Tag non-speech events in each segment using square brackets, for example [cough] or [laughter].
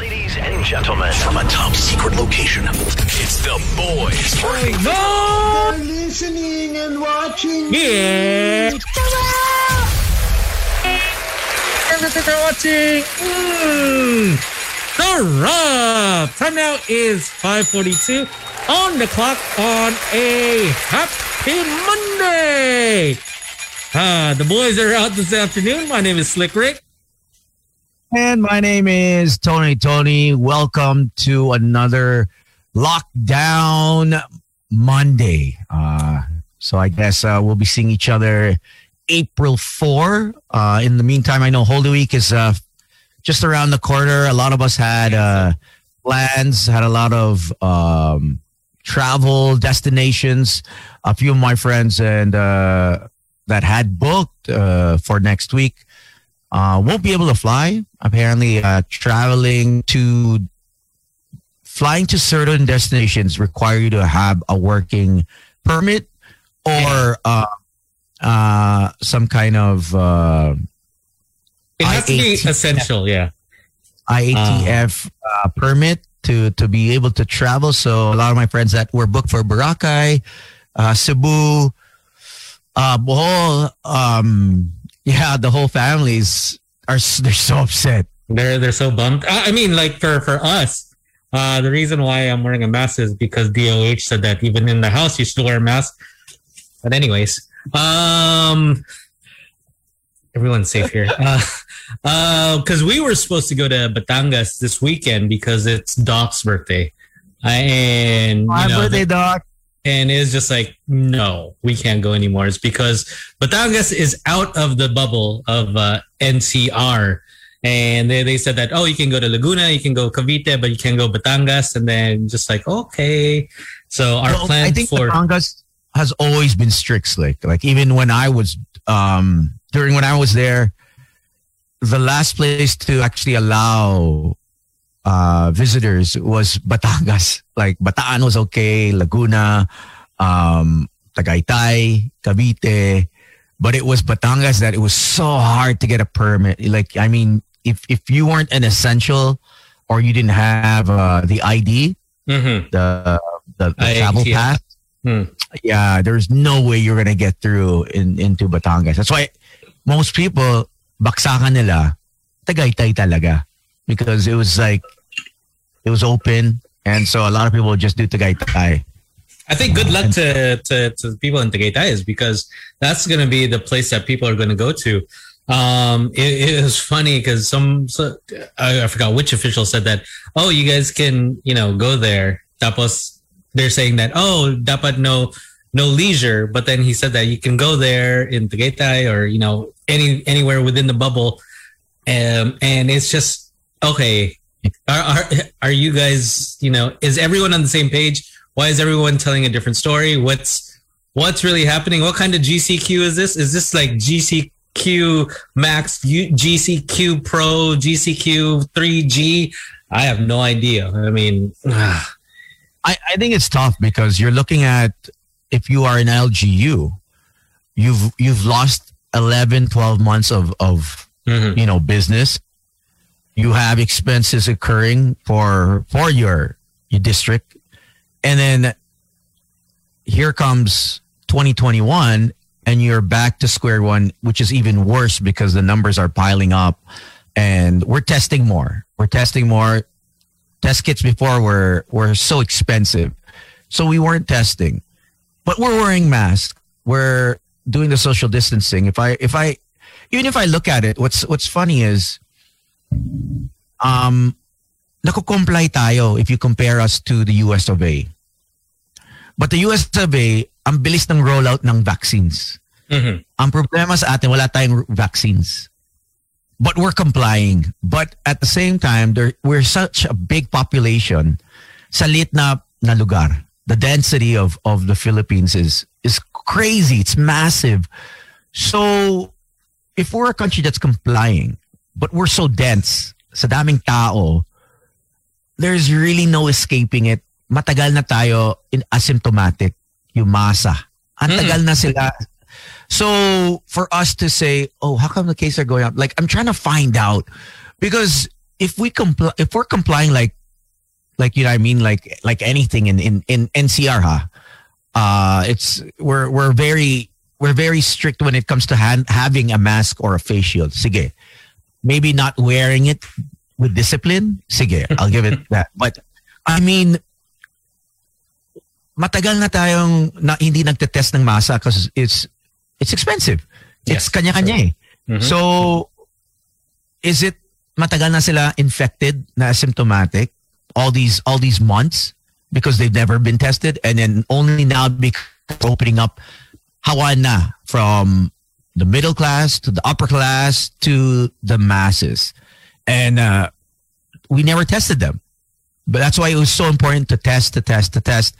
Ladies and gentlemen, from a top secret location, it's the boys. No! They're listening and watching. Yeah! Everything for watching. Mm. The Rob. Time now is 5:42 on the clock on a happy Monday. Ah, the boys are out this afternoon. My name is Slick Rick. And my name is Tony Tony. Welcome to another lockdown Monday. Uh, so I guess uh, we'll be seeing each other April 4. Uh, in the meantime, I know Holy Week is uh, just around the corner. A lot of us had uh, plans, had a lot of um, travel destinations. A few of my friends and uh, that had booked uh, for next week uh, won't be able to fly. Apparently, uh, traveling to flying to certain destinations require you to have a working permit or uh, uh, some kind of uh, It has to be essential, yeah. IATF uh, permit to to be able to travel. So a lot of my friends that were booked for Boracay, uh, Cebu, uh, Bohol, um, yeah, the whole families are they're so upset. They're they're so bummed. I I mean, like for for us, uh, the reason why I'm wearing a mask is because DOH said that even in the house you still wear a mask. But anyways, um, everyone's safe here. [laughs] Uh, uh, because we were supposed to go to Batangas this weekend because it's Doc's birthday, uh, and you My know, birthday, doc. And it's just like no we can't go anymore. It's because batangas is out of the bubble of uh, ncr and they, they said that oh you can go to laguna you can go cavite but you can't go batangas. And then just like okay. So our Well, plan I think for Batangas has always been strict, slick. Like even when I was um during when I was there, the last place to actually allow uh visitors was Batangas. Like Bataan was okay, Laguna, um, Tagaytay, Cavite, but it was Batangas that it was so hard to get a permit. Like I mean, if if you weren't an essential or you didn't have uh, the ID, Mhm. the the, the travel pass. Hmm. Yeah, there's no way you're gonna get through in into Batangas. That's why most people baksakan nila Tagaytay talaga because it was like it was open, and so a lot of people just do Tagaytay. I think good luck to, to, to the people in Tagaytay is because that's going to be the place that people are going to go to. Um, it, it was funny because some, so, I, I forgot which official said that, oh, you guys can, you know, go there. Tapos they're saying that, oh, dapat no, no leisure. But then he said that you can go there in Tagaytay or, you know, any, anywhere within the bubble. Um, and it's just, okay, are, are, are you guys, you know, is everyone on the same page? Why is everyone telling a different story? What's what's really happening? What kind of GCQ is this? Is this like GCQ Max, GCQ Pro, GCQ 3G? I have no idea. I mean, [sighs] I, I think it's tough because you're looking at if you are an LGU, you've you've lost 11, 12 months of of mhm. you know business you have expenses occurring for for your your district. And then here comes 2021 and you're back to square one which is even worse because the numbers are piling up and we're testing more. We're testing more. Test kits before were were so expensive. So we weren't testing but we're wearing masks. We're doing the social distancing. If i if i even if I look at it, what's what's funny is, um, nakukomply tayo if you compare us to the US of A. But the US of A, ang bilis ng rollout ng vaccines. Mhm. Ang problema sa atin, wala tayong vaccines. But we're complying. But at the same time, there, we're such a big population sa na, na lugar. The density of, of the Philippines is, is crazy. It's massive. So, if we're a country that's complying, but we're so dense, sa daming tao, there's really no escaping it. Matagal na tayo in asymptomatic, yung masa. Ang tagal na sila. So, for us to say, oh, how come the cases are going up? Like, I'm trying to find out because if we comply, if we're complying like, like you know, I mean, like like anything in in in NCR, ha, uh, it's we're we're very we're very strict when it comes to hand, having a mask or a face shield. Sige, maybe not wearing it with discipline. Sige, I'll give it [laughs] that. But I mean, matagal na tayong na, hindi nagte-test ng masa because it's it's expensive. It's Yes, kanya-kanya eh. Mhm. So, is it matagal na sila infected na asymptomatic all these all these months because they've never been tested and then only now because opening up hawan na from the middle class to the upper class to the masses. And uh, we never tested them. But that's why it was so important to test to test to test.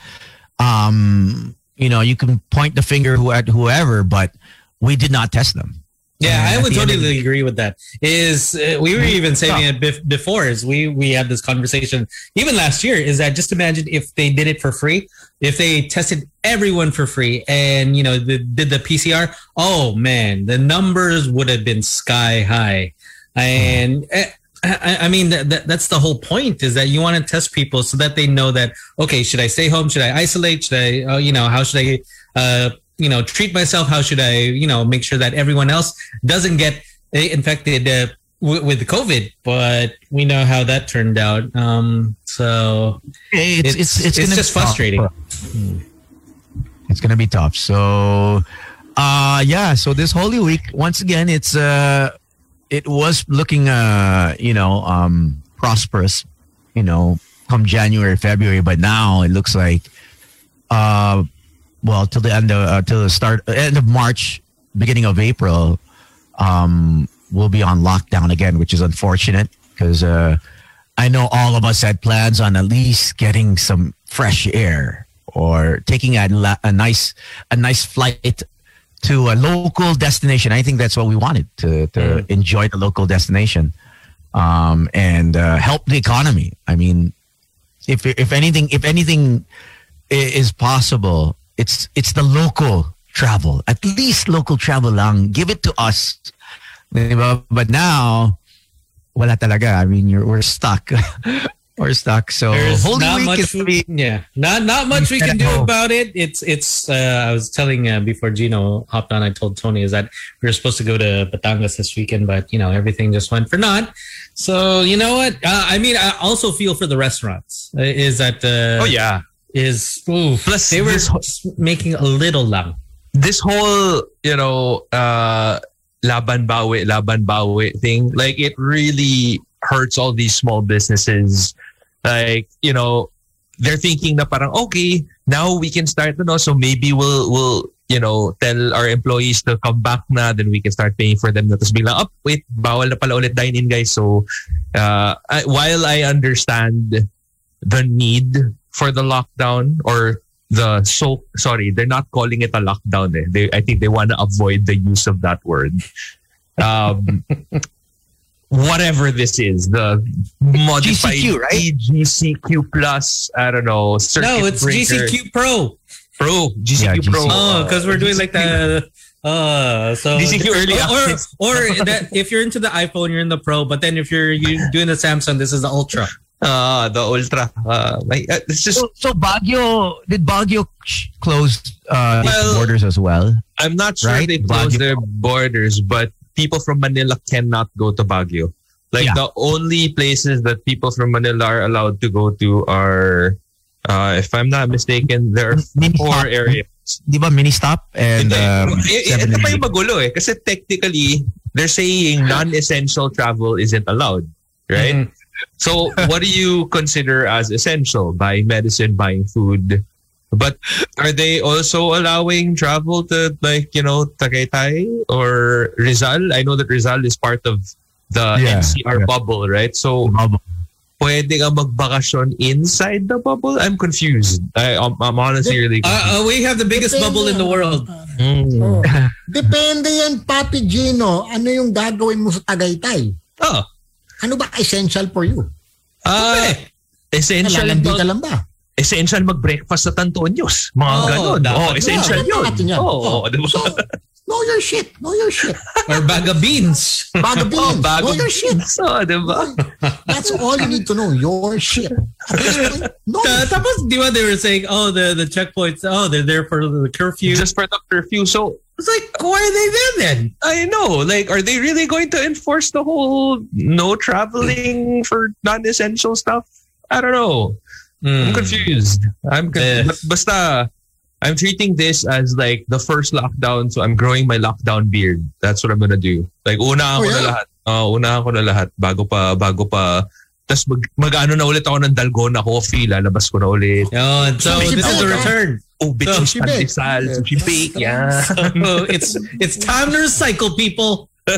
Um you know you can point the finger at whoever but we did not test them Yeah, I would totally agree with that. Is uh, we were even saying it bef- before? Is we we had this conversation even last year? Is that just imagine if they did it for free, if they tested everyone for free, and you know the, did the PCR? Oh man, the numbers would have been sky high, and. uh, I, I mean that, that that's the whole point is that you want to test people so that they know that okay should I stay home should I isolate should I uh, you know how should I uh, you know treat myself how should i you know make sure that everyone else doesn't get eh, infected uh, w- with covid but we know how that turned out um so it's it's it's, It's gonna just be tough. frustrating. It's gonna be tough. So, uh, yeah. So this Holy Week, once again, it's uh, it was looking uh, you know, um, prosperous, you know, come January, February, but now it looks like, uh, well, till the end of uh, till the start end of March, beginning of April, um, we'll be on lockdown again, which is unfortunate because uh, I know all of us had plans on at least getting some fresh air or taking a, a nice a nice flight to a local destination. I think that's what we wanted to to enjoy the local destination um, and uh, help the economy. I mean, if if anything if anything is possible, it's it's the local travel. At least local travel lang. Give it to us. Diba? But now, wala talaga. I mean, you're, we're stuck. [laughs] we're stuck. So there's Holy not Week much is gonna yeah not not much we can do about it it's it's uh, i was telling uh, before gino hopped on i told tony is that we were supposed to go to batangas this weekend but you know everything just went for naught so you know what uh, i mean i also feel for the restaurants uh, is that uh, Oh yeah. Is ooh, Plus, they were this- making a little lang. this whole you know uh laban bawi laban bawi thing like it really hurts all these small businesses. Like you know they're thinking na parang okay now we can start na no so maybe we'll we'll you know tell our employees to come back na then we can start paying for them na. Tapos biglang up wait bawal na pala ulit dine in guys. So uh I, while I understand the need for the lockdown or the so sorry they're not calling it a lockdown eh. they i think they want to avoid the use of that word um [laughs] whatever this is the modified GCQ, right? gcq plus i don't know No, it's breaker. GCQ Pro. pro gcq Yeah, pro GCQ. Oh, because we're doing like the uh so GCQ early or access. or [laughs] that if you're into the iPhone, you're in the Pro, but then if you're you doing the Samsung, this is the Ultra. Uh the ultra uh it's just so, so Baguio did Baguio close uh, its Well, borders as well? i'm not sure Right? they closed Baguio. their borders but people from manila cannot go to baguio like Yeah. the only places that people from manila are allowed to go to are uh if i'm not mistaken there are Mini four stop. areas Di ba mini stop and um, i- seven ito pa yung magulo eh. Kasi technically, they're saying non-essential travel isn't allowed. Right? Mhm. So what do you consider as essential? Buying medicine, buying food. But are they also allowing travel to like, you know, Tagaytay or Rizal? I know that Rizal is part of the Yeah, NCR yeah. bubble, right? So pwede ka magbakasyon inside the bubble? I'm confused. I, I'm, I'm honestly really confused. Uh, uh, we have the biggest Depende. bubble in the world. Mm. Oh. [laughs] Depende yan, Papi Gino. Ano yung gagawin mo sa Tagaytay? Oh. Ano ba essential for you? Ah, essential Nalalandi ka lang ba? essential mag-breakfast sa Tantoños. Mga Oo, ganon. Oh, essential Yeah, yun. yun Oh. di ba? So, Know your shit. Know your shit. or bag of beans. Bag of [laughs] beans. bago. know your shit. So, diba? That's all you need to know. Your shit. Know Ta-. Tapos, di ba they were saying, oh, the, the checkpoints, oh, they're there for the curfew. Just for the curfew. So, it's like, why are they there then? I know. Like, are they really going to enforce the whole no traveling for non-essential stuff? I don't know. I'm Hmm. confused. I'm confused. But basta, I'm treating this as like the first lockdown, so I'm growing my lockdown beard. That's what I'm gonna do. Like unahan Oh, ko na lahat. Uh, unahan ko na lahat bago pa bago pa tapos mag, mag-ano na ulit ako ng dalgona coffee, lalabas ko na ulit. Oh, and so this is the return. Oh, bitch, So, pandesal, sushi bake, yeah. So it's it's time to recycle, people. [laughs]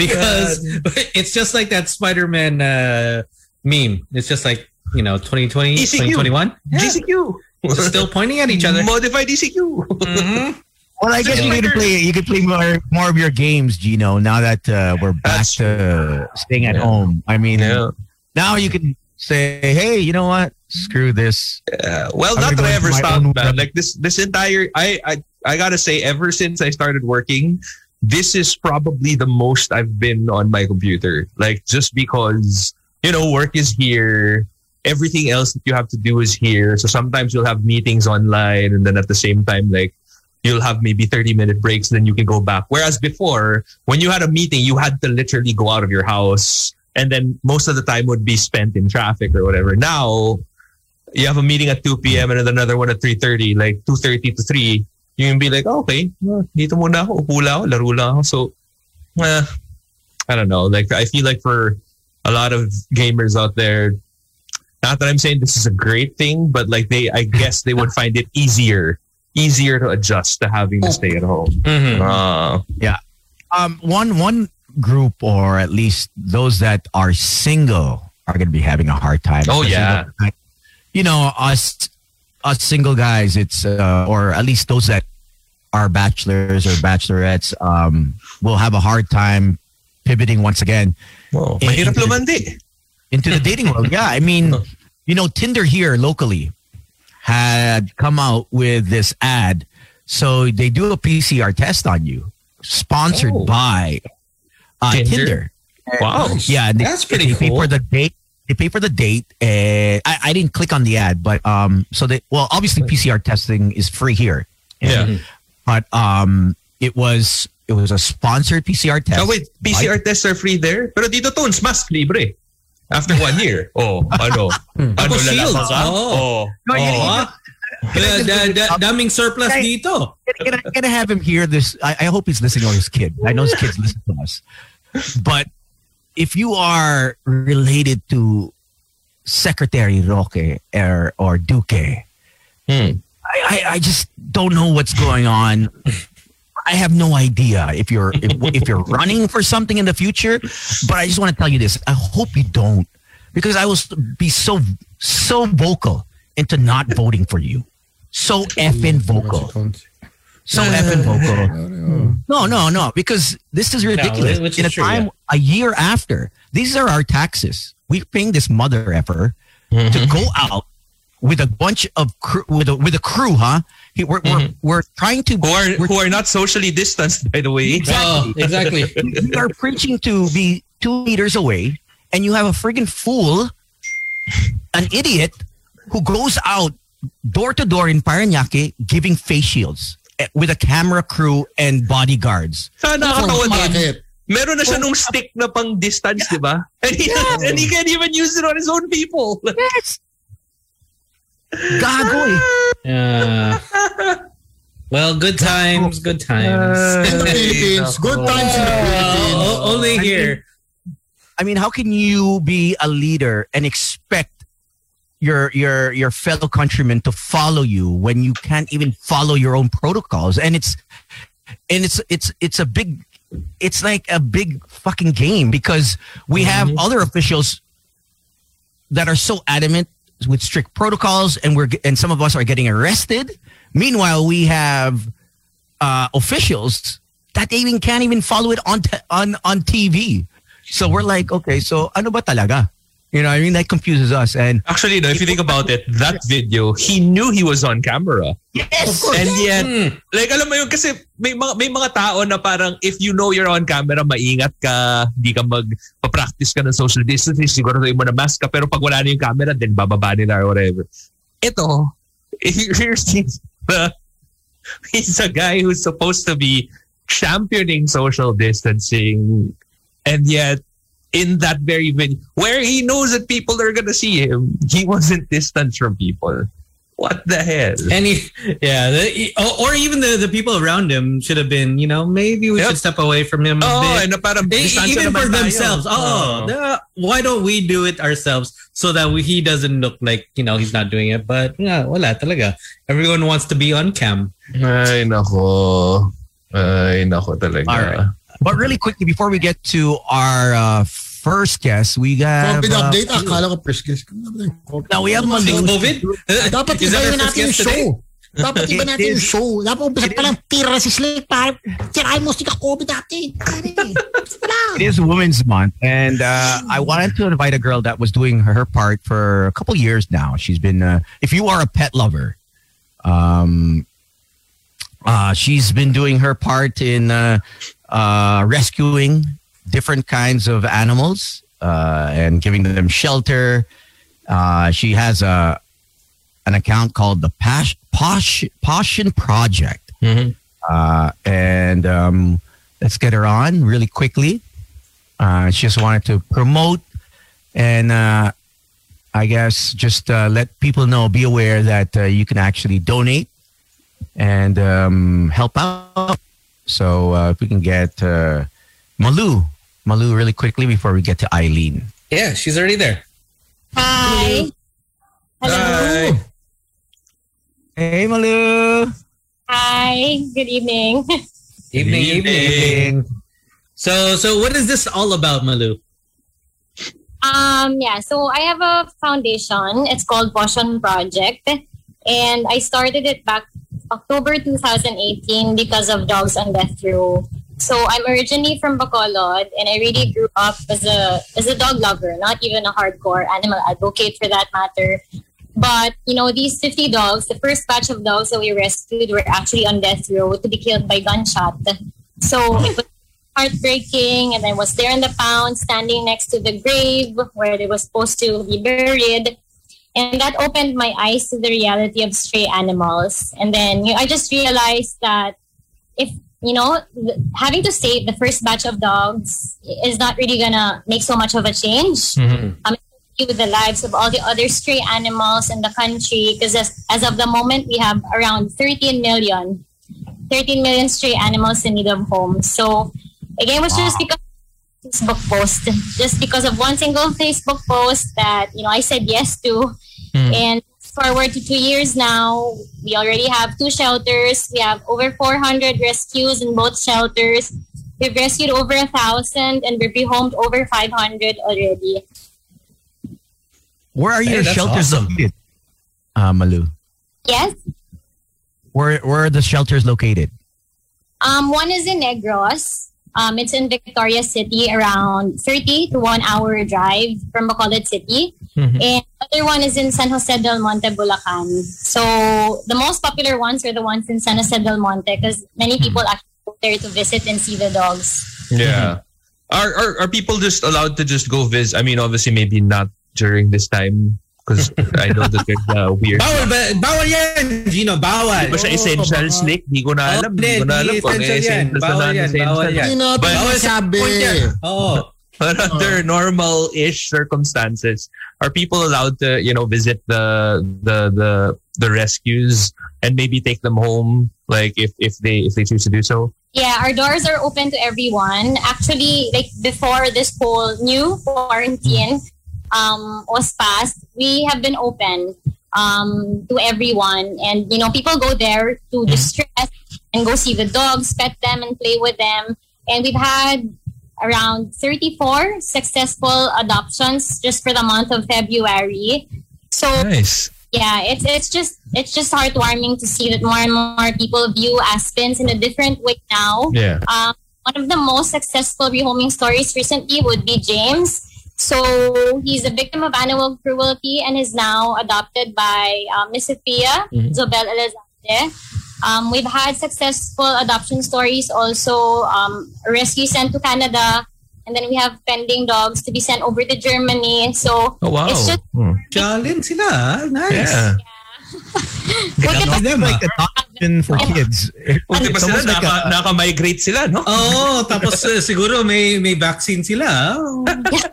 because [laughs] it's just like that Spider-Man uh, meme. It's just like you know, 2020, ECQ. 2021. Yeah, DCQ. just still pointing at each other. Modified DCQ. Mhm. Well, I guess you could play you could play more more of your games, Gino. Now that uh, we're back That's to staying at Yeah. home. I mean, yeah. now you can say, "Hey, you know what? Screw this." Uh, well, I'm not that I ever stopped, man. Like this, this entire I, I, I gotta say, ever since I started working, this is probably the most I've been on my computer. Like just because you know work is here, everything else that you have to do is here. So sometimes you'll have meetings online, and then at the same time, like you'll have maybe 30 minute breaks, then you can go back. Whereas before, when you had a meeting, you had to literally go out of your house. And then most of the time would be spent in traffic or whatever. Now, you have a meeting at 2 p.m. and then another one at 3.30, like 2.30 to 3, you can be like, oh, okay, dito muna ako, ako, laro lang. So, eh, I don't know. Like, I feel like for a lot of gamers out there, not that I'm saying this is a great thing, but like they, I guess they would find it easier, easier to adjust to having to stay at home. Mhm. Uh, Um, one one group, or at least those that are single, are going to be having a hard time. Oh, yeah. Especially, You know, us us single guys. It's uh, or at least those that are bachelors or bachelorettes um, will have a hard time pivoting once again oh, mahirap into- into the dating world. Yeah, I mean, [laughs] you know, Tinder here locally had come out with this ad. So they do a PCR test on you, sponsored Oh. by uh, Tinder? Tinder. Wow. Yeah, they, That's pretty they pay cool. for the date. They pay for the date. And I, I didn't click on the ad, but um, so they well, obviously PCR testing is free here, Yeah. but um, it was it was a sponsored PCR test. Oh, wait, PCR tests are free there? Pero dito Tones, mask libre. After one year. Oh, ano? ano Tapos shields. lalaban ka? Oo. Oh. No, you- Oh, ah. Kaya da, da, daming surplus Right. dito. can, I, can I have him hear this? I, I hope he's listening or his kid. I know his kids listen to us. But if you are related to Secretary Roque or, or Duque, Hmm. I, I, I just don't know what's going on. I have no idea if you're if, if you're running for something in the future. But I just want to tell you this: I hope you don't, because I will be so so vocal into not voting for you. So effing vocal. So effing vocal. No, no, no. Because this is ridiculous. which In a true, time yeah. a year after, these are our taxes. We're paying this mother effer Mm-hmm. to go out with a bunch of crew, with a with a crew, huh? He- We're we're, we're trying to Who are we're, who are not socially distanced, by the way. Oh, exactly. [laughs] you [laughs] are preaching to be two meters away, and you have a friggin' fool, an idiot, who goes out door to door in Paranaque giving face shields eh, with a camera crew and bodyguards. Sana nakakatawa din. Meron na siya nung stick na pang distance, di ba? [laughs] And he, and he can't even use it on his own people. Yes. Gago eh. Yeah. Well, good times, good times. In the Philippines. Good times in the Philippines. Uh, only here. I mean, how can you be a leader and expect your your your fellow countrymen to follow you when you can't even follow your own protocols? And it's and it's it's it's a big it's like a big fucking game because we have other officials that are so adamant with strict protocols and we're and some of us are getting arrested. Meanwhile, we have uh, officials that they even can't even follow it on on on TV. So we're like, okay, so ano ba talaga? You know, I mean that confuses us. And Actually, no, if you think about it, that video, he knew he was on camera. yes, And yet, Hmm. like alam mo yun, kasi may mga, may mga tao na parang if you know you're on camera, maingat ka, di ka mag-practice ka ng social distancing, siguro mo na mask ka, pero pag wala na yung camera, then bababa nila or whatever. Ito, [laughs] here's the, he's a guy who's supposed to be championing social distancing and yet in that very venue where he knows that people are gonna see him, he wasn't distant from people. What the hell? And he, yeah, the, or, or even the, the people around him should have been, you know, maybe we Yep. should step away from him a Oh, bit. and parang distansya even naman for tayo. themselves. Oh, Oo. the- why don't we do it ourselves so that we, he doesn't look like you know he's not doing it? But yeah, wala talaga. Everyone wants to be on cam. Ay, nako. Ay, nako talaga. All right. But really quickly, before we get to our uh, first guest, we got. COVID uh, update. Ah, akala ko press guest. COVID. Now we have Malu. COVID? Dapat Is that ibayin our first natin yung today? show. Dapat iba It natin yung show. Dapat umpisa pa lang tira si Slate. Parang tirahin mo si ka-COVID natin. Pare, umpisa pa lang. It is Women's Month, and uh, I wanted to invite a girl that was doing her part for a couple years now. She's been, uh, if you are a pet lover, um, uh, she's been doing her part in uh, uh, rescuing different kinds of animals uh, and giving them shelter. Uh, she has a an account called the Pash, Posh, Pawssion Project, Mhm. uh, and um, let's get her on really quickly. Uh, she just wanted to promote and uh, I guess just uh, let people know, be aware that uh, you can actually donate and um, help out. So uh, if we can get uh, Malu, Malu really quickly before we get to Eileen. Yeah, she's already there. Hi. Hello. Hi. Hey, Malu. Hi. Good evening. Evening, evening, evening. So, so what is this all about, Malu? Um, yeah, so I have a foundation. It's called Pawssion Project. And I started it back October 2018 because of dogs on death row. So I'm originally from Bacolod and I really grew up as a as a dog lover, not even a hardcore animal advocate for that matter. But you know, these 50 dogs, the first batch of dogs that we rescued were actually on death row to be killed by gunshot. So it was heartbreaking and I was there in the pound standing next to the grave where they were supposed to be buried. And that opened my eyes to the reality of stray animals. And then you know, I just realized that if, you know, having to save the first batch of dogs is not really gonna make so much of a change. Um with the lives of all the other stray animals in the country because as, as of the moment we have around 13 million 13 million stray animals in need of homes so again it was just because of facebook post [laughs] just because of one single facebook post that you know i said yes to. And forward to two years now we already have two shelters we have over 400 rescues in both shelters we've rescued over a thousand and we've rehomed over 500 already Where are your that's shelters awesome. located, uh, Malu? yes Where where are the shelters located? Um, one is in Negros. Um, it's in Victorias City, around 30 to one hour drive from Bacolod City. Mhm. And the other one is in San Jose del Monte, Bulacan. So the most popular ones are the ones in San Jose del Monte because many people actually go there to visit and see the dogs. Yeah. Are, are are people just allowed to just go visit? I mean, obviously, maybe not during this time because I know that there's uh, weird. Bawal ba? Bawal yan, Gino. Bawal. Ba siya essentials, Nick? Di ko na alam. Oh, Di ko na alam kung essential yan. essentials na Bawal yan, non-essential. bawal yan. Hindi natin But- Bawal sa yan. Oo. But [laughs] under normal-ish circumstances, are people allowed to, you know, visit the the the the rescues and maybe take them home, like if if they if they choose to do so? Yeah, our doors are open to everyone. Actually, like before this whole new quarantine um, was passed, we have been open um, to everyone. And, you know, people go there to distress and go see the dogs, pet them, and play with them. And we've had around 34 successful adoptions just for the month of February. So Nice. yeah it's it's just it's just heartwarming to see that more and more people view aspins in a different way now Yeah. um, one of the most successful rehoming stories recently would be james So he's a victim of animal cruelty and is now adopted by uh, Miss Sophia Mhm. Zobel Elizalde. Um, we've had successful adoption stories also, um, rescue sent to Canada, and then we have pending dogs to be sent over to Germany. So Oh, wow. It's just- Hmm. Jalin sila. ah. Nice. Yeah. Look at Love the them, like ah. adoption for kids. Buti pa It's sila, almost like naka, a- naka-migrate sila, no? Oh, tapos uh, siguro may may vaccine sila. Oh,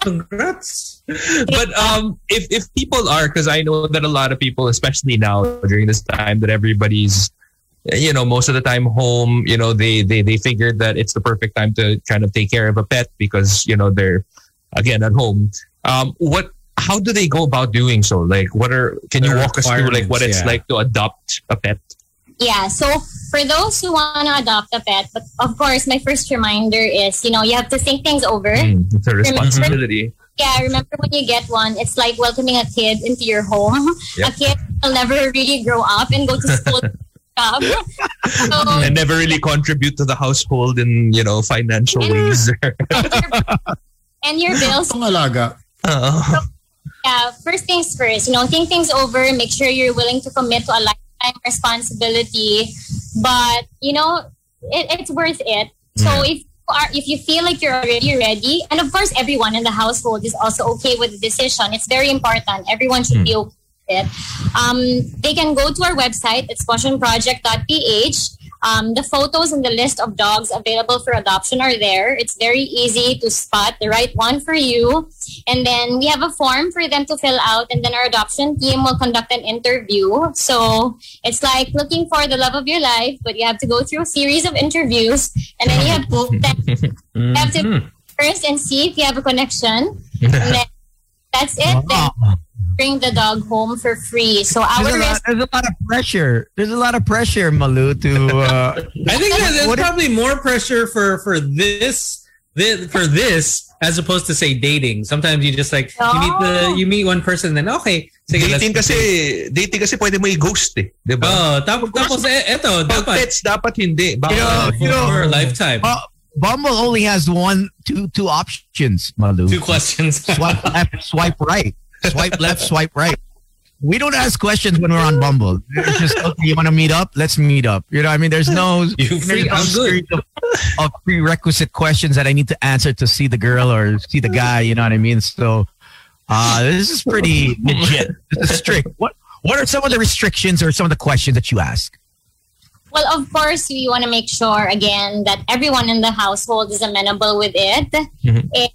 congrats. but um, if if people are, because I know that a lot of people, especially now during this time, that everybody's, you know, most of the time home, you know, they they they figured that it's the perfect time to kind of take care of a pet because you know they're again at home. Um, what? How do they go about doing so? Like, what are? Can you walk us through like what it's yeah. like to adopt a pet? Yeah, so for those who want to adopt a pet, but of course, my first reminder is, you know, you have to think things over. Mm, it's a responsibility. Yeah, remember when you get one, it's like welcoming a kid into your home. Yep. A kid will never really grow up and go to school. [laughs] job. so, and never really contribute to the household in you know financial Mm. ways. and your bills Ang alaga. [laughs] Uh, yeah, first things first, you know, think things over, make sure you're willing to commit to a lifetime responsibility. But, you know, it, it's worth it. So if you are if you feel like you're already ready, and of course everyone in the household is also okay with the decision. It's very important. Everyone should be okay with it. Um, they can go to our website, it's pawssionproject.ph. Um, the photos and the list of dogs available for adoption are there. It's very easy to spot the right one for you. And then we have a form for them to fill out, and then our adoption team will conduct an interview. So it's like looking for the love of your life, but you have to go through a series of interviews, and then you have to [laughs] you have to Mhm. first and see if you have a connection. [laughs] And then that's it. Wow. Bring the dog home for free. So our There's a, lot, there's a lot of pressure. There's a lot of pressure, Malu, to uh, I think that there's What if- probably more pressure for for this, this for this as opposed to say dating. Sometimes you just like you meet the Oh. you meet one person and then okay. Sige, let's dating kasi, dating kasi pwede mo i-ghost eh. Di ba? Oh, tapos tapos eh, eto Pag dapat pets, dapat hindi. Baka, You know, for, you know- for a lifetime. Bu- Bumble only has one, two, two options, Malu. Two questions. Swipe left, swipe right. Swipe left, swipe right. We don't ask questions when we're on Bumble. It's just, okay, you want to meet up? Let's meet up. You know, what I mean, there's no, [laughs] You there's free, no series of, of prerequisite questions that I need to answer to see the girl or see the guy. You know what I mean? So, uh, this is pretty [laughs] legit. This is strict. What What are some of the restrictions or some of the questions that you ask? well, of course, we want to make sure again that everyone in the household is amenable with it. Mhm. And,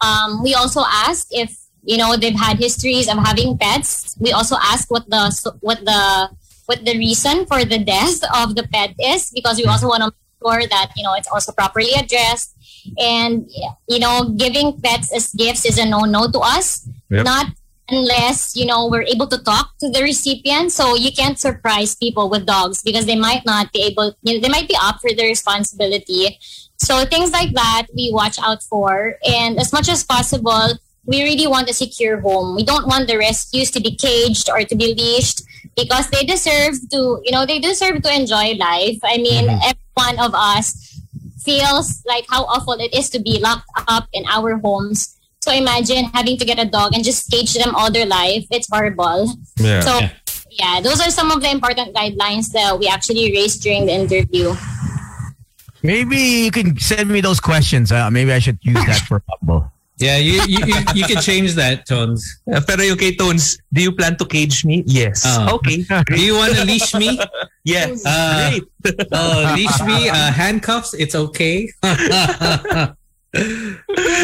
um, we also ask if you know they've had histories of having pets. We also ask what the what the what the reason for the death of the pet is because we hmm. also want to make sure that you know it's also properly addressed. And you know, giving pets as gifts is a no-no to us. Yep. Not unless you know we're able to talk to the recipient. So you can't surprise people with dogs because they might not be able. You know, they might be up for the responsibility. So things like that we watch out for, and as much as possible, we really want a secure home. We don't want the rescues to be caged or to be leashed because they deserve to. You know, they deserve to enjoy life. I mean, every one of us feels like how awful it is to be locked up in our homes. So imagine having to get a dog and just cage them all their life. It's horrible. Yeah. So Yeah. yeah, those are some of the important guidelines that we actually raised during the interview. Maybe you can send me those questions. Uh, maybe I should use that for Bumble. Yeah, you you, you, you can change that tones. Uh, pero yung kay Tones, do you plan to cage me? Yes. Oh. Okay. Do you want to leash me? Yes. Uh, Great. [laughs] Oh, leash me. Uh, handcuffs. It's okay. [laughs]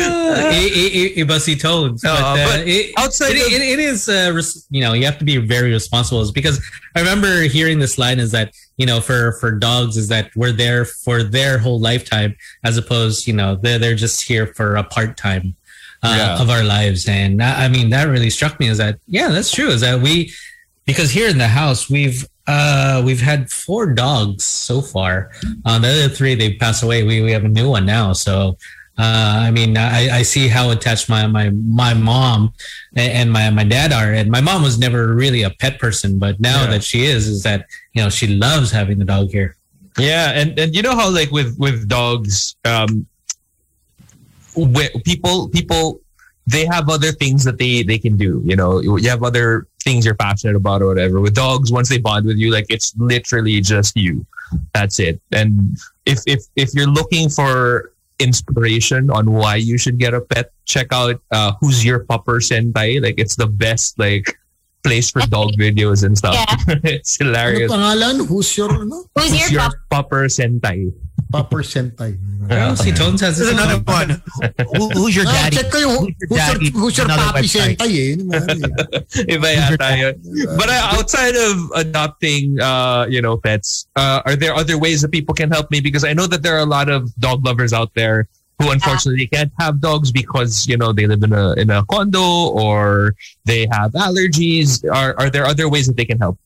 Iba si tones. But, Oh, uh, but it, outside it, of- it, it is, uh, res- you know, you have to be very responsible. Because I remember hearing this line is that, you know, for, for dogs is that we're there for their whole lifetime as opposed, you know, they're, they're just here for a part time uh, Yeah. of our lives. And that, I mean, that really struck me is that, yeah, that's true. Is that we, because here in the house, we've, uh, we've had four dogs so far. Uh, the other three, they passed away. We, we have a new one now. So, uh, I mean, I, I see how attached my, my, my mom and my, my dad are. And my mom was never really a pet person, but now Yeah. that she is, is that, you know, she loves having the dog here. Yeah, and and you know how like with with dogs, um, whe- people people they have other things that they they can do. You know, you have other things you're passionate about or whatever. With dogs, once they bond with you, like it's literally just you. That's it. And if if if you're looking for inspiration on why you should get a pet, check out uh, Who's Your Pupper Sentai. Like it's the best like place for dog [laughs] videos and stuff. Yeah. [laughs] it's Ano hilarious. pangalan? Who's your, ano? Who's Who's your Your pup? Pupper Sentai. Pupper Sentai. See, Tones has his another own. one. Who, who's your Ah, daddy? check ko yung Who's your who's your, daddy? who's your Another papi website. Sentai eh. Yun yung ano eh. [laughs] Iba yata yun. But uh, outside of adopting, uh, you know, pets, uh, are there other ways that people can help me? Because I know that there are a lot of dog lovers out there who unfortunately can't have dogs because you know they live in a in a condo or they have allergies. Are are there other ways that they can help?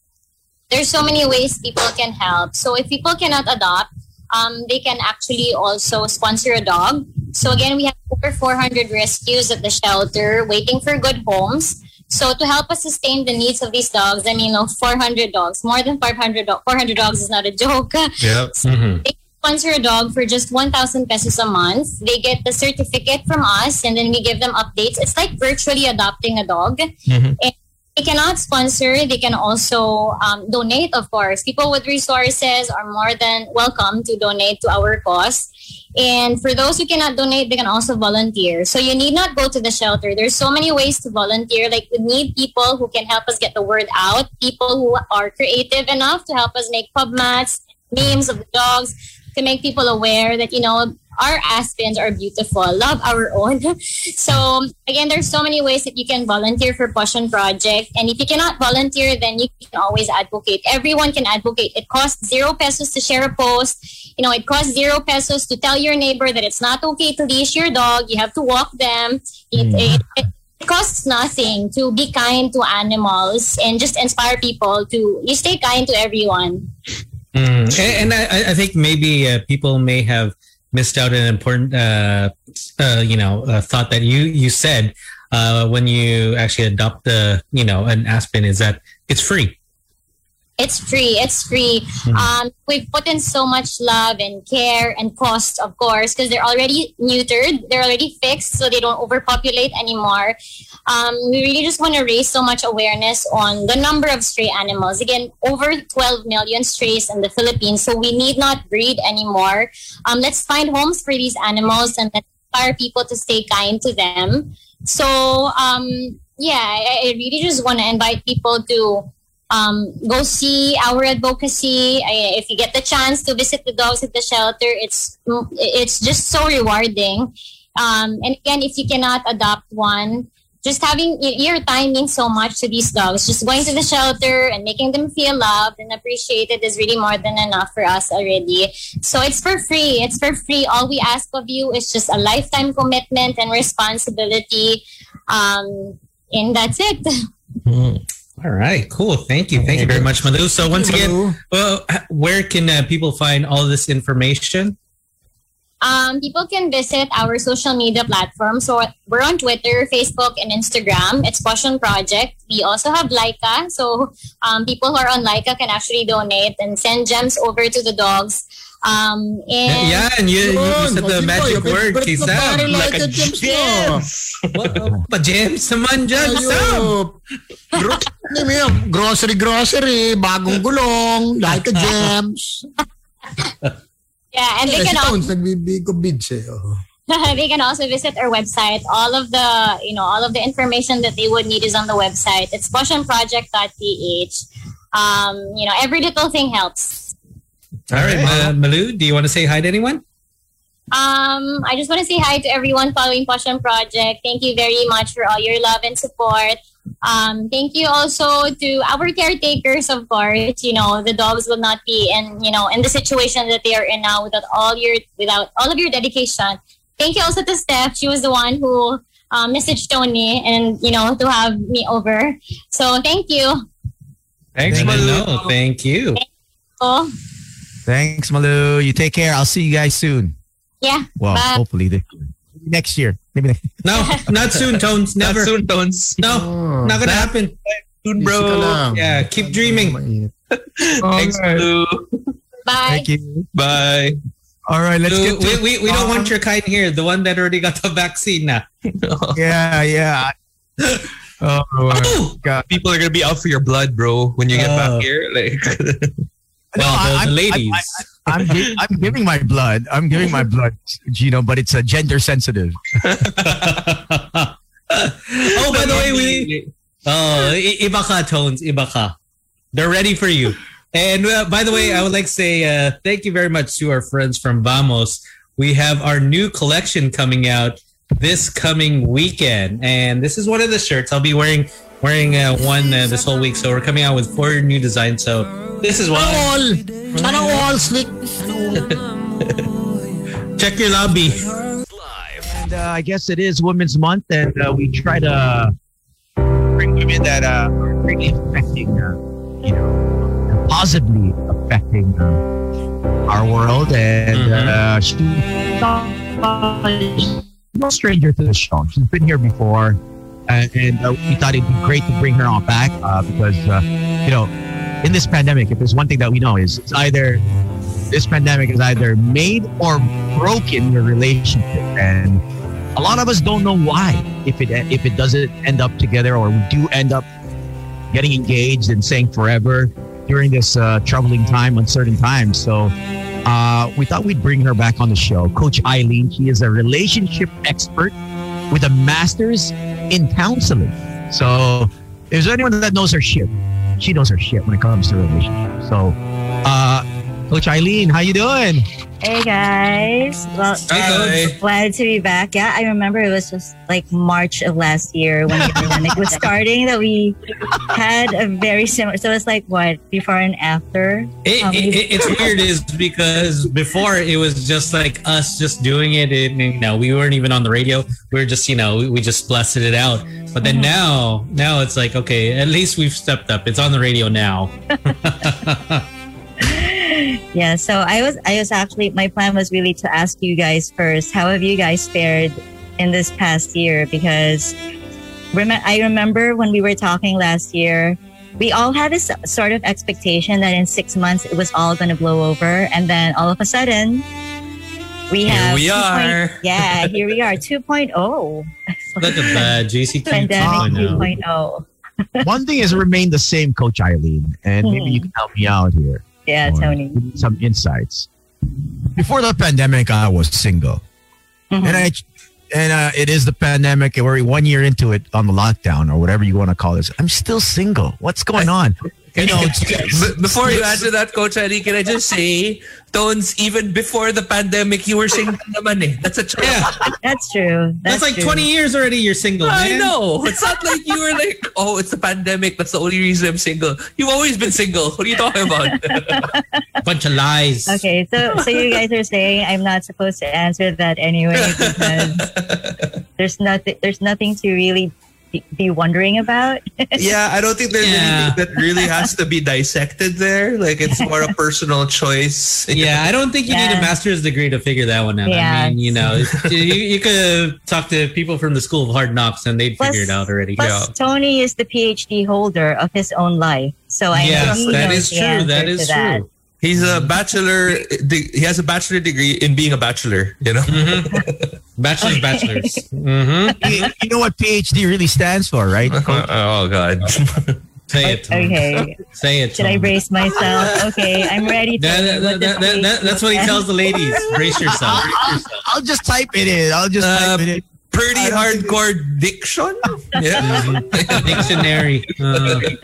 there's so many ways people can help. So if people cannot adopt, um, they can actually also sponsor a dog. So again, we have over 400 rescues at the shelter waiting for good homes. So to help us sustain the needs of these dogs, I mean, you know, 400 dogs, more than 500, do- 400 dogs is not a [laughs] joke. Yep. Mhm. They sponsor a dog for just 1,000 pesos a month. They get the certificate from us and then we give them updates. It's like virtually adopting a dog. Mhm. And they cannot sponsor. They can also um, donate, of course. People with resources are more than welcome to donate to our cause. And for those who cannot donate, they can also volunteer. So you need not go to the shelter. There's so many ways to volunteer. Like we need people who can help us get the word out. People who are creative enough to help us make pub mats, memes of the dogs, to make people aware that you know our aspins are beautiful. Love our own. [laughs] So again, there's so many ways that you can volunteer for Pawssion Project. And if you cannot volunteer, then you can always advocate. Everyone can advocate. It costs zero pesos to share a post. You know, it costs zero pesos to tell your neighbor that it's not okay to leash your dog. You have to walk them. It, it, it, it costs nothing to be kind to animals and just inspire people to you stay kind to everyone. Mm. And, and I, I think maybe uh, people may have missed out an important, uh, uh, you know, thought that you you said uh, when you actually adopt the, you know, an aspin is that it's free. It's free. It's free. Um, we've put in so much love and care and cost, of course, because they're already neutered. They're already fixed, so they don't overpopulate anymore. Um, we really just want to raise so much awareness on the number of stray animals. Again, over 12 million strays in the Philippines, so we need not breed anymore. Um, let's find homes for these animals and let's inspire people to stay kind to them. So, um, yeah, I, I really just want to invite people to um, go see our advocacy. If you get the chance to visit the dogs at the shelter, it's it's just so rewarding. Um, and again, if you cannot adopt one, just having your time means so much to these dogs. Just going to the shelter and making them feel loved and appreciated is really more than enough for us already. So it's for free. It's for free. All we ask of you is just a lifetime commitment and responsibility. Um, and that's it. [laughs] All right, cool. Thank you. Thank you very much, Malu. So once again, well, where can uh, people find all this information? Um, people can visit our social media platforms. So we're on Twitter, Facebook, and Instagram. It's Pawssion Project. We also have Leica. So um, people who are on Leica can actually donate and send gems over to the dogs. Um, and yeah, and you, you, you said the o, di ba? magic Yung word, favorite na Like like a a gems mo. What? Pa gems naman dyan, Sam. Gro- Ano mo yun? grocery, grocery, bagong gulong, like a gems. yeah, and they can also Tones, nagbibigo bids eh. Oh. [laughs] they can also visit our website. All of the you know all of the information that they would need is on the website. It's pawssionproject.ph. Um, you know, every little thing helps. All right, uh, Malu, do you want to say hi to anyone? Um, I just want to say hi to everyone following Pawssion Project. Thank you very much for all your love and support. Um, thank you also to our caretakers, of course. You know, the dogs will not be in, you know, in the situation that they are in now without all your, without all of your dedication. Thank you also to Steph. She was the one who um, messaged Tony and, you know, to have me over. So thank you. Thanks, No, Malu. no, thank you. Thanks, Malu. You take care. I'll see you guys soon. yeah. Well, Bye. hopefully this year. Maybe next year. Maybe next. No, not soon, Tones. Never. Not soon, Tones. No, Oh. not gonna happen. Soon, bro. Yeah, keep dreaming. Mainit. [laughs] Thanks, Malu. Bye. Thank you. Bye. All right, let's So get to we, we, we don't want your kind here, the one that already got the vaccine na. [laughs] Yeah, yeah. Oh, Oh, God. people are gonna be out for your blood, bro, when you get Oh. back uh. here. Like, [laughs] Well, I- the, the ladies. I'm, gi- I'm giving my blood. I'm giving my blood, Gino, but it's a gender sensitive. [laughs] oh, by the way, we oh i- iba ka tones, iba ka. They're ready for you. And uh, by the way, I would like to say uh, thank you very much to our friends from Vamos. We have our new collection coming out this coming weekend, and this is one of the shirts I'll be wearing wearing uh, one uh, this whole week. So we're coming out with four new designs. So this is one. All. Sana all, slick. Check your lobby. And uh, I guess it is Women's Month, and uh, we try to bring women that uh, are really affecting, uh, you know, positively affecting uh, our world. And uh, she's no stranger to the show. She's been here before, and uh, we thought it'd be great to bring her on back uh, because, uh, you know, in this pandemic, if there's one thing that we know is it's either this pandemic has either made or broken your relationship, and a lot of us don't know why. If it if it doesn't end up together, or we do end up getting engaged and saying forever during this uh, troubling time, uncertain time. So. Uh, we thought we'd bring her back on the show. Coach Eileen, she is a relationship expert with a master's in counseling. So, if there's anyone that knows her shit, she knows her shit when it comes to relationships. So, uh, Coach Eileen, how you doing? Hey guys. Well, Hi, I'm glad to be back. Yeah, I remember it was just like March of last year when the [laughs] pandemic was starting that we had a very similar. So it's like what before and after. It, Um, it, it- it's weird is because before it was just like us just doing it and you know we weren't even on the radio we were just you know we, we just blasted it out but then now now it's like okay at least we've stepped up it's on the radio now [laughs] Yeah. So I was, I was actually, my plan was really to ask you guys first. How have you guys fared in this past year? Because rem- I remember when we were talking last year, we all had this sort of expectation that in six months it was all going to blow over, and then all of a sudden. We Here have we 2.0 are. yeah, [laughs] here we are, 2.0. look at that JC oh. Pandemic 2.0 2.0. One thing has remained the same, Coach Eileen, and maybe you hmm. can help me out here. Yeah, Tony. Some insights. Before the pandemic, I was single, Mhm. and I and uh, it is the pandemic, and we're one year into it on the lockdown or whatever you want to call this. I'm still single. What's going on? You know, B- before you answer that, Coach Eddie, can I just say, Tones, even before the pandemic, you were single naman eh. That's a choice. yeah That's true. that's, like true. 20 years already you're single I man. know. It's not like you were like, oh, it's the pandemic. That's the only reason I'm single. You've always been single. What are you talking about? [laughs] bunch of lies Okay, so so you guys are saying I'm not supposed to answer that anyway [laughs] because there's nothing there's nothing to really be, be wondering about. [laughs] yeah, I don't think there's Yeah. anything that really has to be dissected there. Like, it's more a personal choice. [laughs] Yeah, I don't think you need a master's degree to figure that one out. Yeah. I mean, you know, [laughs] you, you could talk to people from the School of Hard Knocks and they'd Plus- figure it out already. Plus, Tony is the PhD holder of his own life, so I know Yes, he that knows is true. That answer is to that. True. He's a bachelor. de- He has a bachelor degree in being a bachelor, you know? Mhm. Bachelor's, bachelors. hmm you, you know what PhD really stands for, right? [laughs] oh, God. [laughs] Say it. Tom. Okay, Say it. should I brace myself? Okay, I'm ready. That, that, What that, that, that, that's what he tells the ladies. Brace yourself. I'll just type it in. I'll just Uh, type it in. Pretty I don't think hardcore diction. [laughs] Yeah. Dictionary. Uh, stand?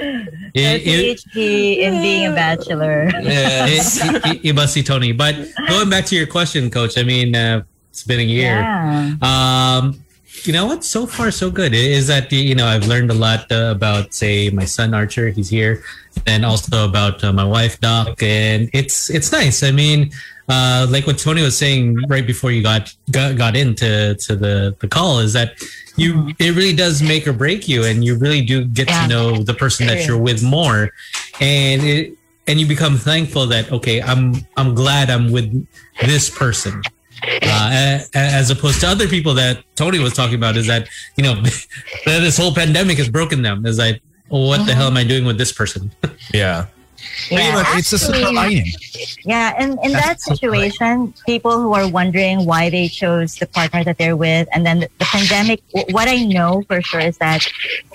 i- A i- PhD in being a bachelor. Yes. i- i- iba si Tony. But going back to your question, Coach, I mean, uh, it's been a year. Yeah. Um, you know what? So far, so good. Is that you know I've learned a lot uh, about, say, my son Archer. He's here, and also about uh, my wife Doc, and it's it's nice. I mean, uh, like what Tony was saying right before you got got, got into to the the call is that you it really does make or break you, and you really do get Yeah. to know the person that you're with more, and it and you become thankful that okay, I'm I'm glad I'm with this person. Uh, a- a- as opposed to other people that Tony was talking about is that you know [laughs] this whole pandemic has broken them. Is like what the hell am I doing with this person? [laughs] Yeah. But it's a silver lining. Yeah, and in that That's situation, people who are wondering why they chose the partner that they're with, and then the, the pandemic, what I know for sure is that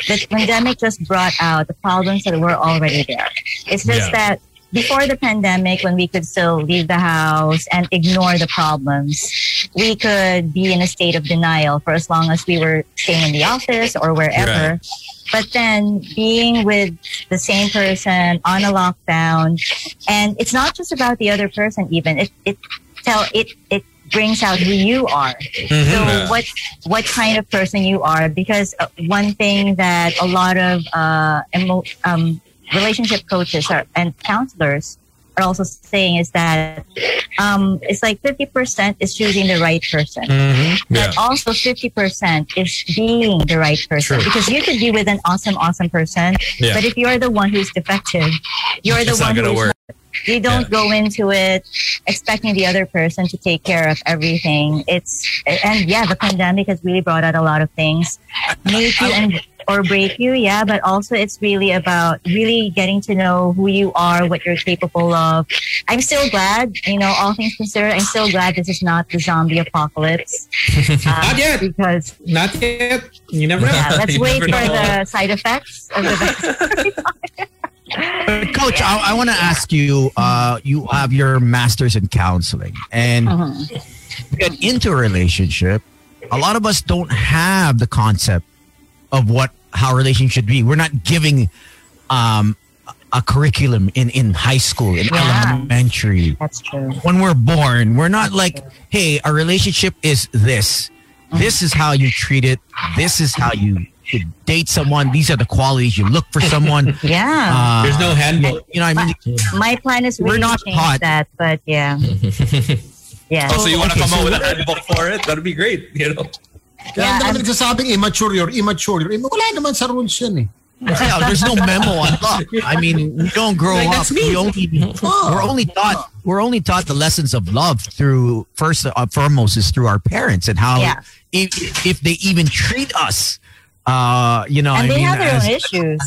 the pandemic just brought out the problems that were already there. It's just Yeah. that before the pandemic, when we could still leave the house and ignore the problems, we could be in a state of denial for as long as we were staying in the office or wherever. But then being with the same person on a lockdown, and it's not just about the other person. Even it it tell it it brings out who you are. So what what kind of person you are? Because uh, one thing that a lot of uh, emo- um, relationship coaches are, and counselors are also saying is that um, it's like fifty percent is choosing the right person. Mm-hmm. Yeah. But also 50% is being the right person. True. Because you could be with an awesome, awesome person. Yeah. But if you're the one who's defective, you're the It's not one gonna who's work. you don't Yeah. go into it expecting the other person to take care of everything. It's and yeah, the pandemic has really brought out a lot of things, make you and or break you. Yeah, but also it's really about really getting to know who you are, what you're capable of. I'm still glad, you know, all things considered, I'm still glad this is not the zombie apocalypse. [laughs] Uh, Not yet. because Not yet. You never know. let's [laughs] You wait for know. the side effects of the vaccine. [laughs] But Coach, I, I want to ask you. Uh, you have your master's in counseling, and Uh-huh. get into a relationship. A lot of us don't have the concept of what how a relationship should be. We're not giving um, a curriculum in in high school, in Yeah. elementary. That's true. When we're born, we're not like, hey, a relationship is this. This is how you treat it. This is how you should date someone. These are the qualities you look for someone. [laughs] Yeah. Uh, There's no handbook. You know, what I mean, My plan is We're really not to change taught. that, but yeah. [laughs] Yeah. Oh, so you want to Okay, come so up with a handbook for it? That'd be great. You know. Kaya Yeah, ang nagsasabing immature you're immature. You're. Wala naman sa rules yan eh. Yeah, there's no memo on [laughs] love. I mean, we don't grow Like, up. that's me. We only [laughs] we're only taught we're only taught the lessons of love through first uh, foremost is through our parents and how Yeah. if, if they even treat us, uh, you know, and I they mean, have their as- own issues.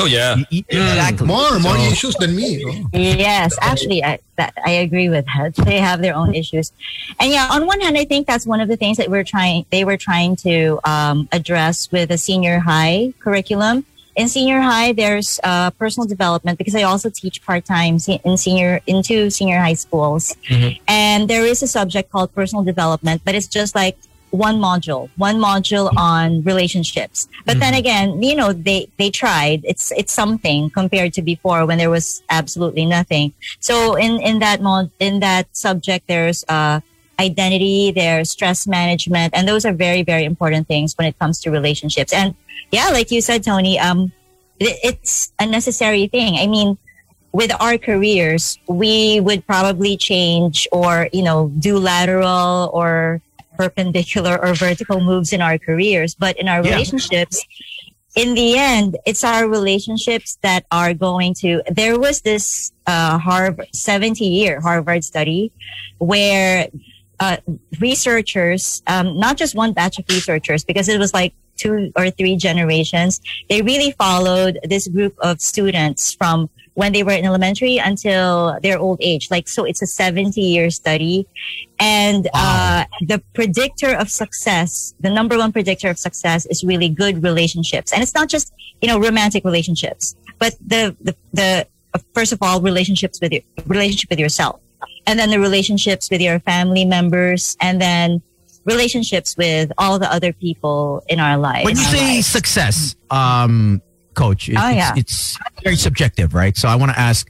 Oh yeah. y- y- exactly More, more So- issues than me. oh. Yes, actually, I, that, I agree with that. They have their own issues, and yeah, on one hand, I think that's one of the things that we're trying. They were trying to um, address with the senior high curriculum. In senior high, there's uh, personal development because I also teach part time in senior into senior high schools, and there is a subject called personal development, but it's just like one module, one module on relationships. But then again, you know, they they tried. It's it's something compared to before when there was absolutely nothing. So in in that mod in that subject, there's uh identity, there's stress management, and those are very very important things when it comes to relationships. And yeah, like you said, Tony, um, it, it's a necessary thing. I mean. With our careers, we would probably change or, you know, do lateral or perpendicular or vertical moves in our careers. But in our Yeah. relationships, in the end, it's our relationships that are going to. There was this uh, Harvard 70 year Harvard study where uh, researchers, um, not just one batch of researchers, because it was like two or three generations, they really followed this group of students from when they were in elementary until their old age. Like, so it's a 70 year study. And uh, the predictor of success, the number one predictor of success is really good relationships. And it's not just, you know, romantic relationships, but the, the, the uh, first of all, relationships with your relationship with yourself. And then the relationships with your family members, and then relationships with all the other people in our life. When you say lives. success, um, coach, it- Oh, it's, yeah. it's very subjective, right? So I want to ask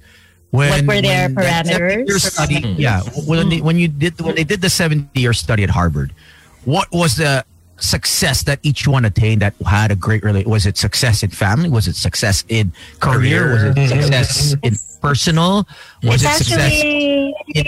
when What were their when parameters? 70-year study, hmm. yeah, when they, when you did when they did the seventy year study at Harvard, what was the success that each one attained that had a great relate? Was it success in family? Was it success in career? Was it mm-hmm. success in personal? Was it's it success actually in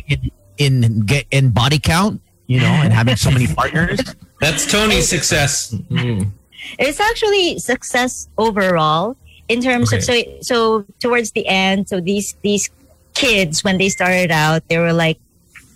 in, in get in body count? You know, and having so many partners. That's Tony's success. [laughs] Mm. It's actually success overall in terms of so so towards the end so these these kids when they started out they were like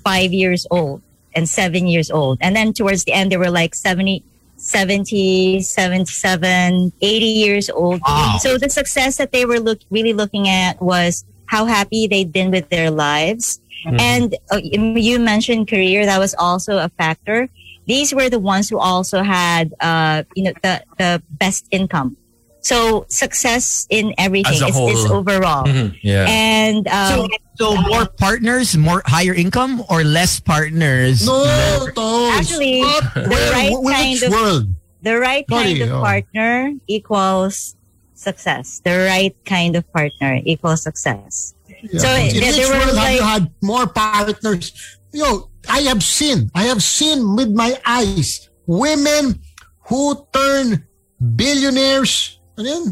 five years old and seven years old and then towards the end they were like 70 70 77 80 years old Wow. so the success that they were look really looking at was how happy they'd been with their lives. Mm-hmm. And uh, you mentioned career, that was also a factor. These were the ones who also had, uh, you know, the, the best income. So success in everything is, is whole. overall. Mhm. [laughs] Yeah. And um, So, so more partners, more higher income, or less partners? No, Tones. Actually, What? the Where- right which kind of- world? the right kind of oh. partner equals success. The right kind of partner equals success. So In there- which there were world have you had more partners? Yo, I have seen, I have seen with my eyes women who turn billionaires, ano yun?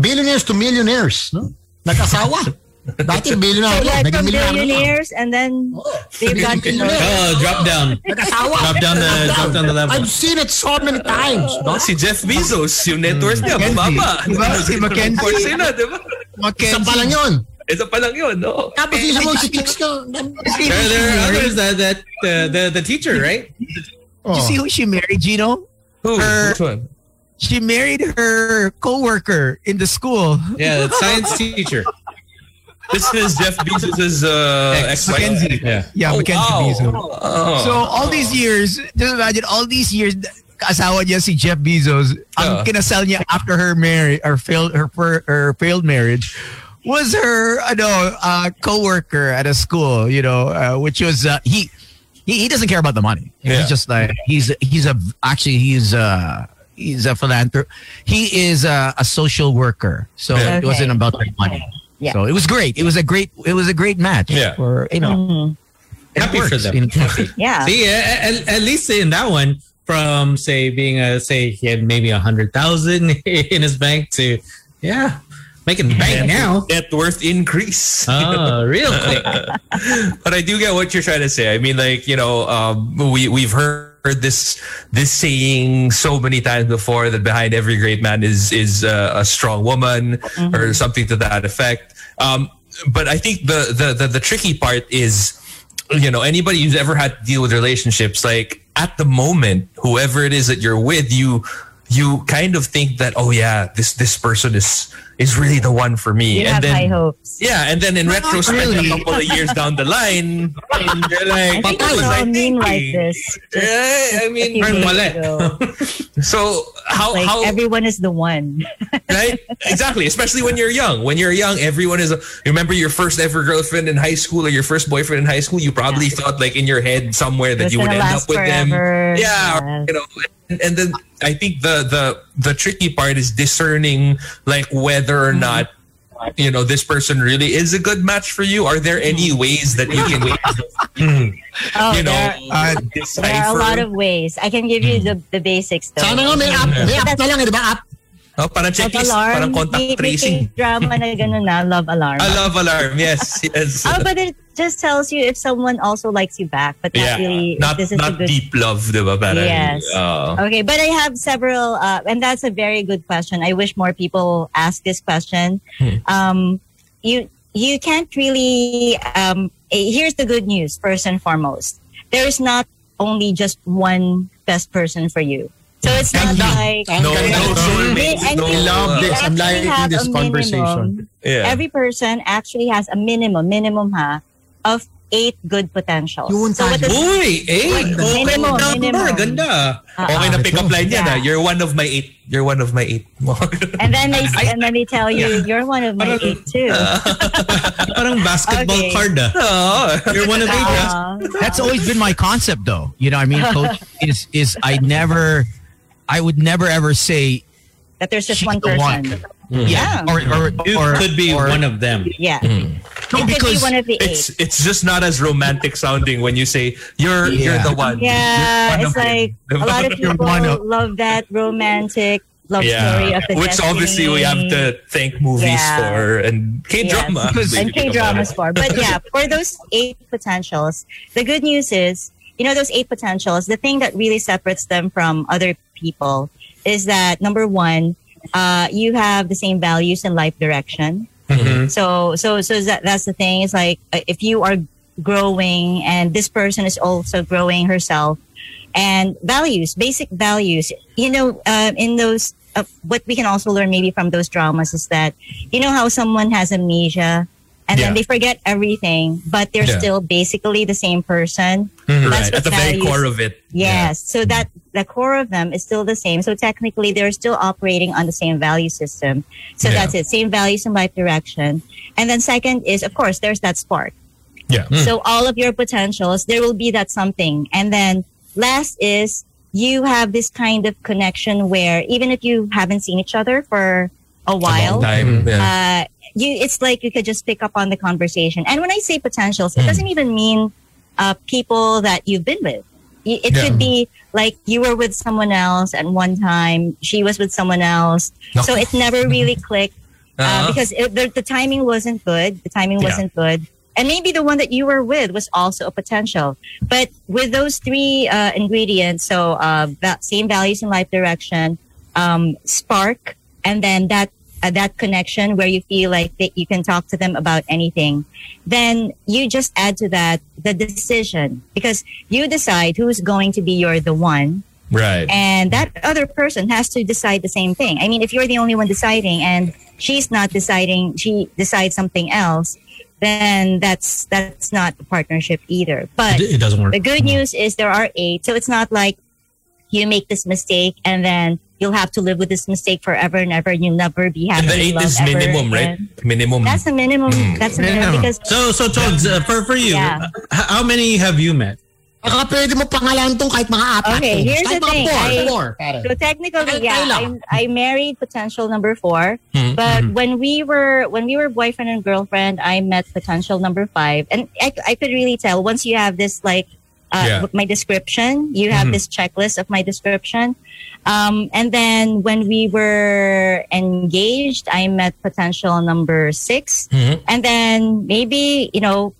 Billionaires to millionaires, no? Nag-asawa. [laughs] Dati So billionaire lang, like from billionaires and then they've got to know. Oh, drop down. Nag-asawa. Drop down the drop down the level. I've seen it so many times. No? Oh, si Jeff Bezos, yung net worth niya, bumaba. Diba? Si Mackenzie. Portion na, di ba? Isa pa lang yun. Ito pa lang yun, no? Tapos isa mo si Kicks ka. There, there are others that that uh, the the teacher, right? Did you see who she married, Gino? Who? Her- Which one? She married her co-worker in the school. Yeah, the science teacher. This is Jeff Bezos' uh, Ex- ex-wife. Mackenzie. Yeah. Yeah, Oh, Mackenzie wow. Bezos. Oh. So all these years, just imagine all these years, asawa niya si Jeff Bezos. Ang Yeah. kinasal niya after her marriage or failed her her, her failed marriage was her ano uh, co-worker at a school. You know, uh, which was uh, he, he he doesn't care about the money. Yeah. He's just like he's he's a actually he's uh he's a philanthropist. He is a, a social worker, so Yeah. it wasn't about the money. Yeah. So it was great. It was a great. It was a great match. Yeah. For you know, Mhm. it Happy for works. them. Yeah. See, at, at least in that one, from say being a say he had maybe a hundred thousand [laughs] in his bank to yeah, making bank now. Net worth increase. [laughs] Oh, real quick. [laughs] but I do get what you're trying to say. I mean, like you know, um, we we've heard this this saying so many times before that behind every great man is is uh, a strong woman or something to that effect. Um, but I think the, the the the tricky part is, you know, anybody who's ever had to deal with relationships, like at the moment, whoever it is that you're with, you you kind of think that oh yeah, this this person is is really the one for me, You and have then high hopes. yeah, and then in retrospect, really. a couple of years down the line, [laughs] you're I like, think what I was saw I a like thinking? this. Right? I A mean, few days mali. ago. [laughs] so how Like how everyone is the one. [laughs] right? Exactly. Especially when you're young. When you're young, everyone is. A, remember your first ever girlfriend in high school or your first boyfriend in high school. You probably thought like in your head somewhere that It's you would end up with them. forever. Yeah, or, you know. And, and then I think the the the tricky part is discerning like whether or not you know this person really is a good match for you. Are there any Mm-hmm. ways that you can Oh, you know there, uh, there are a lot of ways. I can give you the, the basics though. Sana nga may app. May app na lang, eh, di ba? App. Oh, parang Love checklist, alarm. parang contact May, may [laughs] drama na ganun na, love alarm. I love alarm. Yes, [laughs] yes. Oh, but it just tells you if someone also likes you back, but not yeah, really. not this is a not good deep love, diba? Parang, Yes. uh, Okay, but I have several, uh, and that's a very good question. I wish more people ask this question. Hmm. Um, you you can't really. Um, eh, here's the good news. First and foremost, there's not only just one best person for you. So it's not Ganda. like Ang no, ganda. no soulmates. And No, you- I love uh, this. I'm actually liking have this a conversation. minimum- Yeah. Every person actually has a minimum, minimum ha, of eight good potentials. Yun so what tayo. does Uy, eh, okay Minimum, number, minimum. ganda. Okay na pick up line yan. Yeah. ah. You're one of my eight. You're one of my eight. [laughs] and then they and then they tell you you're one of my eight too. [laughs] Parang basketball Okay. card ah. oh. [laughs] You're one of eight. Uh, That's always been my concept, though. You know, what I mean, coach is is I never, I would never ever say that there's just one the person. Hmm. one. Yeah, or or, You or could be or- one of them. Yeah, hmm. No, it could be because one of the It's eight. it's just not as romantic sounding when you say you're you're the one. Yeah, one it's of them. like a [laughs] lot of people of- love that romantic love story of the which obviously we have to thank movies Yeah. for and K drama Yes, and K dramas for. But yeah, [laughs] for those eight potentials, the good news is, you know, those eight potentials, the thing that really separates them from other people is that number one, uh, you have the same values and life direction. Mm-hmm. So, so, so that, that's the thing. It's like uh, if you are growing and this person is also growing herself and values, basic values, you know, uh, in those uh, what we can also learn maybe from those dramas is that you know how someone has amnesia and Yeah. then they forget everything, but they're Yeah. still basically the same person. Mm-hmm. right. That's At what the very core of it. Yes. So that the core of them is still the same. So technically, they're still operating on the same value system. So Yeah. that's it. Same values and life direction. And then second is, of course, there's that spark. Yeah. Mm. So all of your potentials, there will be that something. And then last is you have this kind of connection where even if you haven't seen each other for a while, Time. Yeah. uh, you it's like you could just pick up on the conversation. And when I say potentials, it Mm. doesn't even mean uh, people that you've been with. It Yeah. could be like you were with someone else at one time, she was with someone else, so it never really clicked uh, Uh-huh. because it, the, the timing wasn't good. The timing Yeah. wasn't good. And maybe the one that you were with was also a potential. But with those three uh, ingredients, so uh, va- same values and life direction, um, spark, and then that uh, that connection where you feel like that you can talk to them about anything, then you just add to that the decision because you decide who's going to be your the one right. and that other person has to decide the same thing. I mean, if you're the only one deciding and she's not deciding, she decides something else, then that's that's not a partnership either. But It, it doesn't work. the good news is there are eight, so it's not like you make this mistake and then you'll have to live with this mistake forever and ever. And you'll never be happy. And the eight is minimum, right? Minimum. That's the minimum. Mm. That's the minimum Minimum. because So, so Togs, uh, for for you, Yeah. h- how many have you met? Baka pwede mo pangalan tong kahit mga apat. Okay, here's kahit the thing. Four, I- four. So technically, yeah. I, I married potential number four. Mhm, But when we were when we were boyfriend and girlfriend, I met potential number five, and I, I could really tell once you have this like uh, Yeah. my description, you have Mhm. this checklist of my description, um, and then when we were engaged, I met potential number six, Mhm. and then maybe you know.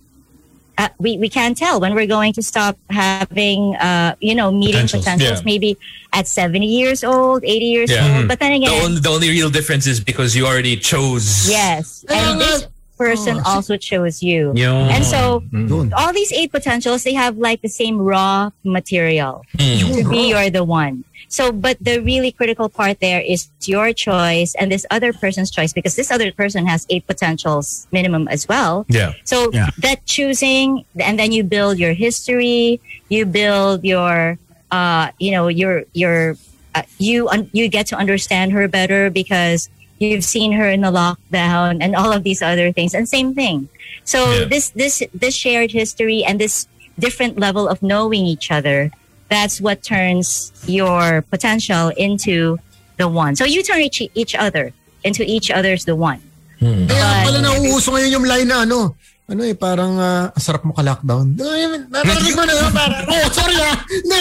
Uh, we, we can't tell when we're going to stop having uh, you know meeting Potentials, potentials yeah. maybe at 70 years old 80 years Yeah. old but then The again only, the only real difference is because you already chose. Yes. And this person Oh, also chose you. Yun. And so Mm. Yun. all these eight potentials, they have like the same raw material Mm. to be you're the one. So, but the really critical part there is your choice and this other person's choice because this other person has eight potentials minimum as well. Yeah. So Yeah. that choosing, and then you build your history, you build your, uh, you know, your your, uh, you un- you get to understand her better because you've seen her in the lockdown and all of these other things, and same thing. So Yeah. this this this shared history and this different level of knowing each other, that's what turns your potential into the one. So you turn each each other into each other's the one. Mm. Kaya pala nauuso ngayon yung line na ano, ano eh, parang ang sarap mo ka-lockdown. Ay, Narinig mo na yun, parang, oh, sorry ah, hindi.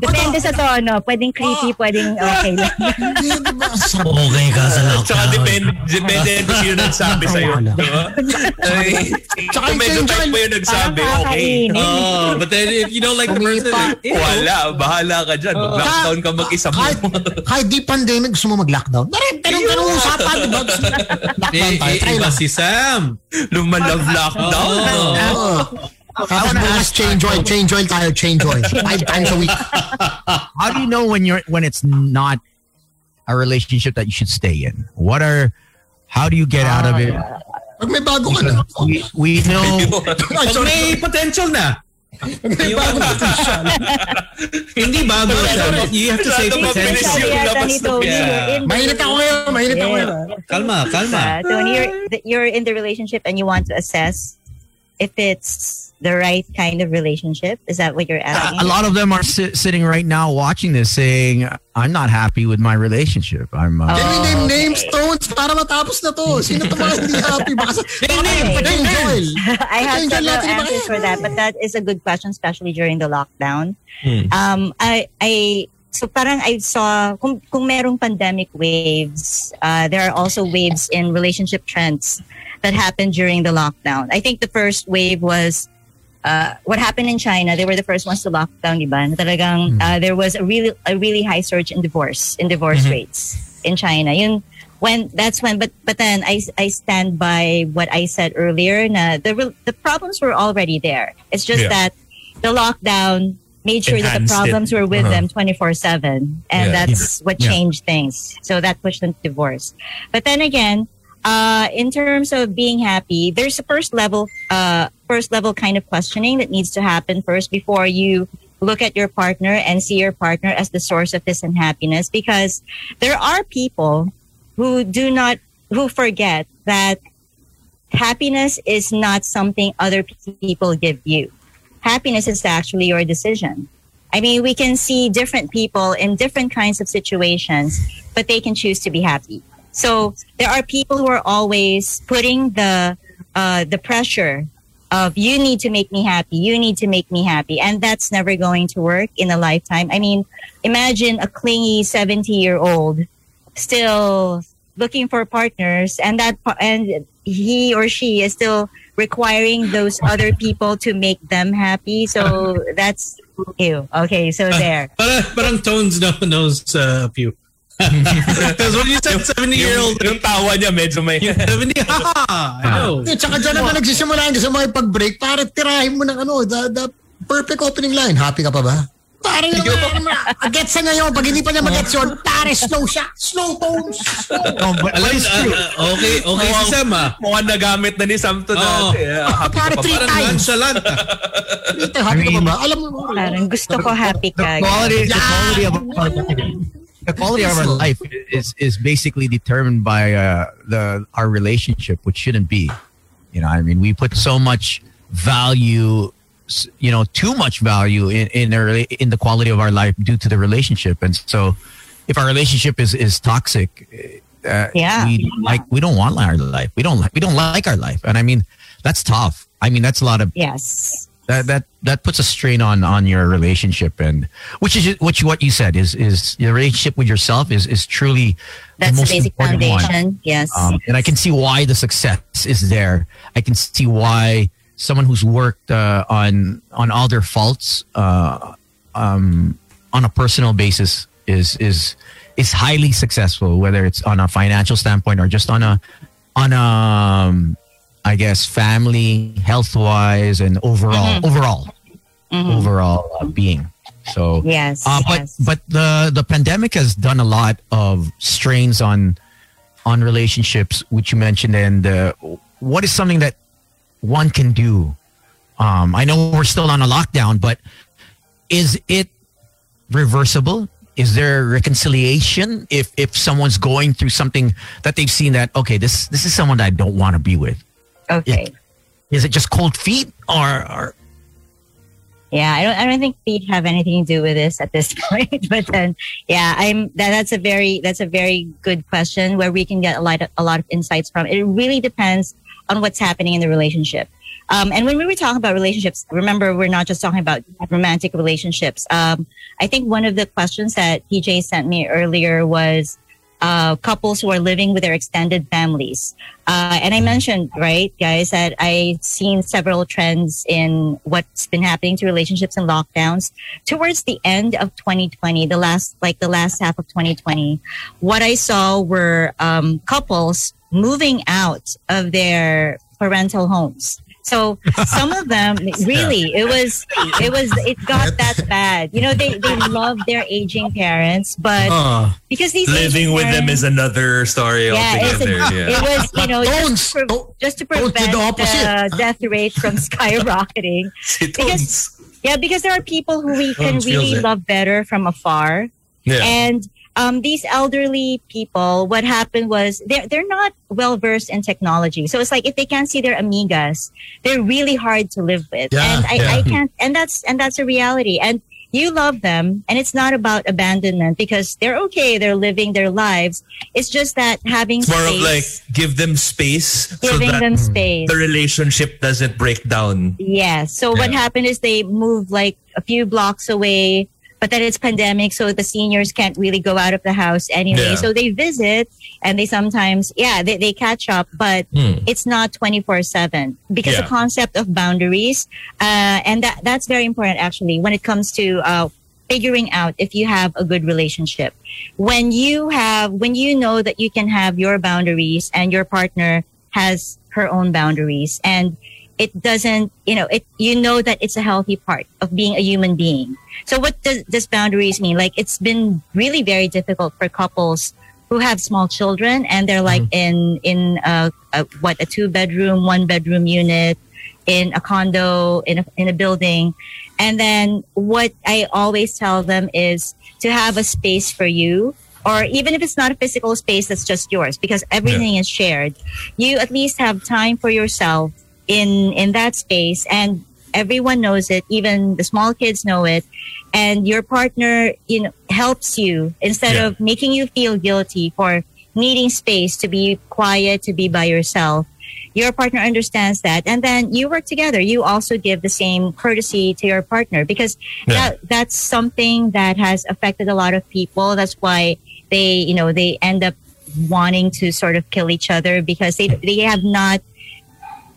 Depende sa tono. Pwedeng creepy, pwedeng okay lang. [laughs] Okay ka sa Tsaka depende, depende kung sino nagsabi sa'yo. Tsaka Kung medyo type mo yung nagsabi, okay. Oh, but then if you don't like the person, Umipa. ew. Wala, bahala ka dyan. Mag-lockdown ka mag-isa mo. Kahit, kahit di pandemic, gusto mo mag-lockdown. Dari, ganun usapan, di ba? Gusto mo Lockdown Eh, tayo, eh, iba si Sam. Lumalove lockdown. Oh. Oo. Tapos bukas change oil, change oil tayo, change oil. Five times a week. [laughs] How do you know when you're when it's not a relationship that you should stay in? What are how do you get out of it? Ah, Pag may bago ka na. We, we know Ay, [laughs] Pag may potential na. May bago na. Hindi bago siya. You have to say Masyado mabilis potential. yung Yata labas ni na- Tony, Yeah. you're in the Mainit ako ngayon, mainit ako ngayon. Kalma, kalma. Uh, Tony, you're, you're in the relationship and you want to assess if it's the right kind of relationship. Is that what you're asking? a lot of them are si- sitting right now watching this saying, I'm not happy with my relationship. I'm uh, Can we name Oh, name okay. stones para matapos na to? Sino to mga hindi [laughs] happy? Baka sa... Baka name, may name, change oil. [laughs] I have Change oil several natin, di ba answers for that, but that is a good question, especially during the lockdown. Hmm. Um, I, I, so parang I saw, kung, kung merong pandemic waves, uh, there are also waves in relationship trends that happened during the lockdown. I think the first wave was uh, what happened in China. They were the first ones to lock down, di ba? Na Talagang, uh, there was a really, a really high surge in divorce, in divorce rates in China. Yun, when that's when but but then I, I stand by what I said earlier na the the problems were already there it's just Yeah. that the lockdown made sure that the Enhanced it. problems were with Uh-huh. them 24 7 and Yeah. that's what Yeah. changed things so that pushed them to divorce but then again uh, in terms of being happy there's a first level uh, first level kind of questioning that needs to happen first before you look at your partner and see your partner as the source of this unhappiness because there are people who do not who forget that happiness is not something other people give you happiness is actually your decision. I mean, we can see different people in different kinds of situations, but they can choose to be happy. So there are people who are always putting the uh, the pressure of you need to make me happy, you need to make me happy, and that's never going to work in a lifetime. I mean, imagine a clingy seventy year old still looking for partners, and that and he or she is still requiring those other people to make them happy. So [laughs] that's you. Okay, so there. Parang, parang Tones know, knows uh, a few. Because [laughs] when you said 70 year old, Yung tawa niya medyo may... 70, [laughs] ha, I know. Eh, tsaka dyan naman nagsisimula yung sa mga pag-break para tirahin mo ng ano, the, the perfect opening line. Happy ka pa ba? Pare yung agets sa ngayon. Pag hindi pa niya magets yun, pare slow siya. Slow tones. Slow. No, but, Alam, uh, okay, okay si Sam ah. Mukhang nagamit na ni Sam to Oo. dati. Ah, happy Pare ka pa three? Parang times. nonchalant ah. Dito, happy ka pa ba? Alam mo. Parang gusto ko happy the ka. quality, the quality of our, the quality of our life is is basically determined by uh, the our relationship, which shouldn't be. You know, I mean, we put so much value, you know, too much value in in our, in the quality of our life due to the relationship, and so if our relationship is is toxic, uh, Yeah. we don't like we don't want our life. We don't like we don't like our life, and I mean that's tough. I mean that's a lot of Yes. that that that puts a strain on on your relationship and which is which what you said is is your relationship with yourself is is truly That's the most basic important one. foundation. Yes. um, and I can see why the success is there. I can see why someone who's worked uh, on on all their faults uh, um, on a personal basis is is is highly successful, whether it's on a financial standpoint or just on a on a um, I guess family, health wise, and overall Mhm. overall Mhm. overall uh, being. So Yes. uh, but yes. but the the pandemic has done a lot of strains on on relationships, which you mentioned, and uh, what is something that one can do? Um, I know we're still on a lockdown, but is it reversible? Is there reconciliation if if someone's going through something that they've seen that okay, this this is someone that I don't want to be with? okay. Is it just cold feet or, or Yeah, I don't. I don't think feet have anything to do with this at this [laughs] point. But then, yeah, I'm. That, that's a very. That's a very good question where we can get a lot. Of, a lot of insights from. It really depends on what's happening in the relationship. Um, and when we were talking about relationships, remember we're not just talking about romantic relationships. Um, I think one of the questions that PJ sent me earlier was uh, couples who are living with their extended families. Uh, and I mentioned, right, guys, that I've seen several trends in what's been happening to relationships and lockdowns towards the end of 2020, the last, like the last half of 2020. What I saw were um, couples moving out of their parental homes. So [laughs] some of them really it was it was it got that bad. You know they they love their aging parents, but Uh, because these living aging with them is another story yeah, it's a, altogether. yeah. it was you know just to, pre- just to prevent the opposite. the death rate from [laughs] skyrocketing. [laughs] Because- Yeah, because there are people who we can really love better from afar, Yeah. and um, these elderly people, what happened was they're they're not well versed in technology. So it's like if they can't see their amigas, they're really hard to live with. Yeah, and I, yeah. I can't and that's and that's a reality. And you love them and it's not about abandonment because they're okay, they're living their lives. It's just that having It's more of like give them space so giving that them space. the relationship doesn't break down. Yeah. So what happened is they moved like a few blocks away, but then it's pandemic, so the seniors can't really go out of the house anyway. Yeah. So they visit and they sometimes, yeah, they, they catch up, but Hmm. it's not 24 seven because Yeah. the concept of boundaries, uh, and that, that's very important actually when it comes to, uh, figuring out if you have a good relationship. When you have, when you know that you can have your boundaries and your partner has her own boundaries and it doesn't, you know, it you know that it's a healthy part of being a human being. So what does this boundaries mean? Like it's been really very difficult for couples who have small children and they're like mm-hmm. in in a, a what a two bedroom, one bedroom unit in a condo in a, in a building. And then what I always tell them is to have a space for you or even if it's not a physical space that's just yours because everything is shared you at least have time for yourself in in that space and everyone knows it even the small kids know it and your partner you know helps you instead Yeah. of making you feel guilty for needing space to be quiet to be by yourself your partner understands that and then you work together you also give the same courtesy to your partner because Yeah. that that's something that has affected a lot of people that's why they you know they end up wanting to sort of kill each other because they they have not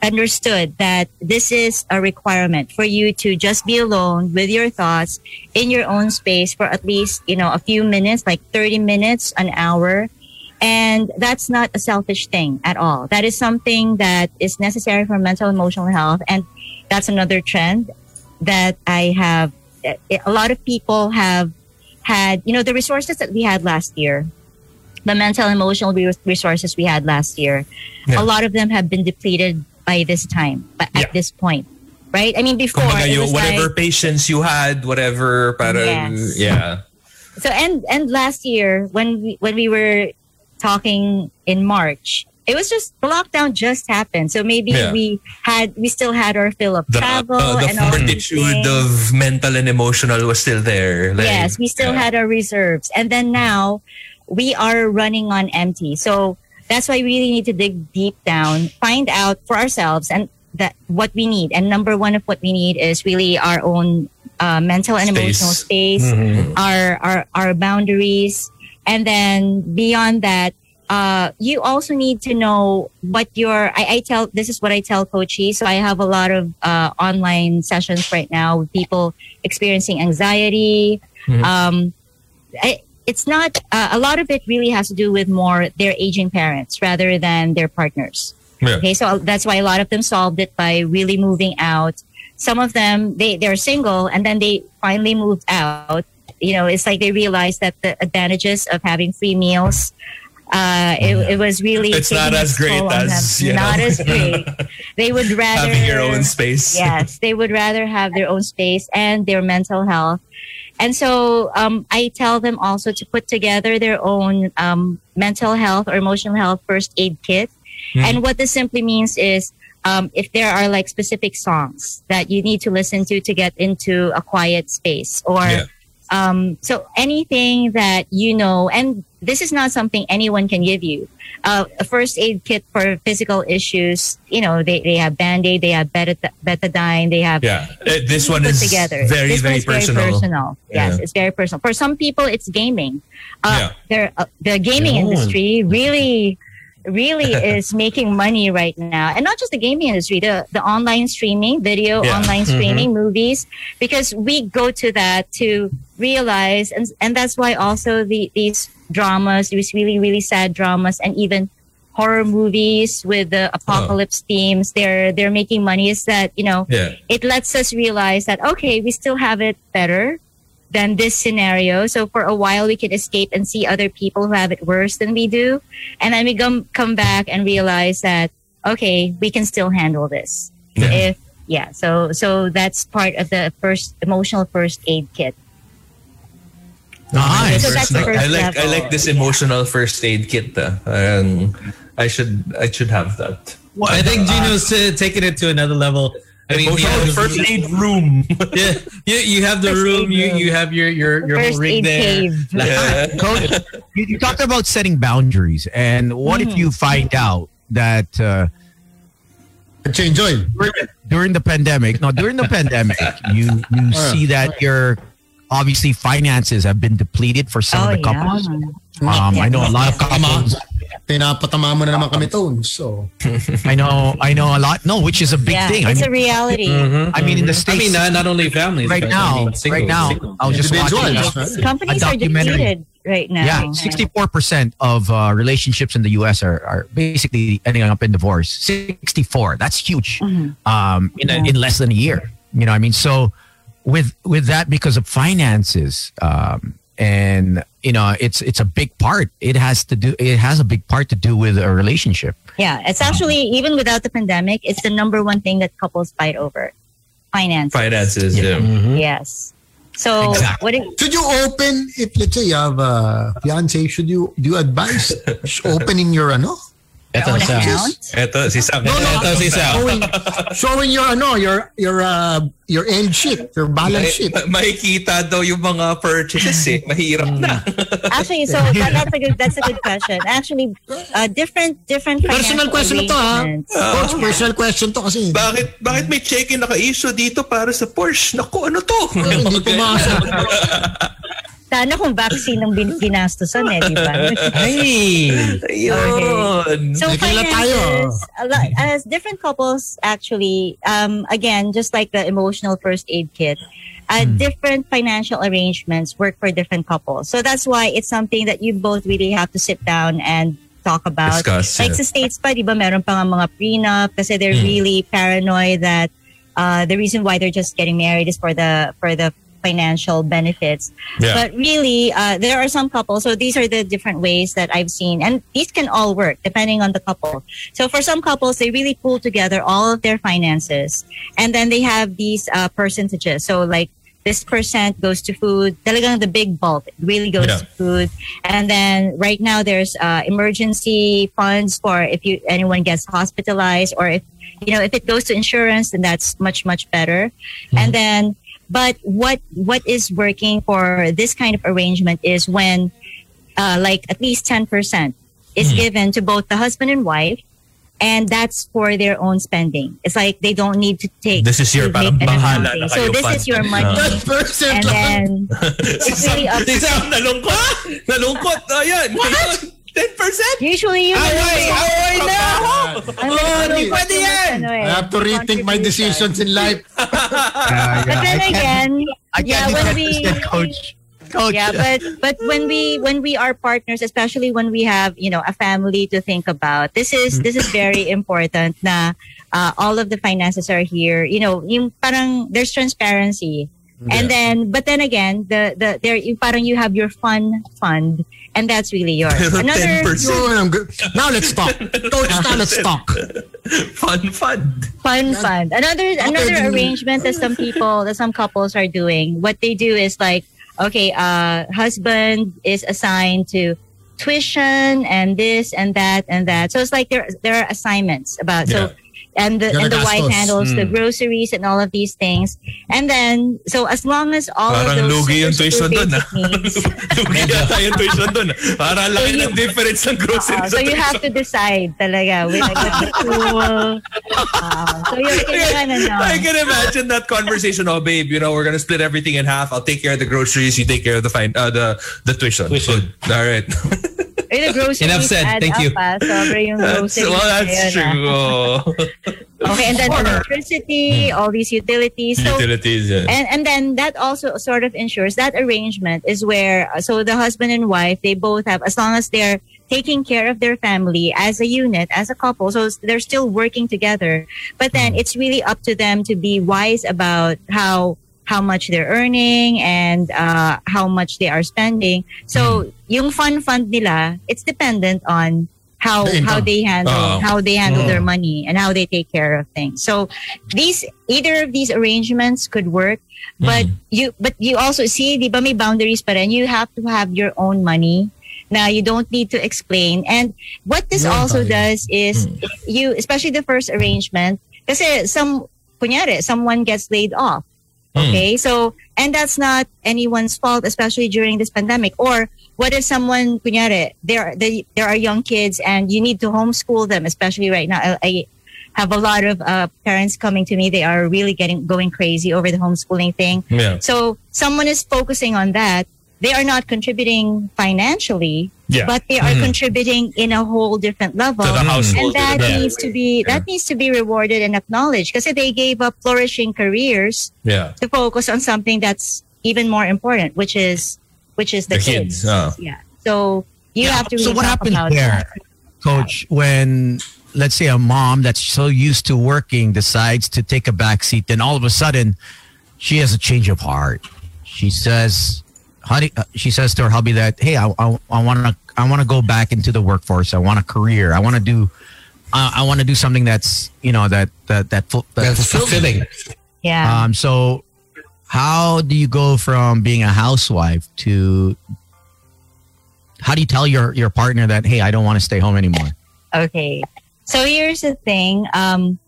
understood that this is a requirement for you to just be alone with your thoughts in your own space for at least you know a few minutes like 30 minutes an hour. And that's not a selfish thing at all. That is something that is necessary for mental emotional health. And that's another trend that i have eh, a lot of people have had you know the resources that we had last year the mental emotional resources we had last year Yeah. a lot of them have been depleted by this time but at this point right i mean before it yung was whatever like, patience you had, whatever, parang, Yes. yeah. so and and last year when we when we were talking in march it was just the lockdown just happened so maybe Yeah. we had we still had our fill of The, travel uh, the and fortitude of mental and emotional was still there. Like, yes, we still yeah. had our reserves. And then now we are running on empty. So that's why we really need to dig deep down, find out for ourselves and that what we need. And number one of what we need is really our own uh, mental and Space. emotional space, Mhm. our, our our boundaries, and then beyond that, uh, you also need to know what your. I, I tell this is what I tell coaches. So I have a lot of uh, online sessions right now with people experiencing anxiety. Mhm. Um, I, it's not uh, a lot of it really has to do with more their aging parents rather than their partners. Yeah. Okay, so that's why a lot of them solved it by really moving out. Some of them they they're single and then they finally moved out. You know, it's like they realized that the advantages of having free meals. Uh, it, it was really It's not as great as, you not as great. [laughs] They would rather Having your own space. yes, they would rather have their own space and their mental health. And so um, I tell them also to put together their own um, mental health or emotional health first aid kit. Hmm. And what this simply means is um, if there are like specific songs that you need to listen to to get into a quiet space or Yeah. um, so anything that you know, and this is not something anyone can give you. Uh, a first aid kit for physical issues, you know, they, they have Band-Aid, they have betad- betadine, they have Yeah. Uh, this one is together. very, this very personal. Very personal. Yes, Yeah. it's very personal. For some people, it's gaming. Uh, Yeah. uh, the gaming Yeah. industry really, really [laughs] is making money right now, and not just the gaming industry. The the online streaming, video, Yeah. online Mhm. streaming, movies, because we go to that to realize, and and that's why also the these dramas, these really really sad dramas, and even horror movies with the apocalypse themes. They're they're making money. Is that you know Yeah. it lets us realize that okay we still have it better than this scenario. So for a while we can escape and see other people who have it worse than we do. And then we come come back and realize that okay we can still handle this. Yeah. if yeah. So so that's part of the first emotional first aid kit Nice. So that's the Personal- first I like I like this Yeah. emotional first aid kit. Uh, um, I should I should have that. I think Gino's uh, taking it to another level. I mean, you Emotional have, first aid room. [laughs] yeah, you, you have the First room, you, room. you have your your, your whole First rig aid there. cave. Like, Yeah. [laughs] Coach, you, you talked about setting boundaries, and what if you find out that uh, Change oil. during, during the pandemic, no, during the [laughs] pandemic, you you see that your obviously finances have been depleted for some oh of the couples. yeah Um, I know a lot of couples pinapatama mo na naman kami tones. So, I know, I know a lot. No, which is a big yeah, thing. I it's mean, a reality. Mhm, I mean, in the mhm. I mean, not, not only families. right now, mean, singles, right now, singles. I was just watching. individuals. right? Companies are depleted right now. Yeah, sixty-four percent of uh, relationships in the U.S. are, are basically ending up in divorce. Sixty-four. That's huge. Mhm. Um, in, a, in less than a year. You know, what I mean, so with with that because of finances, um, and you know, it's it's a big part. It has to do. It has a big part to do with a relationship. Yeah, it's actually even without the pandemic, it's the number one thing that couples fight over. Finances. Finances. Yeah. Mhm. Yes. So Exactly. what do- Should you open, if let's say you have a fiance, should you, do you advise [laughs] opening your ano? Ito, Sam. account? Eto, si Sam. Ito si Sam. Showing, showing your ano, your, your, uh, your end sheet, your balance sheet. Ma- makikita daw yung mga purchases eh. Mahirap na. Actually, so that, that's a good that's a good question. Actually, uh, different different Personal question to ha. arrangements. Coach, personal question to kasi. bakit bakit may check-in naka-issue dito para sa Porsche? Naku, ano to? Hindi pumasok. [laughs] Sana kung vaccine ang bin- ginastusan eh, di ba? [laughs] Hey! Ayun. So May kailan tayo? finances, a lot- as different couples actually, um, again, just like the emotional first aid kit, uh, Hmm. different financial arrangements work for different couples. So that's why it's something that you both really have to sit down and talk about. Discuss, Like yeah. sa States pa, di ba, meron pa nga mga prenup kasi they're Hmm. really paranoid that uh, the reason why they're just getting married is for the for the financial benefits. Yeah. But really, uh, there are some couples. So these are the different ways that I've seen, and these can all work depending on the couple. So for some couples, they really pull together all of their finances, and then they have these uh, percentages. So like this percent goes to food. Talagang the big bulk really goes Yeah. to food, and then right now there's uh, emergency funds for if you anyone gets hospitalized or if you know if it goes to insurance, then that's much much better. And then but what what is working for this kind of arrangement is when uh, like at least 10% is given to both the husband and wife and that's for their own spending it's like they don't need to take This is your parang bahala na so this fund. is your money Ah. That person and then [laughs] it's really up Si Sam, nalungkot. Nalungkot. Ayan. 10%? usually you Away! Away na ako! Ano, Hindi pwede yan! ano eh, I have to rethink my decisions in life. [laughs] Yeah, but then I can't- again I yeah can't when we coach. Coach. yeah but but when we when we are partners especially when we have you know a family to think about this is this is very [laughs] important na uh, all of the finances are here you know yung parang there's transparency and then but then again the the there you parang you have your fun fund and that's really yours another 10%. Yun, I'm good. Now let's talk. Coach, [laughs] now let's talk. Fun, fun. fun fund another another then- arrangement that some people that some couples are doing what they do is like okay uh husband is assigned to tuition and this and that and that so it's like there there are assignments about so and the and the wife Ganagastos. handles the Mm. groceries and all of these things and then so as long as all Parang of those lugi yung tuition super dun, ah. [laughs] needs Lugi yata yung tuition dun. Para laki ng difference ng groceries. Uh, so you have to decide talaga with like, the school. Uh, [laughs] so you're kailangan ano. I can imagine that conversation. Oh, babe, you know, we're gonna split everything in half. I'll take care of the groceries. You take care of the fine, uh, the the tuition. Tuition. Good. All right. [laughs] The groceries Enough said. add Thank up, you. ah. Sobra yung That's, well, that's ngayon, true. ah. Oh. [laughs] Okay, and then electricity, all these utilities. So, Utilities. Yeah. and, and then that also sort of ensures that arrangement is where, uh, so the husband and wife, they both have, as long as they're taking care of their family as a unit, as a couple, so they're still working together. But then it's really up to them to be wise about how how much they're earning and uh, how much they are spending. So yung fun fund nila, it's dependent on how The how they handle Oh. how they handle their mm. money and how they take care of things. So these either of these arrangements could work, but mm. you but you also see di ba may boundaries pa rin. You have to have your own money. Now you don't need to explain. And what this Yun also tayo. does is mm. you especially the first arrangement kasi some kunyari someone gets laid off. Okay? So and that's not anyone's fault especially during this pandemic or what if someone kunyari there they, there are young kids and you need to homeschool them especially right now I, I have a lot of uh, parents coming to me they are really getting going crazy over the homeschooling thing Yeah. so someone is focusing on that. They are not contributing financially, Yeah. but they are Mhm. contributing in a whole different level. to the household. and that Yeah. needs to be that needs to be rewarded and acknowledged because they gave up flourishing careers yeah. to focus on something that's even more important, which is which is the, The kids, kids. uh. Yeah. So you Yeah, have to. so what talk happens there? that. coach when let's say a mom that's so used to working decides to take a back seat then all of a sudden she has a change of heart she says honey uh, she says to her hubby that hey i, I, I want to i want to go back into the workforce i want a career i want to do uh, i want to do something that's you know that that that, that That's fulfills fulfilling. Yeah. um so how do you go from being a housewife to how do you tell your your partner that hey i don't want to stay home anymore Okay. So here's the thing. Um,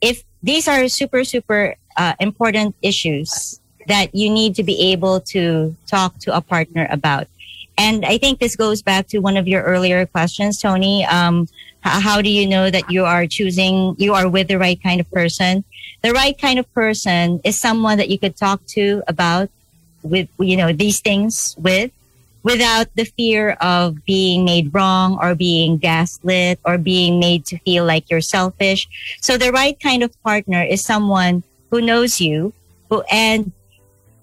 if these are super, super uh, important issues that you need to be able to talk to a partner about. And I think this goes back to one of your earlier questions, Tony. Um, how do you know that you are choosing, you are with the right kind of person? The right kind of person is someone that you could talk to about with, you know, these things with without the fear of being made wrong or being gaslit or being made to feel like you're selfish. So the right kind of partner is someone who knows you who and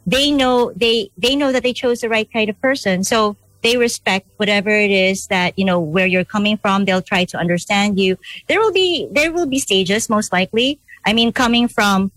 they know they they know that they chose the right kind of person. So they respect whatever it is that you know where you're coming from. They'll try to understand you. There will be there will be stages most likely. I mean coming from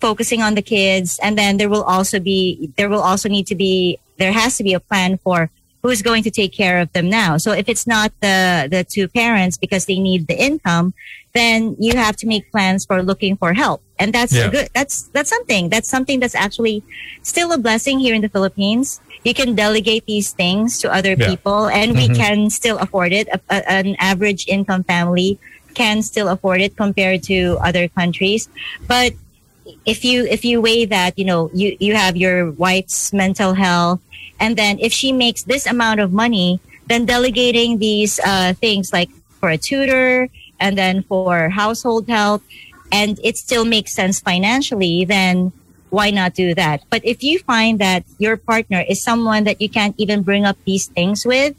focusing on the kids and then there will also be there will also need to be there has to be a plan for who's going to take care of them now so if it's not the the two parents because they need the income then you have to make plans for looking for help and that's Yeah. good that's that's something that's something that's actually still a blessing here in the philippines you can delegate these things to other Yeah. people and we Mhm. can still afford it a, a, an average income family can still afford it compared to other countries but if you if you weigh that you know you you have your wife's mental health and then if she makes this amount of money then delegating these uh, things like for a tutor and then for household help and it still makes sense financially then why not do that but if you find that your partner is someone that you can't even bring up these things with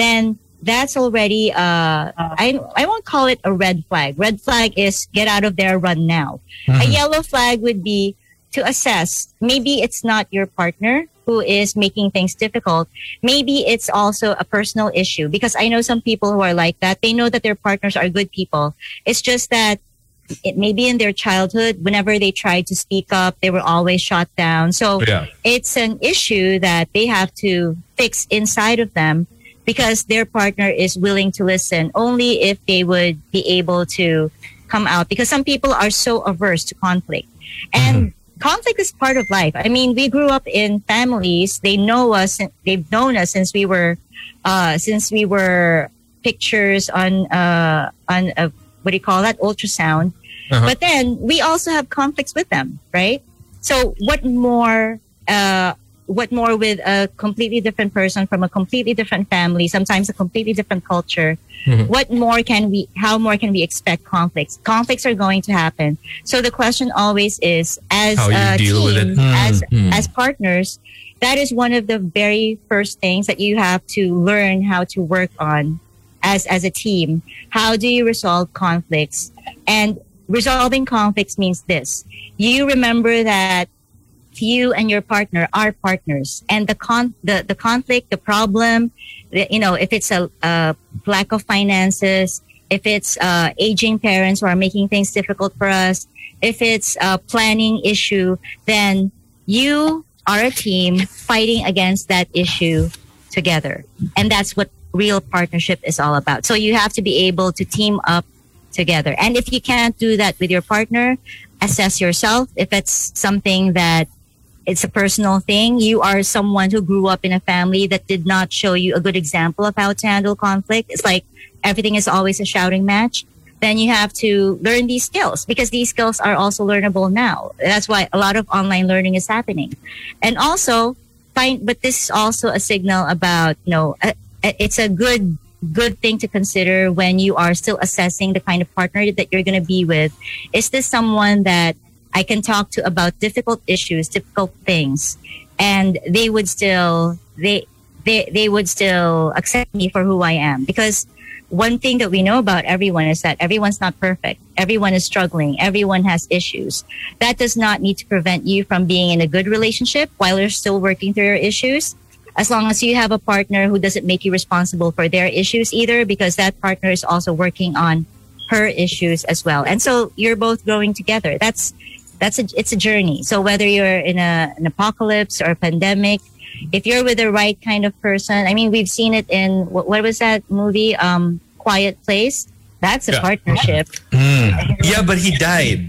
then that's already uh, I, I won't call it a red flag red flag is get out of there run now a yellow flag would be to assess maybe it's not your partner who is making things difficult. Maybe it's also a personal issue because I know some people who are like that. They know that their partners are good people. It's just that it maybe in their childhood, whenever they tried to speak up, they were always shot down. So Yeah. it's an issue that they have to fix inside of them because their partner is willing to listen only if they would be able to come out because some people are so averse to conflict. And conflict is part of life. I mean we grew up in families. They know us they've known us since we were uh since we were pictures on uh on a, what do you call that ultrasound Uh-huh. but then we also have conflicts with them right so what more uh what more with a completely different person from a completely different family sometimes a completely different culture Mhm. what more can we how more can we expect conflicts conflicts are going to happen so the question always is as How you a deal with team it. as Mhm. as partners that is one of the very first things that you have to learn how to work on as as a team how do you resolve conflicts? And resolving conflicts means this. You remember that you and your partner are partners and the con the, the conflict the problem you know if it's a, a lack of finances if it's uh, aging parents who are making things difficult for us if it's a planning issue then you are a team fighting against that issue together. And that's what real partnership is all about so you have to be able to team up together and if you can't do that with your partner assess yourself if it's something that it's a personal thing. You are someone who grew up in a family that did not show you a good example of how to handle conflict. It's like everything is always a shouting match. Then you have to learn these skills because these skills are also learnable now. That's why a lot of online learning is happening. And also find, but this is also a signal about, you know, it's a good, good thing to consider when you are still assessing the kind of partner that you're going to be with. Is this someone that I can talk to about difficult issues, difficult things, and they would still they they they would still accept me for who I am because one thing that we know about everyone is that everyone's not perfect. Everyone is struggling. Everyone has issues. That does not need to prevent you from being in a good relationship while you're still working through your issues. As long as you have a partner who doesn't make you responsible for their issues either, because that partner is also working on her issues as well. And so you're both growing together. That's that's a it's a journey. So whether you're in a, an apocalypse or a pandemic, if you're with the right kind of person, I mean, we've seen it in what, what was that movie? Um, Quiet Place. That's a Yeah. partnership. Yeah, but he died.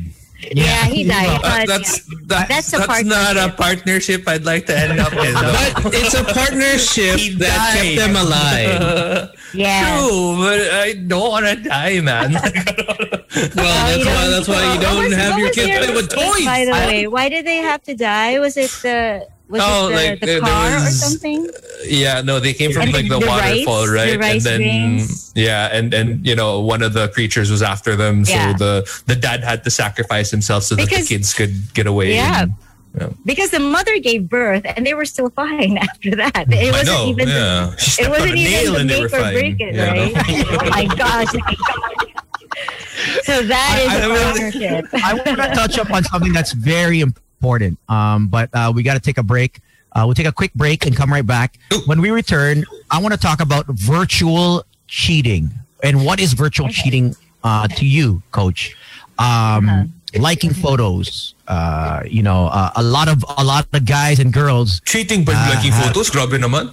Yeah, he died. Uh, but that's that's That's a that's not a partnership I'd like to end up in. But it's a [laughs] partnership He that kept them alive. [laughs] yeah. True, but I don't want to die, man. [laughs] Well, that's why that's why you don't was- have your kids play with toys. By the way, why did they have to die? Was it the was Oh, it the, like, the there- there car or something? yeah, no, they came from And like the- the, the waterfall, rice- right? the rice and then grains. yeah, and and you know one of the creatures was after them, so Yeah. the the dad had to sacrifice himself so that the kids could get away. Yeah. and- yeah. Because the mother gave birth and they were still fine [laughs] after that. It wasn't know. even yeah. She it wasn't even the and they make or fine. break it, Yeah, right? [laughs] oh my gosh. [laughs] so that is I- a I really- partnership. I want to touch up on something that's very important. Um, but uh, we got to take a break. Uh, we'll take a quick break and come right back. When we return, I want to talk about virtual cheating and what is virtual cheating uh, to you, Coach. Um, Liking photos, uh, you know, uh, a lot of a lot of guys and girls Cheating but Ah, liking have- photos, grabe naman.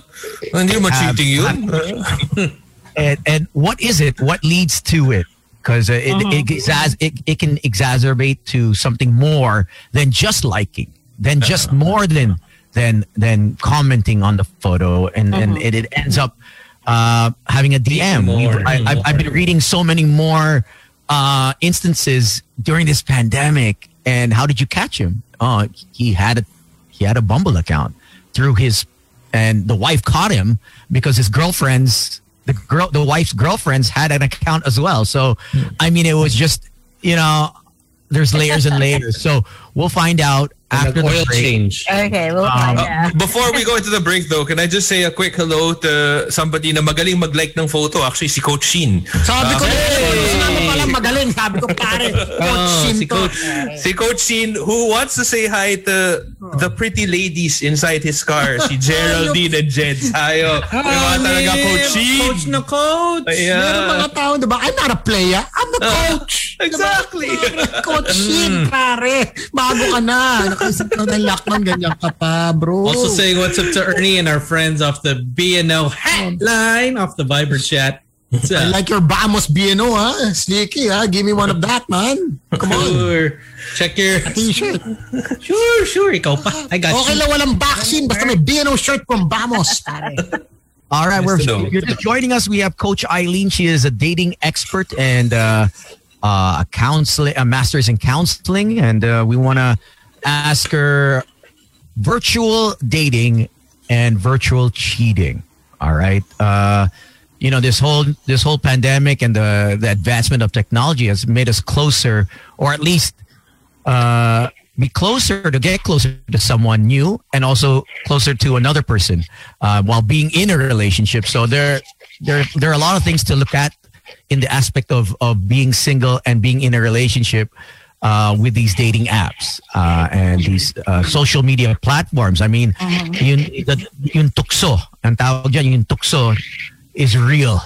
Hindi mo Have- cheating yun. [laughs] and and what is it? What leads to it? Because uh, it, it, exas- it it can exacerbate to something more than just liking, than just more than than than commenting on the photo, and and it, it ends up uh, having a DM. More. We've- I, I've, I've been reading so many more uh, instances during this pandemic. And how did you catch him? Oh, he had a he had a Bumble account through his, and the wife caught him because his girlfriends, the girl, the wife's girlfriends had an account as well. So, I mean, it was just you know, there's layers and layers. So we'll find out after An the oil break. change. Okay, we'll um, find out. [laughs] Before we go into the break though, can I just say a quick hello to somebody na magaling mag-like ng photo? Actually, si Coach Sheen. Sabi ko, ah, hey! Pala [laughs] magaling. Sabi ko, pare, [laughs] Coach Oh, Shin si to. Coach. Si Coach Sheen, who wants to say hi to the pretty ladies inside his car. [laughs] Si Geraldine and Jed. Yung mga talaga Coach Sheen. Coach na coach. Meron Yeah. mga tao, di ba? I'm not a player. I'm the coach. Exactly. Coach Shin, pare. Bago ka na. Nakaisip ka ng lockdown, ganyan ka pa, bro. Also saying what's up to Ernie and our friends off the BNO hotline off the Viber chat. What's I like your Vamos BNO, ha? Sneaky, ha? Give me one of that, man. Come on. Sure. Check your T-shirt. Sure, sure. Ikaw pa. I got Okay you. lang walang vaccine. Basta may BNO shirt from Vamos, [laughs] pare. All right, we're Yes, you're just joining us. We have Coach Eileen. She is a dating expert and uh, uh, a counseling, a master's in counseling, and uh, we want to ask her virtual dating and virtual cheating. All right, uh, you know this whole this whole pandemic and the the advancement of technology has made us closer, or at least uh, be closer to get closer to someone new and also closer to another person uh, while being in a relationship. So there, there, there are a lot of things to look at in the aspect of of being single and being in a relationship. Uh, with these dating apps uh, and these uh, social media platforms. I mean, yun, the, yung tukso, ang tawag dyan, yung tukso is real.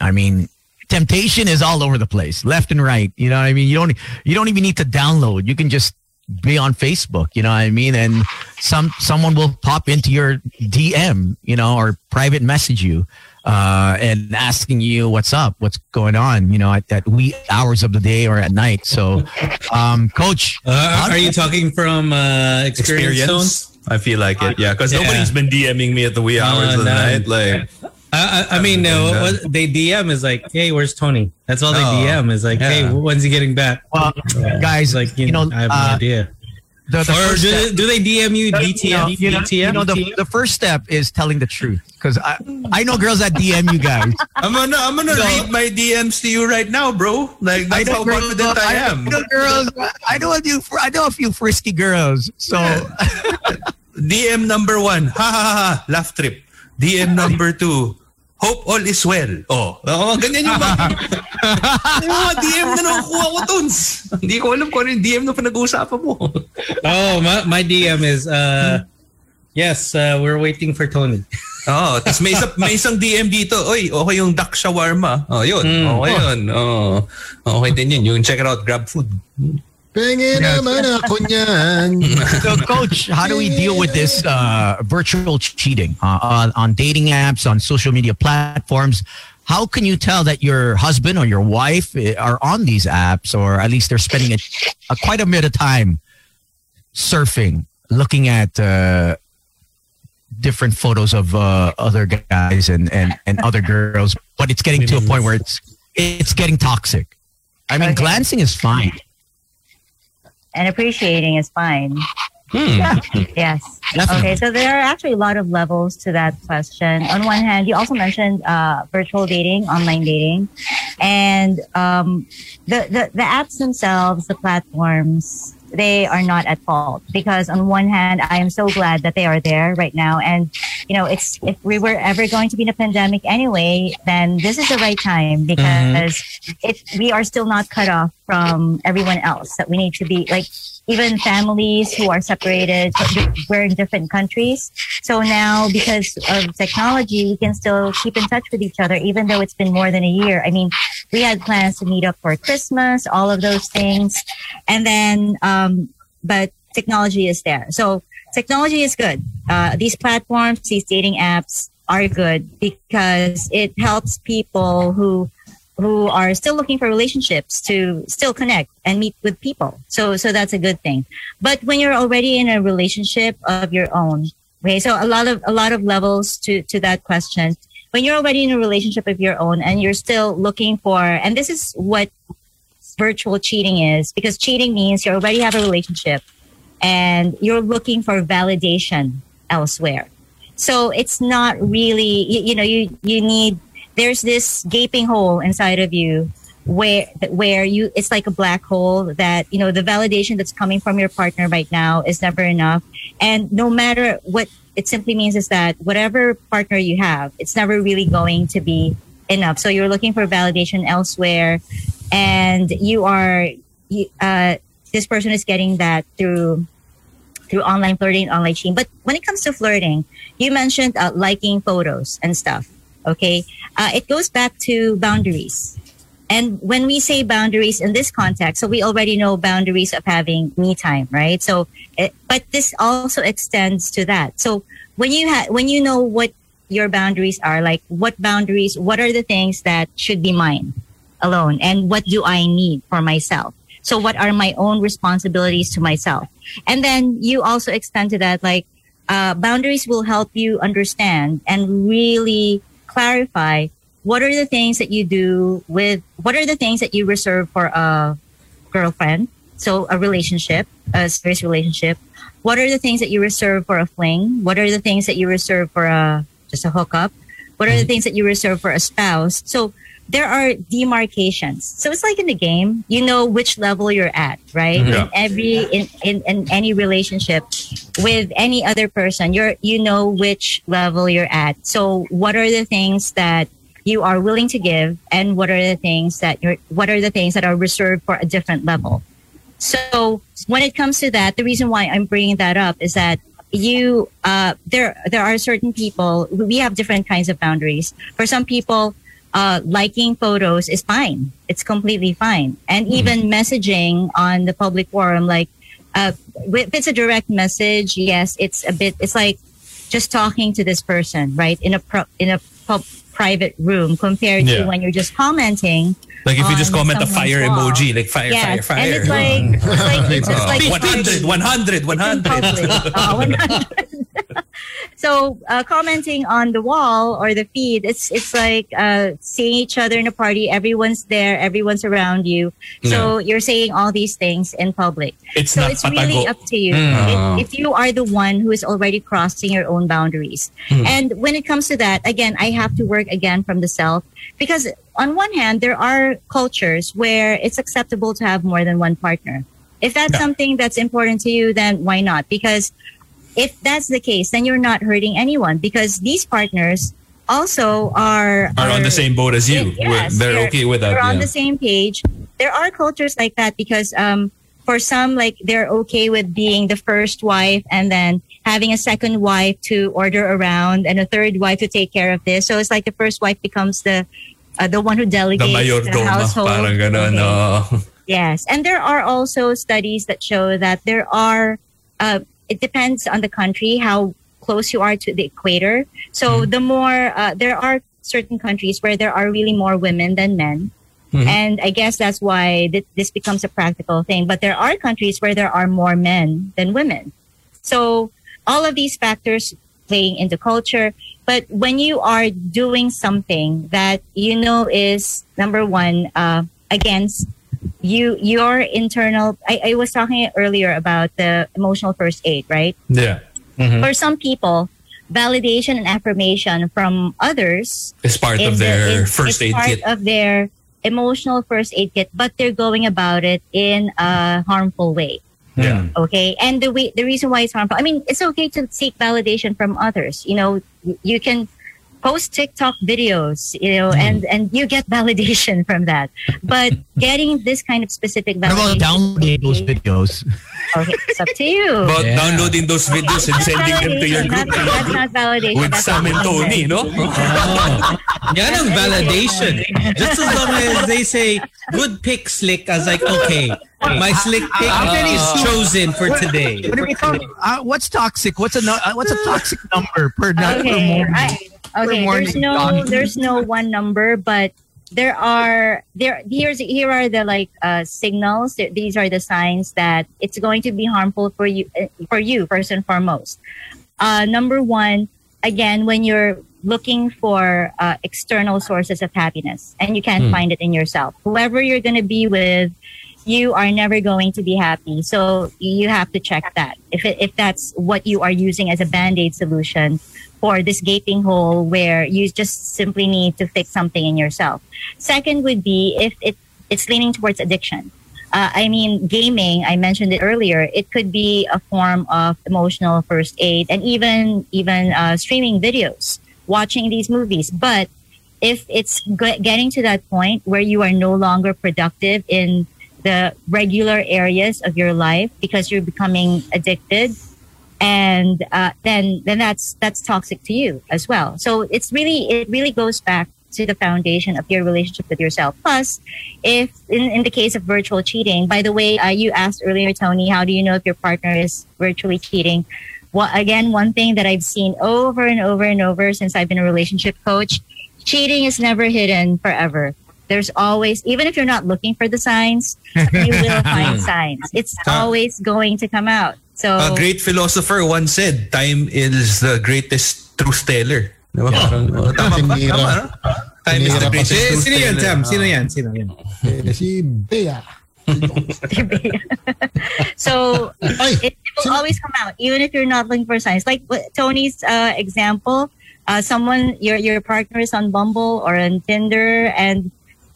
I mean, temptation is all over the place, left and right. You know what I mean? You don't you don't even need to download. You can just be on Facebook, you know what I mean? And some someone will pop into your DM, you know, or private message you uh, and asking you what's up, what's going on, you know, at, at wee hours of the day or at night. So, um, coach, Uh, are you talking from uh, experience, Stones? I feel like it, yeah. Because Yeah. nobody's been DMing me at the wee hours Uh, of the no. night. Like, I, I, I mean, no, Yeah. what they DM is like, hey, where's Tony? That's all they Oh, DM is like, hey, when's he getting back? well, guys, like, you know, I have no uh, idea. the, the Or first do, step- they- do they DM you you know, DTM? you know, you know, the, the first step is telling the truth because I, I know girls that DM you guys. [laughs] I'm gonna, I'm gonna No. read my DMs to you right now, bro. Like, that's how girls- confident I am. know girls. I know a few. I know a few frisky girls. So [laughs] DM number one, ha ha ha, ha laugh trip. DM number two, hope all is well. Oh, oh ganyan yung mga, [laughs] yung mga DM na nakukuha ko, Tons. Hindi ko alam kung ano yung DM na pinag-uusapan mo. [laughs] Oh, my, my DM is uh yes, uh, we're waiting for Tony. [laughs] Oo, tapos may, isa, may isang DM dito, oy, okay yung duck shawarma. Oh, yun. Mm. Okay yun. Oh. Okay din yun. Yung check it out, grab food. Pengen naman. [laughs] So, coach, how do we deal with this uh, virtual cheating uh, on, on dating apps, on social media platforms? How can you tell that your husband or your wife eh, are on these apps, or at least they're spending a, a quite a bit of time surfing, looking at uh, different photos of uh, other guys and, and, and other girls, but it's getting to a point where it's it's getting toxic. I mean, glancing is fine. And appreciating is fine. [laughs] Yes. Definitely. Okay, so there are actually a lot of levels to that question. On one hand, you also mentioned uh, virtual dating, online dating, and um, the, the the apps themselves, the platforms, they are not at fault. Because on one hand, I am so glad that they are there right now, and you know, it's if we were ever going to be in a pandemic anyway, then this is the right time mm-hmm. because it we are still not cut off from everyone else. That we need to be like even families who are separated we're in different countries. So now because of technology we can still keep in touch with each other even though it's been more than a year. I mean we had plans to meet up for christmas all of those things. And then um but technology is there. So technology is good. Uh, these platforms these dating apps are good because it helps people who who are still looking for relationships to still connect and meet with people. So so that's a good thing. But when you're already in a relationship of your own, okay, so a lot of a lot of levels to to that question. When you're already in a relationship of your own and you're still looking for and this is what virtual cheating is because cheating means you already have a relationship and you're looking for validation elsewhere. So it's not really you, you know you you need there's this gaping hole inside of you where where you it's like a black hole that you know the validation that's coming from your partner right now is never enough. And no matter what it simply means is that whatever partner you have it's never really going to be enough. So you're looking for validation elsewhere and you are uh, this person is getting that through through online flirting online cheating. But when it comes to flirting you mentioned uh, liking photos and stuff okay? Uh, it goes back to boundaries. And when we say boundaries in this context so we already know boundaries of having me time right? So it, but this also extends to that. So when you have when you know what your boundaries are like what boundaries what are the things that should be mine alone and what do i need for myself? So what are my own responsibilities to myself? And then you also extend to that like uh, boundaries will help you understand and really clarify what are the things that you do with what are the things that you reserve for a girlfriend? So a relationship a serious relationship. What are the things that you reserve for a fling? What are the things that you reserve for a just a hookup what are the mm-hmm. things that you reserve for a spouse? So there are demarcations. So it's like in the game you know which level you're at right? Mm-hmm. Yeah. in every in, in in any relationship with any other person you're you know which level you're at. So what are the things that you are willing to give and what are the things that you're what are the things that are reserved for a different level? So when it comes to that the reason why i'm bringing that up is that you uh, there there are certain people we have different kinds of boundaries. For some people uh, liking photos is fine. It's completely fine. And even messaging on the public forum like uh, if it's a direct message yes it's a bit it's like just talking to this person right in a pro- in a pub- private room compared Yeah. to when you're just commenting Like if you just comment the fire wall. emoji, like fire, Yes, fire, fire. and it's like it's like it's just like 100, 100, 100. public. Uh, 100. [laughs] so uh, commenting on the wall or the feed, it's it's like uh, seeing each other in a party. Everyone's there, everyone's around you. So you're saying all these things in public. It's so not it's really up to you Mm. if, if you are the one who is already crossing your own boundaries. Mm. And when it comes to that, again, I have to work again from the self because on one hand, there are cultures where it's acceptable to have more than one partner. If that's Yeah. something that's important to you, then why not? Because if that's the case, then you're not hurting anyone because these partners also are Are on the same boat as you. Yes, they're, okay with that. They're on yeah. the same page. There are cultures like that because um, for some, like they're okay with being the first wife and then having a second wife to order around and a third wife to take care of this. So it's like the first wife becomes the uh, the one who the delegates the, mayordoma, household. parang ganun. Okay. oo. Yes, and there are also studies that show that there are. Uh, it depends on the country how close you are to the equator. So the more uh, there are certain countries where there are really more women than men, Mhm. and I guess that's why th- this becomes a practical thing. But there are countries where there are more men than women. So all of these factors playing into culture. But when you are doing something that you know is number one uh, against you your internal I, I was talking earlier about the emotional first aid right Yeah. for some people validation and affirmation from others is part of their first is aid part kit. of their emotional first aid kit but they're going about it in a harmful way. Yeah. okay? And the way the reason why it's harmful i mean it's okay to seek validation from others. You know you can post tiktok videos you know and and you get [laughs] validation from that but getting this kind of specific What about validation downloading those videos? okay it's up to you About Yeah. downloading those videos and That's sending them to your validation. group. That's, that's not validation. With That's Sam and not Tony, no? [laughs] Oh. Yan ang validation. Just as long as they say, good pick, Slick, I was like, okay, my Slick pick is chosen for today. What do we call- uh, what's toxic? What's a uh, what's a toxic number per night per Okay, morning? I, okay. There's no there's no one number, but there are there here's here are the like uh, signals. These are the signs that it's going to be harmful for you uh, for you first and foremost. Uh, number one, again, when you're looking for uh, external sources of happiness and you can't Hmm. find it in yourself, whoever you're going to be with. You are never going to be happy, so you have to check that. If it, if that's what you are using as a band aid solution, for this gaping hole where you just simply need to fix something in yourself. Second would be if it, it's leaning towards addiction. Uh, I mean, gaming. I mentioned it earlier. It could be a form of emotional first aid, and even even uh, streaming videos, watching these movies. But if it's getting to that point where you are no longer productive in the regular areas of your life because you're becoming addicted, and uh, then then that's that's toxic to you as well. So it's really it really goes back to the foundation of your relationship with yourself. Plus, if in, in the case of virtual cheating, by the way, uh, you asked earlier, Tony, how do you know if your partner is virtually cheating? Well, again, one thing that I've seen over and over and over since I've been a relationship coach, cheating is never hidden forever. There's always, even if you're not looking for the signs, you will [laughs] find signs. It's always going to come out. So A great philosopher once said, time is the greatest truth teller. Di ba? Parang, oh, tama ba? Tama, no? Time is the Sinira pa greatest Eh, truth sino yan, teller. Sam? Sino yan? Sino yan? Eh, si Bea. [laughs] [laughs] so it, it will always come out, even if you're not looking for signs. Like Tony's uh, example, uh, someone your your partner is on Bumble or on Tinder, and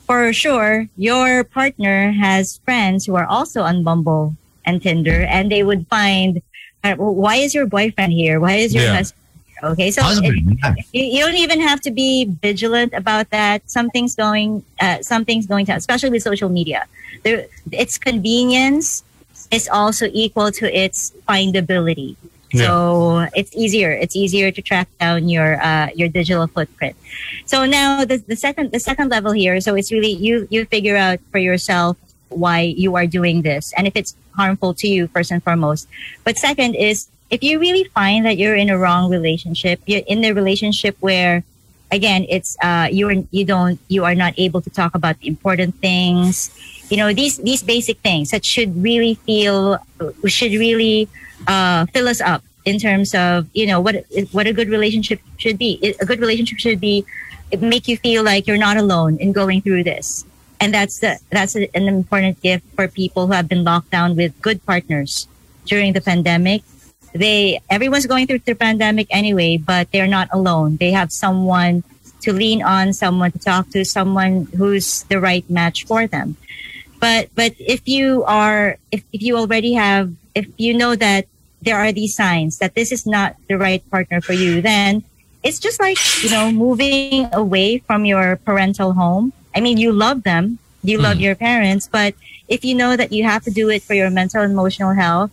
for sure your partner has friends who are also on Bumble and Tinder, and they would find, uh, why is your boyfriend here? Why is your Yeah. husband? Here? Okay, so it, yeah. you, don't even have to be vigilant about that. Something's going, uh, something's going to, especially with social media. There, its convenience is also equal to its findability. So it's easier. It's easier to track down your uh, your digital footprint. So now the, the second the second level here. So it's really you you figure out for yourself why you are doing this and if it's harmful to you first and foremost. But second is if you really find that you're in a wrong relationship, you're in the relationship where again it's uh you're you don't you are not able to talk about the important things you know these these basic things that should really feel should really uh fill us up in terms of you know what what a good relationship should be a good relationship should be make you feel like you're not alone in going through this and that's the that's an important gift for people who have been locked down with good partners during the pandemic. They everyone's going through the pandemic anyway but they're not alone. They have someone to lean on someone to talk to someone who's the right match for them. But but if you are if, if you already have if you know that there are these signs that this is not the right partner for you, then it's just like, you know, moving away from your parental home. I mean, you love them, you love your parents, but if you know that you have to do it for your mental and emotional health,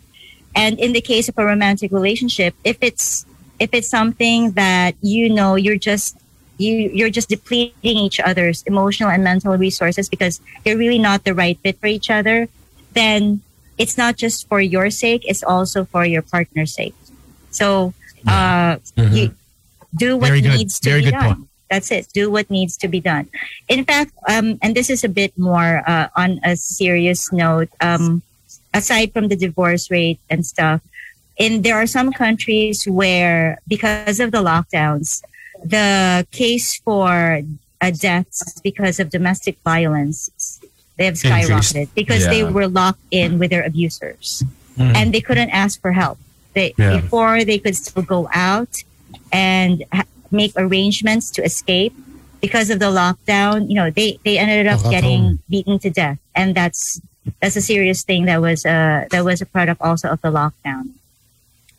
and in the case of a romantic relationship, if it's if it's something that you know you're just you you're just depleting each other's emotional and mental resources because you're really not the right fit for each other, then it's not just for your sake, it's also for your partner's sake. So uh, you do what Very good. needs to Very be good done. point. That's it. Do what needs to be done. In fact, um, and this is a bit more uh, on a serious note. Um, aside from the divorce rate and stuff, in there are some countries where because of the lockdowns, the case for uh, deaths because of domestic violence they have skyrocketed because they were locked in with their abusers and they couldn't ask for help. They Yeah. before they could still go out and ha- make arrangements to escape because of the lockdown. You know, they they ended up getting beaten to death, and that's that's a serious thing that was uh that was a product also of the lockdown.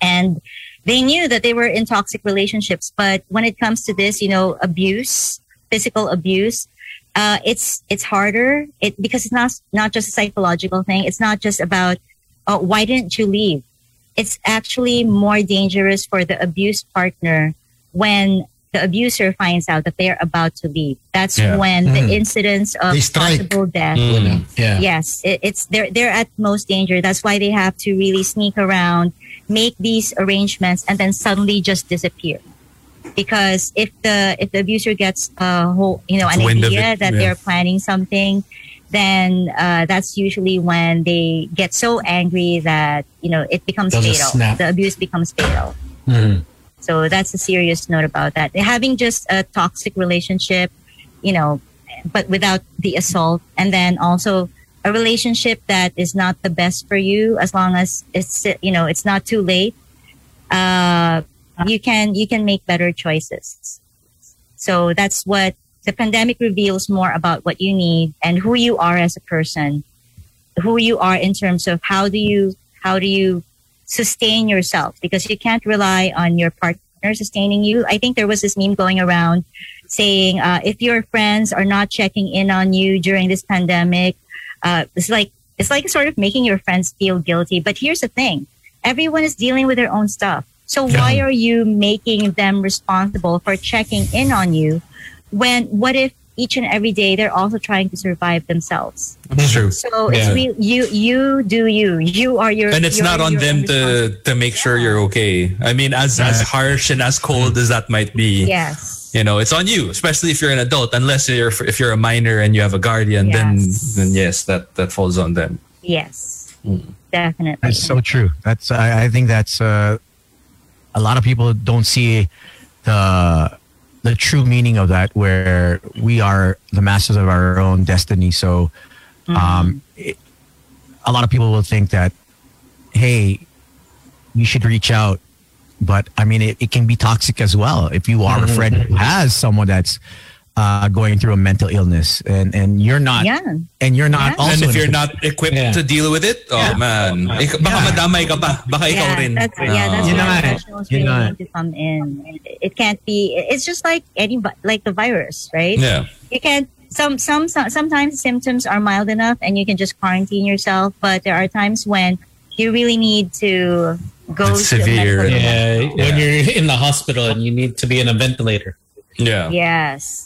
And they knew that they were in toxic relationships, but when it comes to this, you know, abuse, physical abuse, uh, it's it's harder. It because it's not not just a psychological thing. It's not just about oh, why didn't you leave? It's actually more dangerous for the abused partner when the abuser finds out that they're about to leave. That's Yeah. when the incidence of They strike. possible death Mm, yeah. Yes, it, it's they're they're at most danger. That's why they have to really sneak around, make these arrangements, and then suddenly just disappear. Because if the if the abuser gets a whole you know an Wind idea it, that yeah. they're planning something, then uh, that's usually when they get so angry that you know it becomes They'll fatal. snap. The abuse becomes fatal. Mhm. So that's a serious note about that. Having just a toxic relationship, you know, but without the assault, and then also a relationship that is not the best for you, as long as it's you know it's not too late. Uh, you can you can make better choices. So that's what the pandemic reveals more about what you need and who you are as a person, who you are in terms of how do you how do you sustain yourself because you can't rely on your partner sustaining you. I think there was this meme going around saying uh, if your friends are not checking in on you during this pandemic, uh, it's like it's like sort of making your friends feel guilty. But here's the thing: everyone is dealing with their own stuff. So why are you making them responsible for checking in on you? When what if each and every day they're also trying to survive themselves? That's true. So Yeah. it's real. You you do you. You are your. And it's you're not on them to to make sure you're okay. I mean, as as harsh and as cold as that might be, Yes. you know, it's on you. Especially if you're an adult. Unless you're if you're a minor and you have a guardian, then then yes, that that falls on them. Yes. Mm. Definitely. That's so true. That's I, I think that's uh, a lot of people don't see the the true meaning of that, where we are the masters of our own destiny. So, um, it, a lot of people will think that, hey, you should reach out, but I mean, it, it can be toxic as well. If you are a friend who has someone that's uh, going through a mental illness, and and you're not, Yeah. and you're not Yeah. also and if you're not equipped Yeah. to deal with it, oh man, Ik- baka Yeah. madamay ka pa. Baka ikaw Yeah, rin. that's, yeah, that's Yun where na nga eh. professionals really na. need to come in. It can't be. It's just like any vi- like the virus, right? Yeah. You can't. Some, some some sometimes symptoms are mild enough and you can just quarantine yourself, but there are times when you really need to go It's to severe. medical Yeah, when you're in the hospital and you need to be in a ventilator. Yeah. Yes.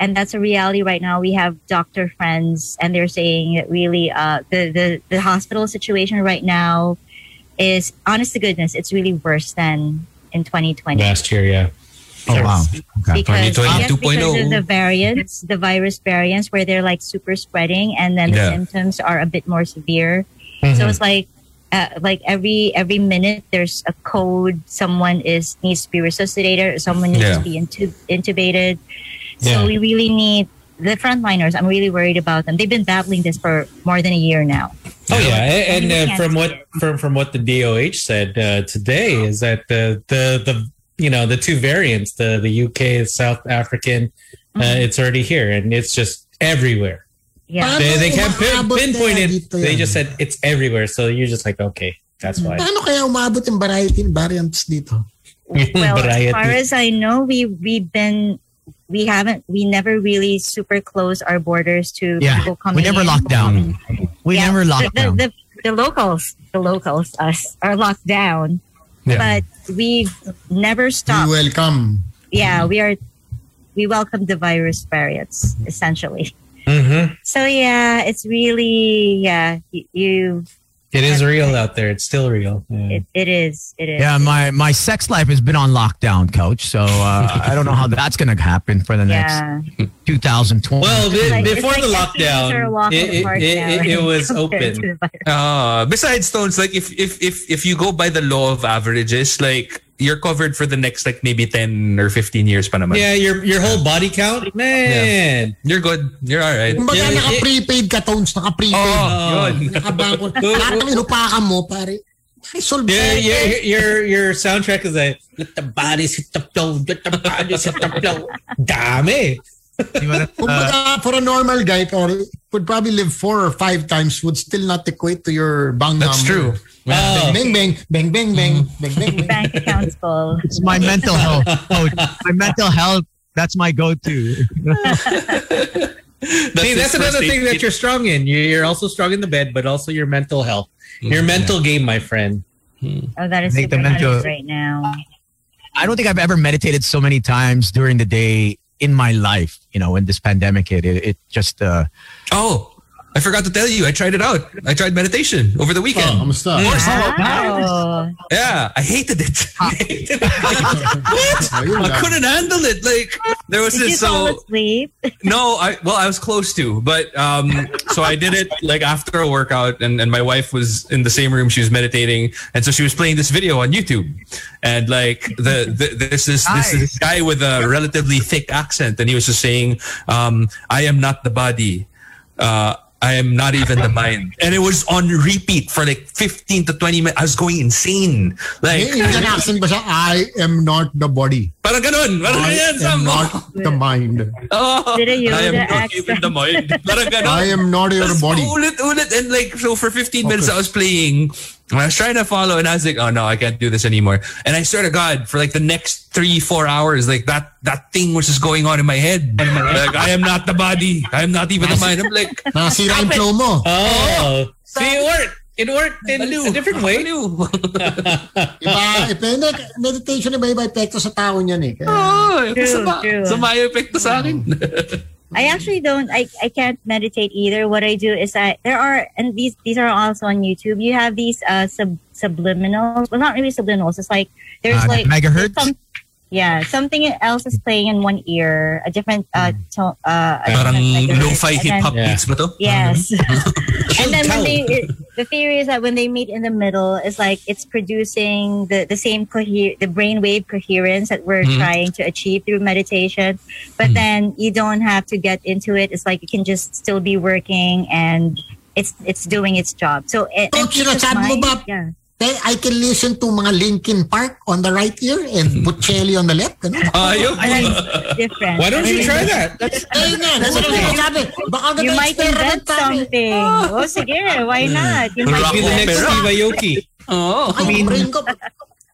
And that's a reality right now. We have doctor friends and they're saying that really uh, the, the, the hospital situation right now is honest to goodness, it's really worse than in 2020. Last year, yeah. oh wow, okay. Because, 2020 yes, because of the variants, the virus variants where they're like super spreading and then the Yeah. symptoms are a bit more severe. Mm-hmm. So it's like uh, like every every minute there's a code someone is needs to be resuscitated or someone needs Yeah. to be intu- intubated. So we really need the frontliners. I'm really worried about them. They've been battling this for more than a year now. Oh yeah, and, we uh, from what from from what the DOH said uh, today is that the the the you know the two variants, the the UK South African, uh, Mm-hmm. it's already here and it's just everywhere. Yeah. They, they can't pin, pinpoint it. They just said it's everywhere, so you're just like okay. That's why. Paano kaya umabot yung variety and variants dito? [laughs] Well, as far as I know, we we've been we haven't we never really super closed our borders to Yeah, people coming. we never in. locked down. We Yeah, never locked the, down. The, the, the locals, the locals, us are locked down, Yeah. but we've never stopped We welcome. yeah, we are. We welcome the virus variants essentially. Mhm. So yeah, it's really yeah. You, you It is real out there. It's still real. Yeah. it, it is it is. yeah, my my sex life has been on lockdown, coach. So uh, [laughs] I don't know how that's going to happen for the next yeah. 2020. Well, It's be- like- before like the lockdown, it, it, it, it, it was [laughs] open. to. Uh, besides stones, like if if if if you go by the law of averages, like you're covered for the next like maybe ten or fifteen years pa naman. Yeah, your your whole body count, man. You're good. You're all right. Kumbaga, Yeah, naka-prepaid ka, Tones. Naka-prepaid. Oh, oh. yun. [laughs] Nakabangko. Lahat ng inupakan mo, pare. Pare, solve Your, your your your soundtrack is like let the bodies hit the floor, let the bodies hit the floor. Dami. Uh, Kumbaga, for a normal guy, or would probably live four or five times, would still not equate to your bang That's number. true. Oh. Bing, bing, bing, bing, bing, mm. bang, bang, bang. Bank accounts full. it's my mental health, coach. My mental health. That's my go-to. [laughs] See, that's another thing that you're strong in. You- You're also strong in the bed, but also your mental health, your mental game, my friend. Oh, that is Make the super mental- right now. I don't think I've ever meditated so many times during the day in my life. You know, when this pandemic hit, it, it just uh, Oh, I forgot to tell you. I tried it out. I tried meditation over the Oh, weekend. kamusta? Wow. Yeah, I hated it. [laughs] I hated it. [laughs] what? I couldn't handle it. Like there was Did you this fall so asleep? [laughs] no, I well I was close to, but um so I did it like after a workout and, and my wife was in the same room, she was meditating, and so she was playing this video on YouTube. And like the, the this is this is a guy with a relatively thick accent and he was just saying, um, I am not the body. Uh I am not even the mind. And it was on repeat for like 15 to 20 minutes. I was going insane. Like, May Indian accent ba siya? I am not the body. parang ganun. Parang I ganyan. am not the mind. Oh, Did a Yoda I am not accent. even the mind. Parang ganun. I am not your body. Ulit, ulit. And like, so for 15 minutes I was playing. And I was trying to follow and I was like, oh no, I can't do this anymore. And I swear to God, for like the next three, four hours, like that that thing was just going on in my head. Like, I am not the body. I am not even the mind. I'm like, [laughs] Nasira yung flow mo. Oh, see, it worked. It worked in a different way. [laughs] Iba, depende. Meditation, iba-iba epekto sa tao niyan eh. Kaya, oh, True, sama, true. sama yung epekto sa akin. [laughs] I actually don't. I, I can't meditate either. What I do is I there are and these these are also on YouTube. You have these uh sub subliminals. Well, not really subliminals. It's like there's Uh, like megahertz? some- yeah, something else is playing in one ear. A different uh to, uh a Parang different megahertz, lo-fi hip-hop beats ba to? Yes. [laughs] and then when they, it, the theory is that when they meet in the middle, it's like it's producing the, the same coher- the brainwave coherence that we're Mhm. trying to achieve through meditation. But then you don't have to get into it. It's like you can just still be working and it's it's doing its job. So and, and Coach, peace of sinasabi mo ba? Yeah. Then I can listen to mga Linkin Park on the right ear and hmm. Bocelli on the left. Ano? Ayun. Different. Why don't you try that? That's Ayun nga, that's what I'm sabi. Baka You ganda might experiment invent something. [laughs] Oh, sige. Why hmm. not? You might be the next opera. Steve Aoki. Oh. Ay, mean-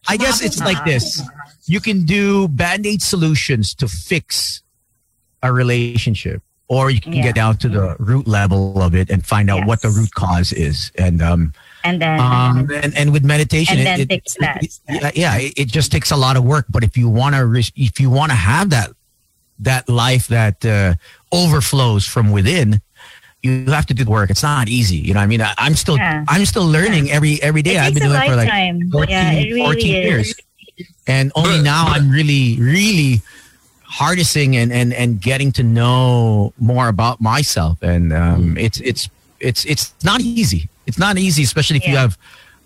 I guess it's like ah. this. You can do band-aid solutions to fix a relationship or you can Yeah. get down to the root level of it and find out what the root cause is. And um, And then um and, and with meditation And it- then it, it- yeah, yeah, it, it just takes a lot of work, but if you want to if you want to have that that life that uh, overflows from within, you have to do the work. It's not easy. You know, what I mean, I, I'm still Yeah. I'm still learning every every day. I've been doing it for like lifetime. 14, yeah, it really 14 is. years. And only now I'm really, really harnessing and, and, and getting to know more about myself. And um, it's, it's, it's, it's not easy. It's not easy, especially if you have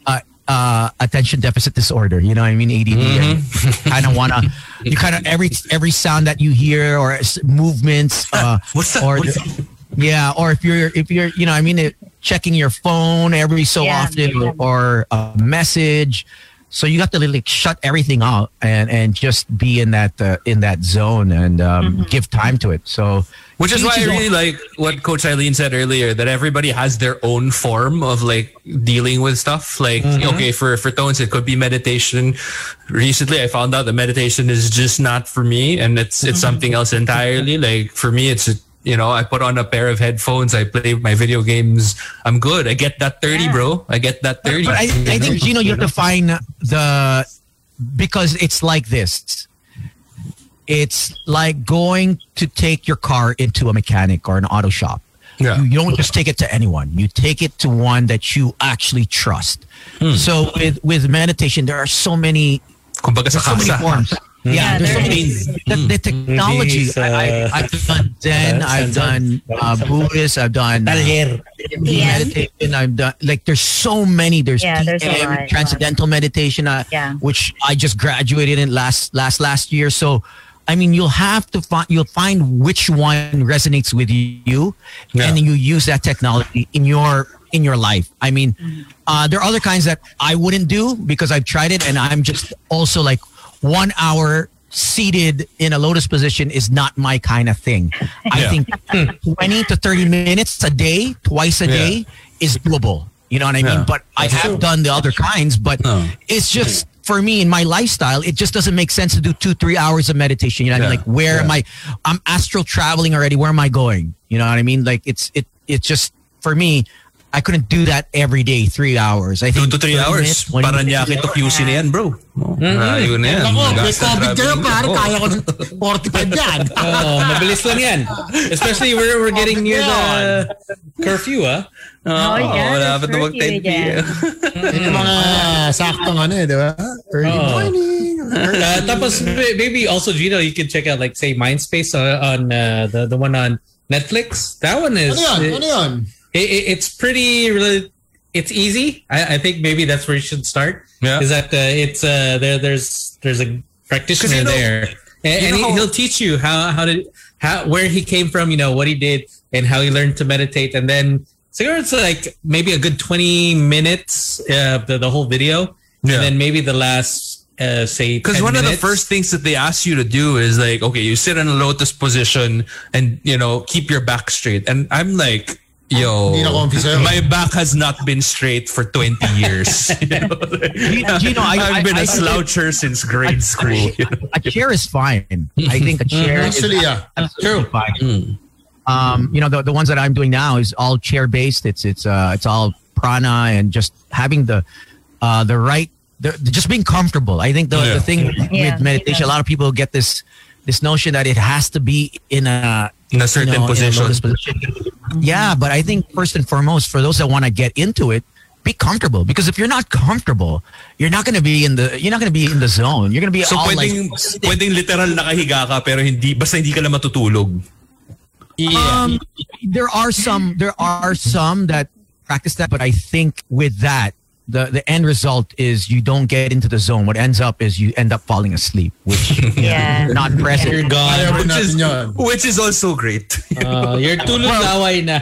uh, uh, attention deficit disorder. You know what I mean? ADD. And kind of want to, you kind of, every, every sound that you hear or s- movements, uh, What's that? or What is the- yeah, or if you're if you're you know I mean it, checking your phone every so Yeah. often or a message, So you got to like shut everything out and and just be in that uh, in that zone and um, give time to it. So Which is why I his own. really like what Coach Eileen said earlier that everybody has their own form of like dealing with stuff. Like, okay, for for Tones, it could be meditation. Recently, I found out that meditation is just not for me, and it's it's something else entirely. Like for me, it's you know, I put on a pair of headphones, I play my video games. I'm good. I get that thirty, bro. I get that thirty. But I, I think you know you have to find the because it's like this. It's like going to take your car into a mechanic or an auto shop. Yeah. You, you don't just take it to anyone. You take it to one that you actually trust. Hmm. So with with meditation, there are so many Kumbaga sa so many forms. Yeah, Yeah, there's so there many. The, the technology. Maybe uh, I, I, I've done Zen. I've done uh, Buddhist. I've done uh, meditation. I've done like there's so many. There's Yeah, there's TM, lot. transcendental meditation, uh, Yeah. which I just graduated in last last last year. So, I mean, you'll have to find you'll find which one resonates with you, Yeah. and then you use that technology in your in your life. I mean, uh, there are other kinds that I wouldn't do because I've tried it, and I'm just also like one hour seated in a lotus position is not my kind of thing. I think 20 to 30 minutes a day, twice a Yeah. day is doable. You know what I mean? Yeah. But I have done the other kinds, but Oh. it's just for me in my lifestyle, it just doesn't make sense to do two, three hours of meditation. You know what I mean? Like where am I? I'm astral traveling already. Where am I going? You know what I mean? Like it's it it's just for me. I couldn't do that every day, three hours. I Two think to three hours. minutes, 20 Paranaque minutes. to QC na yan, bro. Oh, ah, yun na yan. Ako, may COVID kayo, pare. Oh. Kaya ko ng 45 yan. [laughs] Oh, mabilis lang yan. Especially we're, we're getting near the curfew, ah. Oo, Oh, yeah, wala pa ito mag 10 curfew p.m. [laughs] Yung mga saktong ano eh, di ba? Early Oh. morning. Uh, tapos maybe also Gino, you can check out like say Mindspace on, on uh, the the one on Netflix. That one is Ano yun? Ano yun? It, it- it's pretty really it's easy. I, I think maybe that's where you should start. Yeah. Is that uh, it's uh, there? There's there's a practitioner you know- there, and, and you he, know how- he'll teach you how how to how where he came from. You know what he did and how he learned to meditate, and then so it's like maybe a good twenty minutes uh, the the whole video, Yeah. and then maybe the last uh, say Because 10 one of the first things that they ask you to do is like, okay, you sit in a lotus position and you know keep your back straight. And I'm like, yo, Hindi na comfy my back has not been straight for 20 years. you [laughs] know, Gino, I- have been a I- sloucher since grade school. you a chair is fine. I think a chair is Actually, yeah. absolutely fine. Um, you know, the, the ones that I'm doing now is all chair based. It's it's uh it's all prana and just having the uh the right the, just being comfortable. I think the, Yeah. the thing with Yeah. meditation, a lot of people get this this notion that it has to be in a In a certain you know, in a position. Yeah, but I think first and foremost, for those that want to get into it, be comfortable. Because if you're not comfortable, you're not going to be in the you're not going to be in the zone. You're going to be So all pwedeng, like pwedeng literal nakahiga ka pero hindi, basta hindi ka lang matutulog. Um, there are some. There are some that practice that, but I think with that, the the end result is you don't get into the zone. What ends up is you end up falling asleep, which [laughs] Yeah. not present. You're Ayaw gone. rin natin. Which is also great. Uh, [laughs] you're tulog laway na.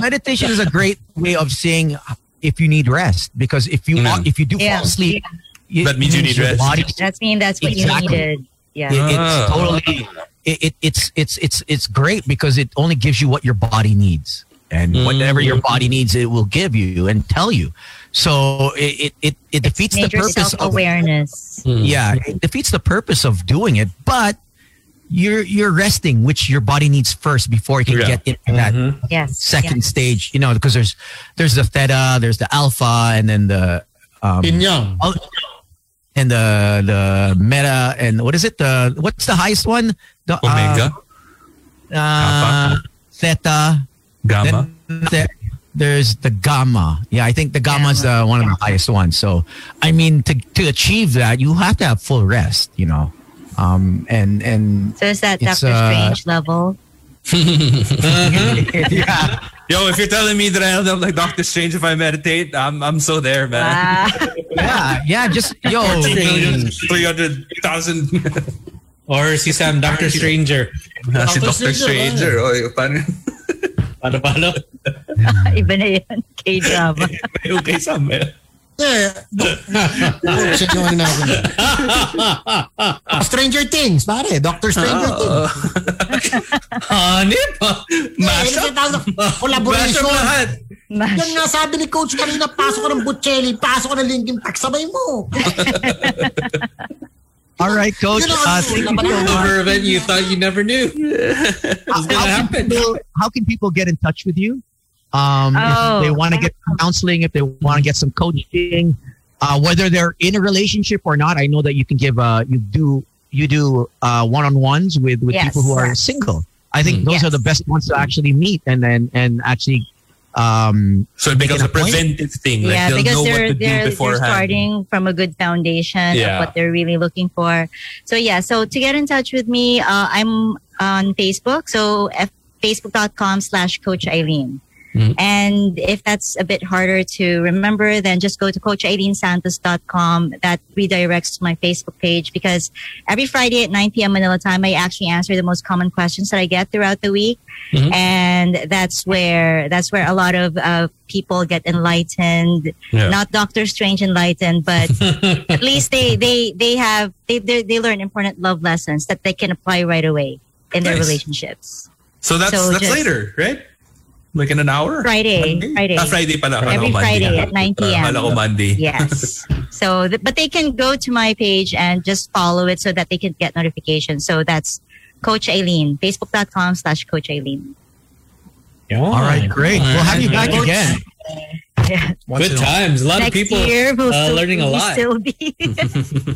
Meditation is a great way of seeing if you need rest, because if you Yeah. if you do Yeah. fall asleep, it That means you need rest. Body, That's mean that's what Exactly. you needed. Yeah. it- it's Ah. totally it, it, it's it's it's it's great because it only gives you what your body needs and whatever your body needs it will give you and tell you so it it, it, it defeats the purpose of awareness. yeah it defeats the purpose of doing it but you're you're resting which your body needs first before it can Yeah. get into that Yes. second yes. stage you know because there's there's the theta there's the alpha and then the um Yin yang. And the the meta and what is it the what's the highest one the uh, Omega, uh, theta gamma. then the- there's the gamma. Yeah i think the gamma is the one of the highest ones. So i mean to to achieve that you have to have full rest you know. Um and and So is that It's, Doctor uh, Strange level? [laughs] yeah. Yo, if you're telling me that I end up like Doctor Strange if I meditate, I'm I'm so there, man. Ah, [laughs] yeah yeah just [laughs] yo. 300,000. Or si Sam, Doctor Stranger. si Doctor Stranger. Oy, paano? Paano, paano? iba na yan. K-drama. Yung kay Sam, eh. Coach, yung ano natin. [laughs] Stranger Things, pare. Doctor Stranger Things. Honey pa. Mash up. Collaboration. Lahat. Yan nga sabi ni Coach kanina, pasok ka ng Buccelli, pasok ka ng Linkin Park, sabay mo. [laughs] All right, coach. You know, Uh, thank you so laban- much. Event you thought you never knew. [laughs] How, gonna how can people, how can people get in touch with you? Um, Oh. if they want to get counseling, if they want to get some coaching, uh, whether they're in a relationship or not. I know that you can give, uh, you do, you do uh, one-on-ones with, with Yes. people who are single. I think Mm. those are the best ones to actually meet and then and actually um, So it becomes a a point? preventive thing. Like yeah, they'll because know what they're to do they're, they're starting from a good foundation Yeah. of what they're really looking for. So yeah, so to get in touch with me, uh, I'm on Facebook. So f- facebook.com slash Coach Eileen. Mhm. And if that's a bit harder to remember, then just go to coacheileensantos.com. That redirects to my Facebook page because every Friday at 9 p.m. Manila time, I actually answer the most common questions that I get throughout the week. Mhm. And that's where, that's where a lot of uh, people get enlightened Yeah. not Doctor Strange enlightened, but [laughs] at least they they they have they they, they learn important love lessons that they can apply right away in their relationships. So that's So that's just- later, right? Like in an hour? Friday, Monday? Friday. Ah, Friday pala. Every ko Monday. Friday at 9 p.m. Akala ko Monday. Yes. [laughs] So, th- but they can go to my page and just follow it so that they can get notifications. So that's Coach Eileen, facebook.com slash Coach Eileen. Yeah. all right, great. We'll have you back again. Yeah. Good in a while. times. A lot Next of people year, we'll uh, still, learning a we'll lot. still be. [laughs]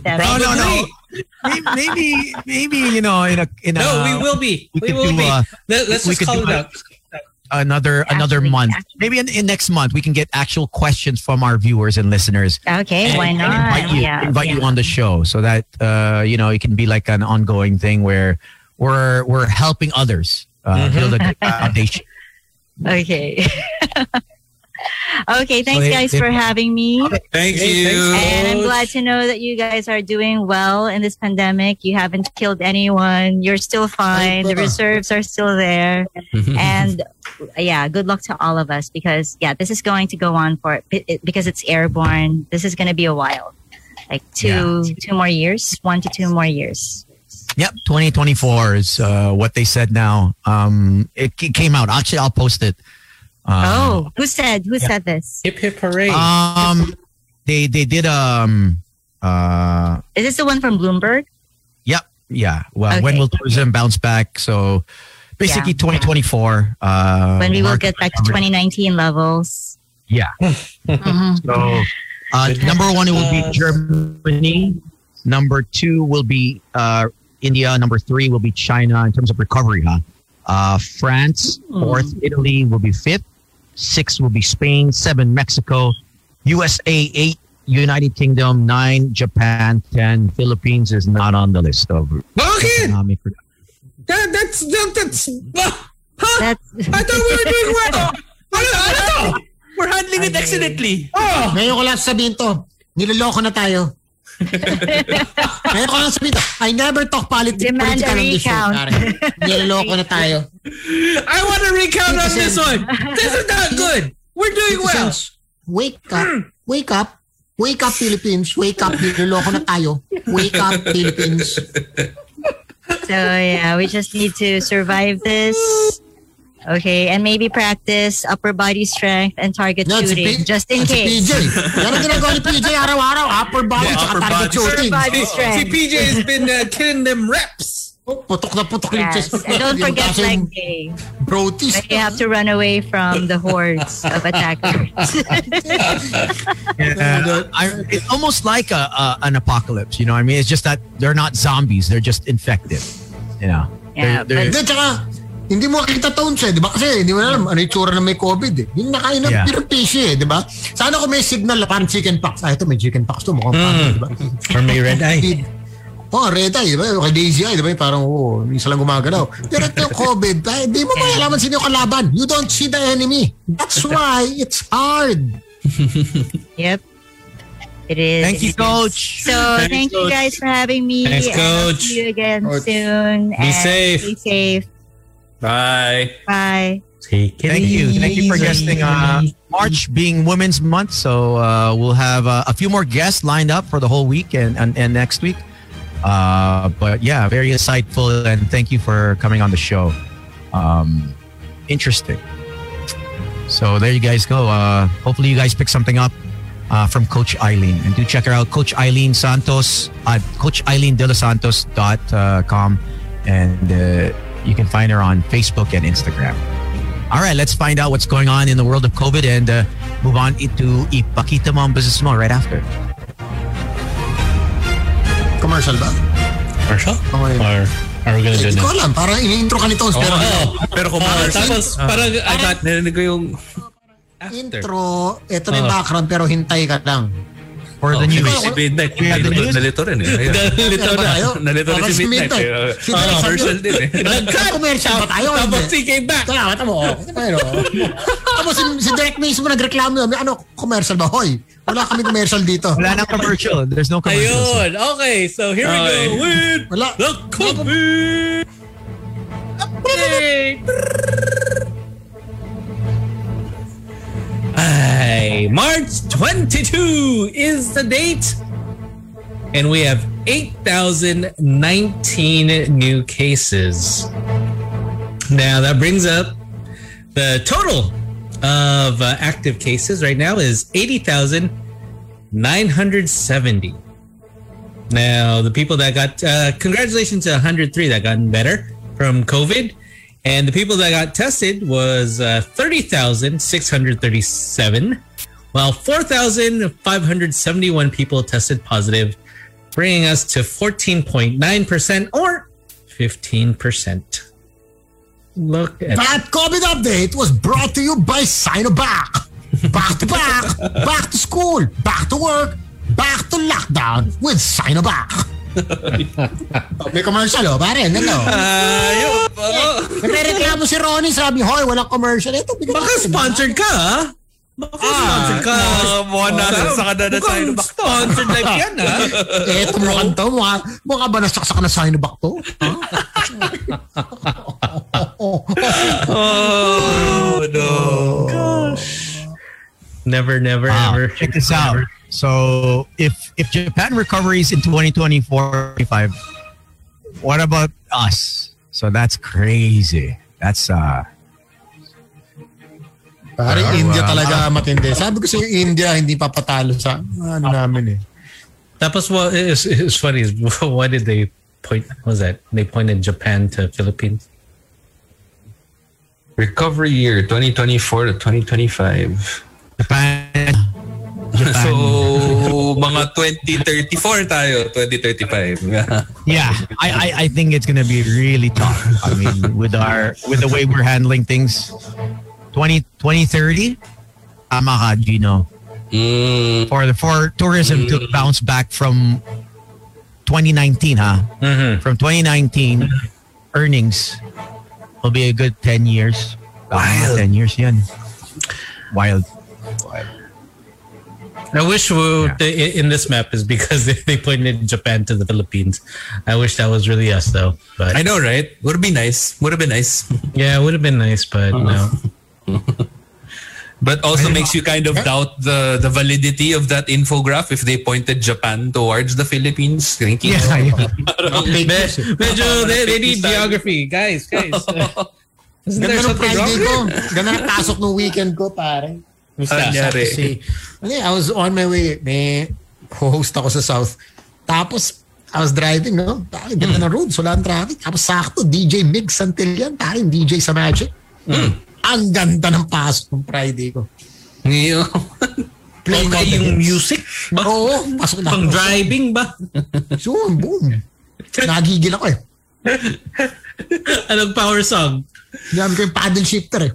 No, no, no. Maybe, maybe, maybe you know, in a in a No, we will be. we We, will do, be. uh, Let, us just call it out. Another another month. actually. Maybe in, in next month we can get actual questions from our viewers and listeners. Okay, and- why not? invite you, yeah, invite you on the show so that uh, you know it can be like an ongoing thing where we're we're helping others uh, Mhm. build a good foundation. [laughs] Okay. [laughs] okay, thanks they- guys they- for having me. Thank you. And I'm glad to know that you guys are doing well in this pandemic. You haven't killed anyone. You're still fine. The reserves are still there. [laughs] And yeah, good luck to all of us because yeah, this is going to go on for because it's airborne. This is going to be a while. Like two two more years, one to two more years. Yep, 2024 is uh, what they said now. Um, it, it came out. Actually, I'll post it. Um, oh, who said who said this? Hip hip hooray. Um, they they did um uh Is this the one from Bloomberg? Yep. Yeah. Well, when will tourism bounce back? So basically, Yeah. 2024. Uh, When we will get back to 2019 levels. Yeah. [laughs] Mhm. So uh, number one, it will be Germany. Number two will be uh, India. Number three will be China in terms of recovery. Huh? Uh, France. Fourth, Italy will be fifth. Six will be Spain. Seven, Mexico. USA. Eight, United Kingdom. Nine, Japan. Ten, Philippines is not on the list of Bakit? economic. That, that's that, that's. huh? That's I thought we were doing well. [laughs] Ano, ano to? We're handling it excellently. Oh, Ngayon ko lang sabihin to, niloloko na tayo. Ngayon ko lang sabihin I never talk politics Demand political a on this show. recount. Niloloko na tayo. I want to recount on this one. This is not good. We're doing well. Citizens, wake up. Wake up. Wake up, Philippines. Wake up. Niloloko na tayo. Wake up, Philippines. So yeah, we just need to survive this. Okay, and maybe practice upper body strength and target Yan, shooting P- just in yan si case. PJ. Yan ang ginagawa ni PJ araw-araw. Upper body Yeah, upper target body. shooting. Upper body See, strength. PJ has been uh, killing them reps. Oh, putok na putok yung Yes, chest. and don't forget leg day. Brotis. When you have to run away from the hordes of attackers. [laughs] Yeah, I, it's almost like a, a an apocalypse. You know, what I mean, it's just that they're not zombies; they're just infected. You know, Yeah, They're- they're- Hindi, tsaka, hindi mo makita tones eh, di ba? Kasi hindi mo alam ano yung tsura na may COVID eh. Yung nakain ng Yeah. yeah. fishy eh, di ba? Sana kung may signal na parang chicken pox. Ah, ito may chicken pox to, mukhang mm. di ba? Or may red eye. [laughs] Oh, red eye, di ba? Kay Daisy eye, di ba? Parang, oh, isa lang gumagalaw. Pero ito yung COVID, eh, di mo malalaman sino yung kalaban. You don't see the enemy. That's why it's hard. [laughs] yep. It is. Thank you, It is. Coach. So thank you guys for having me. Thanks, and I'll Coach. See you again Coach. soon. Be and safe. Be safe. Bye. Bye. Take it Thank you. Thank you for easy. guesting. Uh, March being Women's Month, so uh, we'll have uh, a few more guests lined up for the whole week and, and, and next week. Uh, but yeah, very insightful, and thank you for coming on the show. Um, interesting. So there you guys go. Uh, hopefully, you guys pick something up uh, from Coach Eileen, and do check her out, Coach Eileen Santos at CoachEileenDeLoSantos.com, and uh, you can find her on Facebook and Instagram. All right, let's find out what's going on in the world of COVID and uh, move on into ipakita mo ang business mo right after. Commercial ba? Commercial? Okay. Or are we gonna do Hindi ko alam. Parang ini-intro ka nito. Pero Oh, Pero kung ah, tapos parang I got narinig ko yung after. intro, ito na yung Oh. background pero hintay ka lang. For the Oh, news. Si Midnight. Nalito, nalito rin eh. Nalito na. Nalito rin si si Midnight. Eh. Si Ah, Midnight. Commercial din eh. Nag-commercial ba tayo? Tapos he came back. Oh. Pero, tapos si, si Direct mismo nagreklamo yun. Ano, commercial ba? Hoy, wala kami commercial dito. Wala nang commercial. There's no commercial. Ayun. Okay, so here we go with Wala. the COVID update. March 22 is the date. And we have 8,019 new cases. Now that brings up the total of uh, active cases right now is 80,970. Now, the people that got, uh, congratulations to 103 that gotten better from COVID. And the people that got tested was uh, 30,637, while 4,571 people tested positive, bringing us to 14.9% or 15%. Look at That COVID update was brought to you by Sinovac. Back to back, back to school, back to work, back to lockdown with Sinovac. oh, may commercial oh, pare. Ano? Ayun. Nagre-reklamo si Ronnie, sabi, hoy, walang commercial. Ito, bigyan Baka sponsored ka, ha? Baka sponsored ka. Ah, mukhang nasa sa kada na Mukhang Sinovac. Sponsored life yan, ha? Ito mo kanto, mukha, mukha ba nasaksak na Sinovac to? Oh, no. Gosh. Never, never, Wow, ever. check this out. So if if Japan recoveries in 2024, 25, what about us? So that's crazy. That's uh Pare, Wow. India talaga matindi. Sabi ko sa India, hindi papatalo sa ano namin eh. Tapos what is is funny is [laughs] why did they point? What was that they pointed Japan to Philippines? Recovery year 2024 to 2025. Japan. Japan. So, mga 2034 tayo, 2035. [laughs] yeah, I, I I think it's gonna be really tough. I mean, with our with the way we're handling things, 20, 2030, tama ka, Gino. Mm, For the for tourism to bounce back from 2019, huh? Mm-hmm. From 2019, earnings will be a good 10 years. Wild. 10 years yan. Wild. Wild. I wish we, Yeah. the, in this map is because [laughs] they, they pointed Japan to the Philippines. I wish that was really us though. But I know, right? Would have been nice. Would have been nice. yeah, it would have been nice, but no. [laughs] But also makes you kind of doubt the, the validity of that infograph if they pointed Japan towards the Philippines. Thank you. Yeah, yeah. Fake Me- eh. medyo they, they need geography, guys, guys. [laughs] Isn't there ng something wrong? ko. Ganda ng pasok ng weekend ko, pare. Ano nangyari? Kasi, ano eh, I was on my way. May host ako sa South. Tapos, I was driving, no? Pare, ganda ng road. Wala ang traffic. Tapos sakto, DJ Mig Santillan. Pare, DJ sa Magic. Ang ganda ng pasok ng Friday ko. Ngayon. Playing Okay, yung hits. music ba? Oo, pasok na. Pang driving ba? So, boom. Nagigil ako eh. Anong power song? Gamit ko yung paddle shifter eh.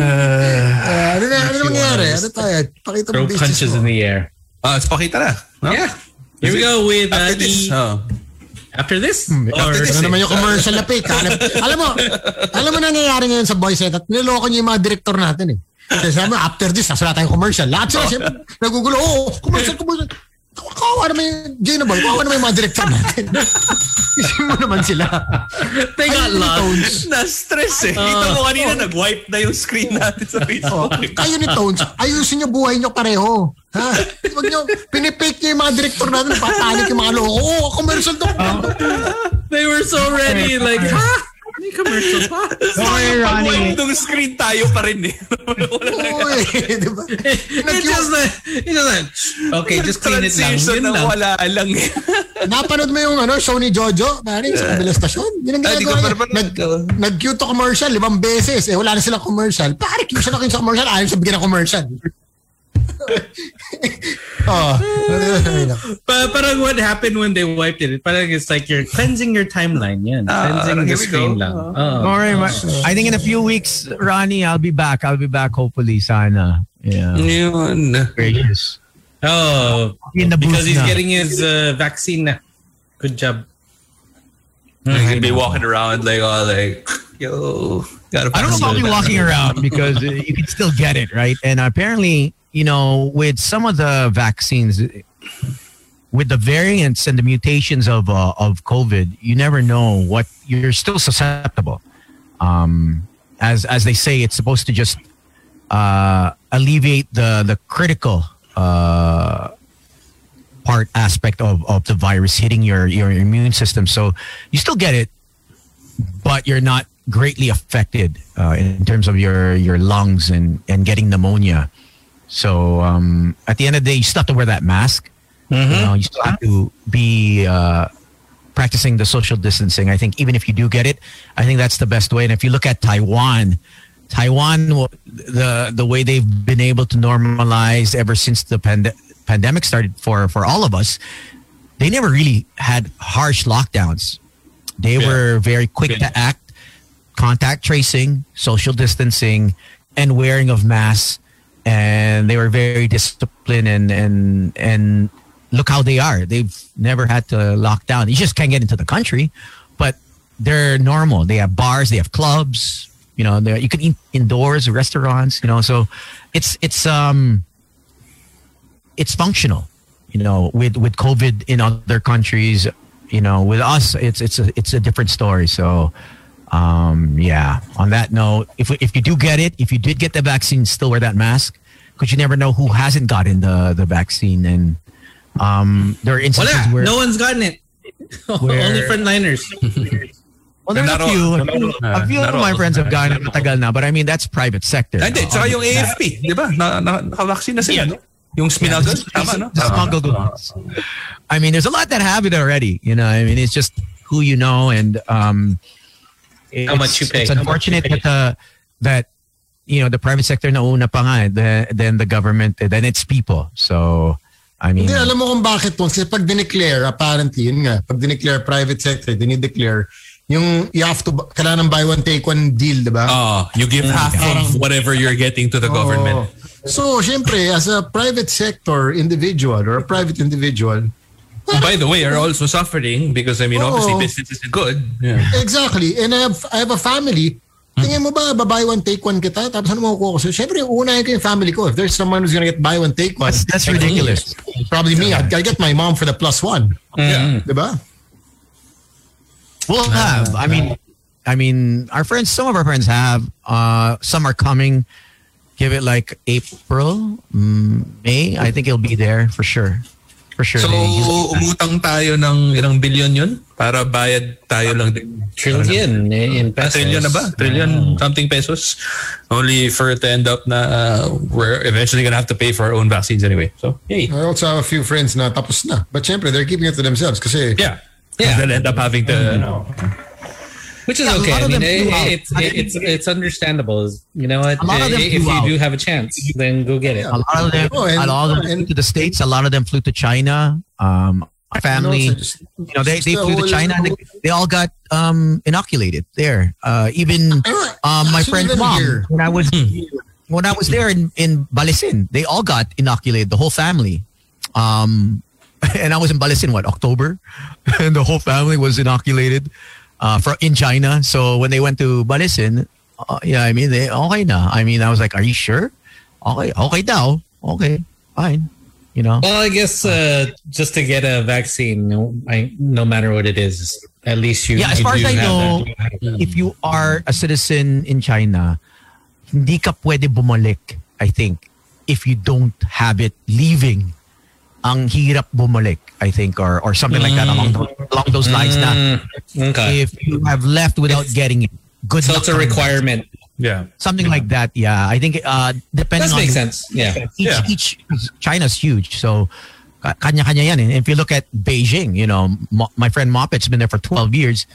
Ah, ano na, ano na mangyari? Ano tayo? Pakita mo Throw business punches mo. in the air. Ah, it's pakita na. No? Yeah. Here we go with uh, After this. the- Oh. after this. Or, Or ano naman yung commercial na fake. [laughs] Alam, alam mo, alam mo na nangyayari ngayon sa voice set at niloko niyo yung mga director natin eh. Kasi sabi mo, after this, nasa tayong commercial. Lahat sila, siyempre, nagugulo, oo, oh, commercial, commercial. Kawawa naman yung, Gina Boy, kawawa naman yung mga director [laughs] natin. Isipin mo naman sila. They got Ayun, lost. Tones. Na-stress eh. Kita mo kanina, nag-wipe na yung screen natin sa Oh, Facebook. kayo ni Tones, ayusin niyo buhay niyo pareho. Ha? Huwag niyo, pinipake niyo yung mga director natin, papalik yung mga loko. Oo, commercial to. They were so ready. Like, ha? May commercial pa? [laughs] Sorry, Ronnie. Pag-wipe ng screen tayo pa rin eh. Oo eh, di ba? [laughs] It's just like, it's just okay, just clean it lang. Transition Yun na lang. wala lang eh. [laughs] Napanood mo yung ano, show ni Jojo, pare, sa kabilang stasyon. Yun ang ginagawa niya. Nag, nag-cue to commercial, limang beses. Eh, wala na silang commercial. Pare, cue siya na kayo sa commercial. Ayaw sa bigyan ng commercial. [laughs] oh. [laughs] But parang what happened when they wiped it? Parang it's like you're cleansing your timeline. Yan. cleansing parang the screen go. lang. Oh. All right, ma- I think in a few weeks, Ronnie, I'll be back. I'll be back. Hopefully, sana. Yeah. Yun. Gracious. Oh, In the because he's na. getting his uh, vaccine na. Good job. Like, he'd be walking around like, all like, yo, I don't know if I'll be walking around because uh, you can still get it, right? And apparently, you know, with some of the vaccines, with the variants and the mutations of uh, of COVID, you never know what you're still susceptible. Um, as as they say, it's supposed to just uh, alleviate the the critical uh, part aspect of, of the virus hitting your your immune system. So you still get it, but you're not greatly affected uh, in terms of your your lungs and and getting pneumonia. So um, at the end of the day, you still have to wear that mask. You know, you still have to be uh, practicing the social distancing. I think even if you do get it, I think that's the best way. And if you look at Taiwan, Taiwan, the the way they've been able to normalize ever since the pande- pandemic started for for all of us, they never really had harsh lockdowns. They were very quick to act, contact tracing, social distancing, and wearing of masks, and they were very disciplined and and and look how they are. They've never had to lock down. You just can't get into the country, but they're normal. They have bars, they have clubs. You know, you can eat indoors, restaurants. You know, so it's it's um it's functional. You know, with with COVID in other countries, you know, with us, it's it's a it's a different story. So, um, yeah. On that note, if if you do get it, if you did get the vaccine, still wear that mask because you never know who hasn't gotten the the vaccine. And um, there are instances Wala. where No one's gotten it. [laughs] Where- Only frontliners. [laughs] well, there's Not a all. few. A few, all. a few Not of my all. friends have gotten it matagal na, but I mean that's private sector. Hindi, tsaka yung AFP, di ba? Na, na, nakavaccine na sila, no? Yung sminagal, tama, no? the smuggled ones. I mean, there's a lot that have it already. You know, I mean, it's just who you know, and um, it's, How much you pay. It's How much you unfortunate pay. that uh, that you know the private sector na una pa nga, eh, the, then the government, eh, then it's people. So, I mean, Hindi, alam mo kung bakit po. Kasi pag dineclare, apparently, yun nga, pag dineclare private sector, dinideclare, yung you have to, kailangan ng buy one, take one deal, di ba? Oh, you give mm. half of whatever you're getting to the government. Oo. So, syempre, as a private sector individual or a private individual, Who, by the way, are also suffering because, I mean, obviously Oo. business isn't good. Yeah. Exactly. And I have, I have a family. Tingin mo ba, buy one, take one kita? Tapos ano makukuha ko? So, syempre, unahin ko yung family ko. If there's someone who's gonna get buy one, take one. That's- that's ridiculous. Probably me. I'd, I'd get my mom for the plus one. Mm-hmm. Diba? we'll have. I mean, I mean, our friends. Some of our friends have. Uh, some are coming. Give it like April, mm, May. I think it'll be there for sure. For sure. So, umutang tayo ng ilang billion yun para bayad tayo lang din. Trillion in Ah, pesos. trillion na ba? Trillion something pesos. Only for it to end up na uh, we're eventually gonna have to pay for our own vaccines anyway. So, yay. I also have a few friends na tapos na. But syempre, they're keeping it to themselves kasi Yeah. Yeah. They'll end up having to, no. Which is Yeah, okay. I mean, them it, flew out. it's it's it's understandable. You know what? A lot of them if you out. do have a chance, then go get it. a lot of them, Oh, and- a lot of them and- flew to the states. A lot of them flew to China. Um, my family, Also, just- you know, they, they flew to China and they, they all got um, inoculated there. Uh, even um, [coughs] my friend's mom, here. when I was when I was there in in Balisin, they all got inoculated, the whole family. Um, [laughs] and I was in Balisin, what October, [laughs] and the whole family was inoculated uh, for in China. So when they went to Balisin, uh, yeah, I mean, they okay na. I mean, I was like, are you sure? Okay, okay now. Okay, fine. You know. Well, I guess uh, just to get a vaccine, no, I, no matter what it is, at least you. Yeah, as you far as I know, that. if you are a citizen in China, hindi ka pwede bumalik, I think, if you don't have it leaving. Ang hirap bumalik, I think, or or something like that along, along those lines na Mm, okay. if you have left without getting it, good So luck it's a coming back. requirement. Yeah. Something like that, yeah. I think uh, depending That on makes sense. Yeah. each, Yeah. each China's huge, so kanya-kanya yan. And if you look at Beijing, you know, my friend Moppet's been there for 12 years.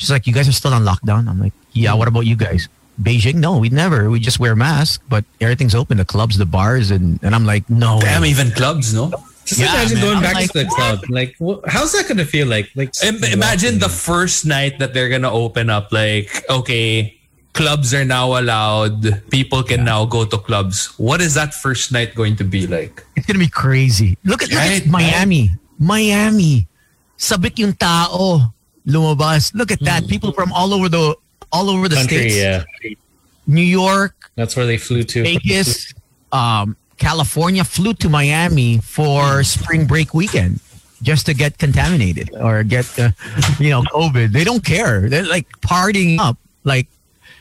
She's like, you guys are still on lockdown. I'm like, yeah. What about you guys? Beijing? No, we never. We just wear masks, but everything's open. The clubs, the bars, and and I'm like, no. Damn, even clubs, no? Just Yeah, imagine man. going I'm back like, to the club. Like, wh- how's that going to feel like? Like, Im- imagine the first night that they're gonna open up. Like, okay, clubs are now allowed. People can now go to clubs. What is that first night going to be like? It's gonna be crazy. Look at, look at Miami. Miami. Sabik yung tao. Lumabas. Look at that. People from all over the all over the country. states. Yeah, New York, that's where they flew to. Vegas, um, California flew to Miami for spring break weekend just to get contaminated or get, uh, you know, COVID. They don't care. They're like partying up. Like,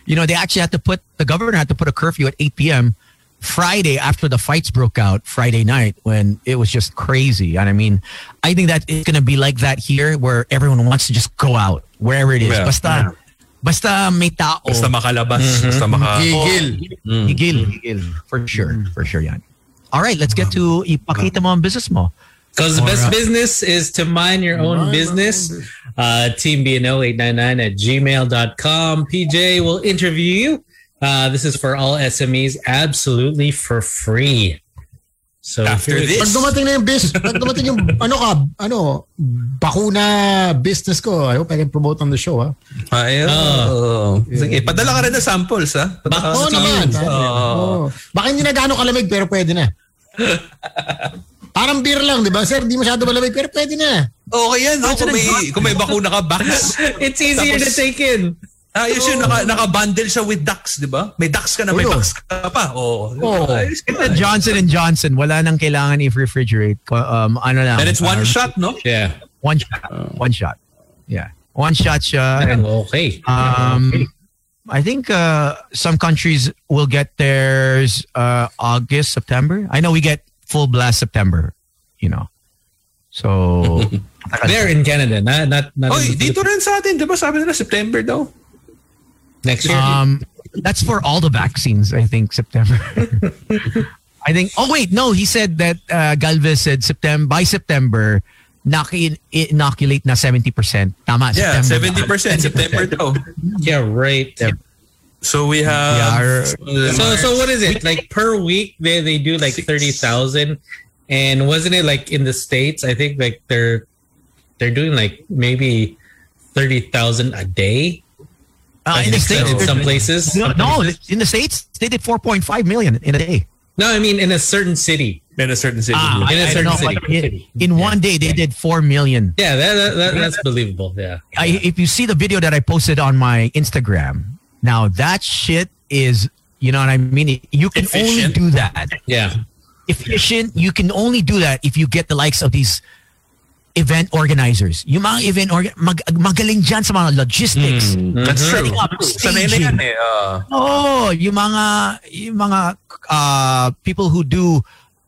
you know, they actually had to put, the governor had to put a curfew at 8 p.m. Friday after the fights broke out Friday night when it was just crazy. And I mean, I think that it's going to be like that here where everyone wants to just go out wherever it is. Yeah. Basta, basta may tao. Basta makalabas. Mm-hmm. Basta maka... Gigil. Mm-hmm. Higil, higil. Mm-hmm. For sure. For sure yan. All right, let's get to ipakita mo ang business mo. Because the best business is to mind your own business. Uh, TeamBNO899 at gmail.com. PJ will interview you. Uh, this is for all SMEs absolutely for free. So After here it- Pag dumating na yung business, pag dumating yung, [laughs] ano ka, ano, bakuna business ko, I hope I can promote on the show, ha? Ay, oh. Sige, padala ka rin ng samples, ha? Padala Oo naman. Oo. Oo. Baka hindi na gaano kalamig, pero pwede na. [laughs] Parang beer lang, di ba? Sir, di masyado malamig, pero pwede na. Okay yan, no? Kung may, kung may bakuna ka, box. [laughs] it's easier to Tapos- take in. Ah, yun yun, naka, naka-bundle siya with ducks, di ba? May ducks ka na, may box ka pa. Oo. Ayos ka na. Johnson and Johnson, wala nang kailangan i-refrigerate. Um, ano lang. And it's one uh, shot, no? Yeah. One shot. One shot. Yeah. One shot siya. And, Okay. um, I think uh, some countries will get theirs uh, August, September. I know we get full blast September, you know. So, [laughs] They're in Canada, not not not Oy, in- dito rin sa atin, di ba? Sabi nila September daw. next year. Um, that's for all the vaccines. I think September. [laughs] I think. Oh wait, no. He said that uh, Galvez said September by September, knock- inoculate na seventy percent. Tama. Yeah, September. 70% September daw. [laughs] yeah, right. So we have... Yeah, So so what is it like per week? They they do like Six. thirty thousand, and wasn't it like in the states? I think like they're they're doing like maybe thirty thousand a day. Uh, in the think so, states, in some places. No, no, in the states they did four point five million in a day. No, I mean in a certain city. in a certain city. Ah, In a I- I certain know, city. but In, in one day, they did four million. Yeah, that, that, that that's believable. Yeah. I, if you see the video that I posted on my Instagram, now that shit is, you know what I mean. You can Efficient. only do that. Yeah. efficient, you can only do that if you get the likes of these event organizers. Yung mga event orga- mag- magaling dyan sa mga logistics. That's true. Setting up Sanay na staging. yan eh. ah. Oh, yung mga yung mga uh, people who do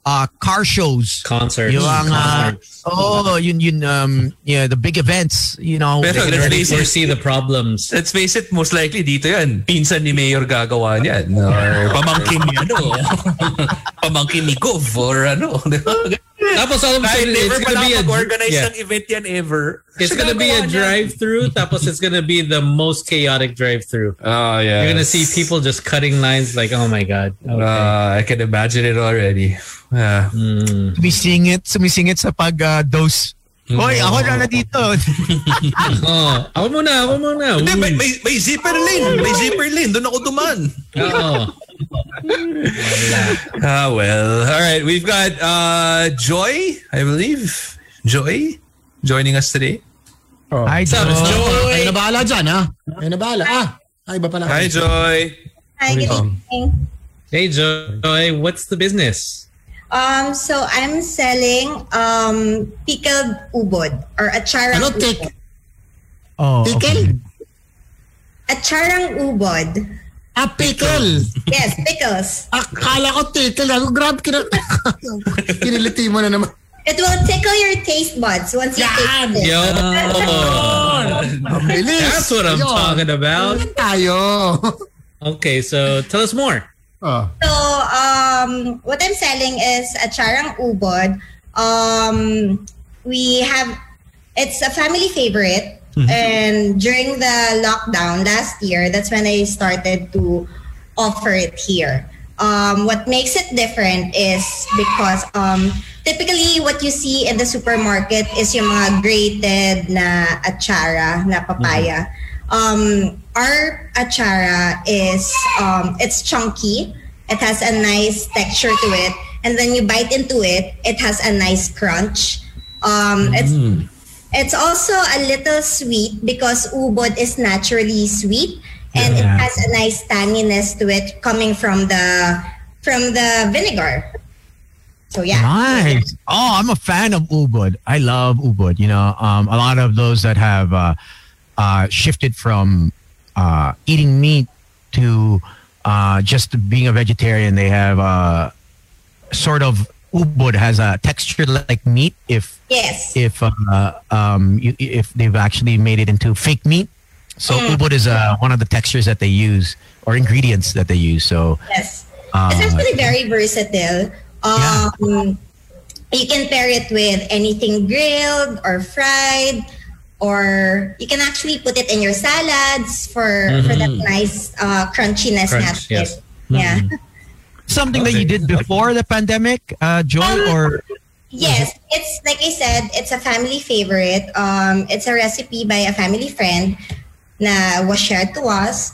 uh, car shows. Concerts. Yung mga Concerts. oh, yun yun um yeah, the big events, you know. Pero let's face it, foresee the problems. Let's face it, most likely dito yan. Pinsan ni Mayor gagawa niyan. Or pamangkin ni ano. [laughs] pamangkin ni Gov. Or ano. Tapos all of a Kahit sudden, never it's pala gonna be a mag-organize yeah. ng event yan ever. It's gonna be a drive-through. Tapos it's gonna be the most chaotic drive-through. Oh, yeah. You're gonna see people just cutting lines like, oh my god. Okay. Uh, I can imagine it already. Yeah. sumisingit, sumisingit sa pag uh, dose. Hoy, ako na na dito. [laughs] oh, ako muna, ako muna. Hindi, may, may, may zipper lane. May zipper lane. Doon ako duman. Oo. [laughs] Ah, well. All right. We've got uh, Joy, I believe. Joy joining us today. Hi, What's up, Joy? Kayo na bahala dyan, ha? Kayo na bahala. Ah, ay, iba pala. Hi, Joy. Hi, good evening. Hey Joy, what's the business? Um, so I'm selling um pickled ubod or acharang Ano, ubod. Oh, Pickle? okay. Acharang ubod. Ah, pickle. Yes, pickles. [laughs] Akala ko tickle. Ako, grab, kina... [laughs] kiniliti mo na naman. It will tickle your taste buds once you taste it. Yo, Ang bilis. that's what I'm Ayun. talking about. Ayan tayo. Okay, so tell us more. Oh. So, um, what I'm selling is acharang ubod. Um, we have, it's a family favorite. And during the lockdown last year, that's when I started to offer it here. Um, what makes it different is because um, typically what you see in the supermarket is yung mga grated na achara, na papaya. Um, our achara is um, it's chunky. It has a nice texture to it, and then you bite into it. It has a nice crunch. Um, It's it's also a little sweet because ubod is naturally sweet, and it has a nice tanginess to it coming from the from the vinegar. So yeah, Nice. Oh, I'm a fan of ubod. I love ubod. You know, um, a lot of those that have uh, uh, shifted from uh, eating meat to uh, just being a vegetarian, they have uh, sort of ubod has a texture like meat. If yes, if uh, um, you, if they've actually made it into fake meat. So ubod is uh, one of the textures that they use or ingredients that they use. So yes. uh, it's actually very versatile. Um, You can pair it with anything grilled or fried, or you can actually put it in your salads for for that nice uh, crunchiness. Crunch, not yes. it. Yeah. something that you did before the pandemic, uh, Joy, or Yes, it's like I said, it's a family favorite. Um, it's a recipe by a family friend na was shared to us.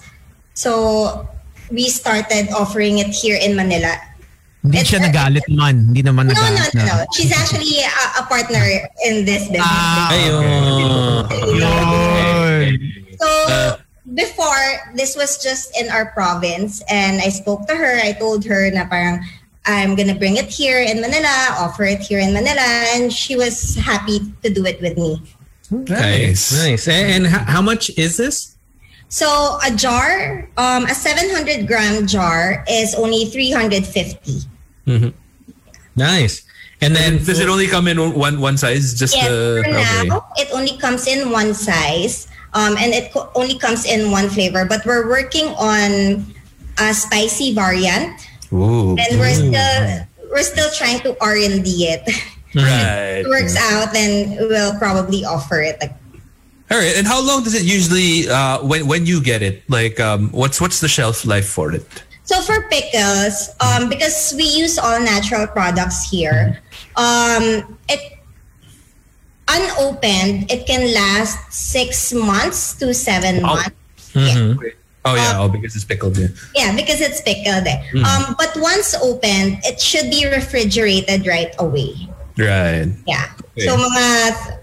So we started offering it here in Manila. Hindi It's siya nagalit man. Hindi naman No, no, nagalit. no, no. She's actually a, a partner in this business. Ah, Ayun. Yun. So before, this was just in our province, and I spoke to her. I told her na parang I'm gonna bring it here in Manila, offer it here in Manila, and she was happy to do it with me. Nice. Nice. And, and how, how much is this? So a jar, um, a 700 gram jar is only 350. Mm-hmm. Nice. And then And does it only come in one one size? Just Yes, the for okay. now, it only comes in one size, um, and it co- only comes in one flavor. But we're working on a spicy variant, Ooh. and we're still we're still trying to R and D it. [laughs] Right. It works out, then we'll probably offer it. Like All right. And how long does it usually uh when when you get it? Like um what's what's the shelf life for it? So for pickles, um, because we use all natural products here, um, it unopened, it can last six months to seven Oh. months. Yeah. Oh yeah, oh because it's pickled. Yeah. yeah, because it's pickled. eh. Um, but once opened, it should be refrigerated right away. Right. Yeah. Okay. So mga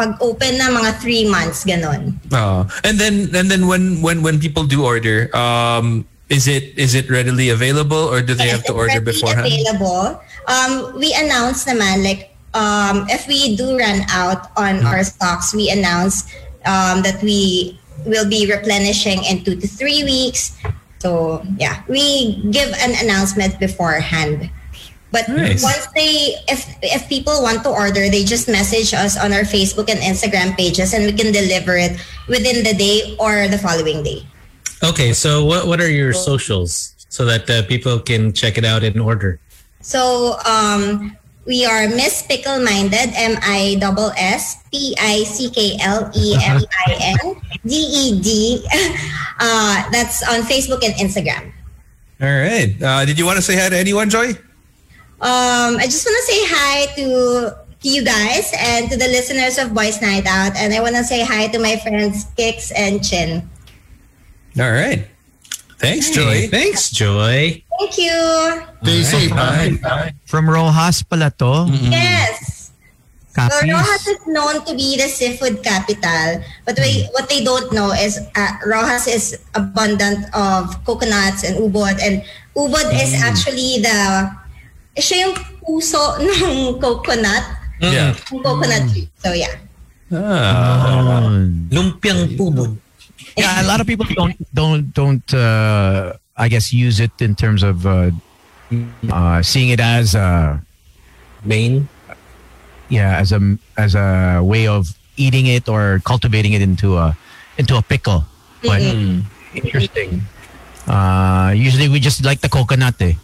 pag open na mga three months ganon. Uh, and then and then when when when people do order, um, is it is it readily available or do they Yes, have to order readily beforehand? Available. Um, we announce naman like um, if we do run out on Hmm. our stocks, we announce um, that we will be replenishing in two to three weeks. So yeah, we give an announcement beforehand. But Nice. once they, if if people want to order, they just message us on our Facebook and Instagram pages, and we can deliver it within the day or the following day. Okay, so what what are your socials so that uh, people can check it out and order? So um, we are Miss Pickle Minded, M I S S P I C K L E M I N D E D. Uh, That's on Facebook and Instagram. All right. Uh, did you want to say hi to anyone, Joy? Um, I just want to say hi to, to you guys and to the listeners of Boys Night Out, and I want to say hi to my friends Kix and Chin. All right. Thanks, Joy. Thanks, Joy. Thank you. Stay safe. From Roxas pala to. Yes. So Roxas is known to be the seafood capital, but we, what they don't know is uh, Roxas is abundant of coconuts and ubod, and ubod is actually the siya yung puso [laughs] ng coconut. Yeah. Yung coconut tree. So yeah. Ah. Lumpiang ubod. yeah, a lot of people don't don't don't uh, I guess use it in terms of uh, uh, seeing it as a Main. yeah as a as a way of eating it or cultivating it into a into a pickle. But interesting. Uh, usually we just like the coconut eh.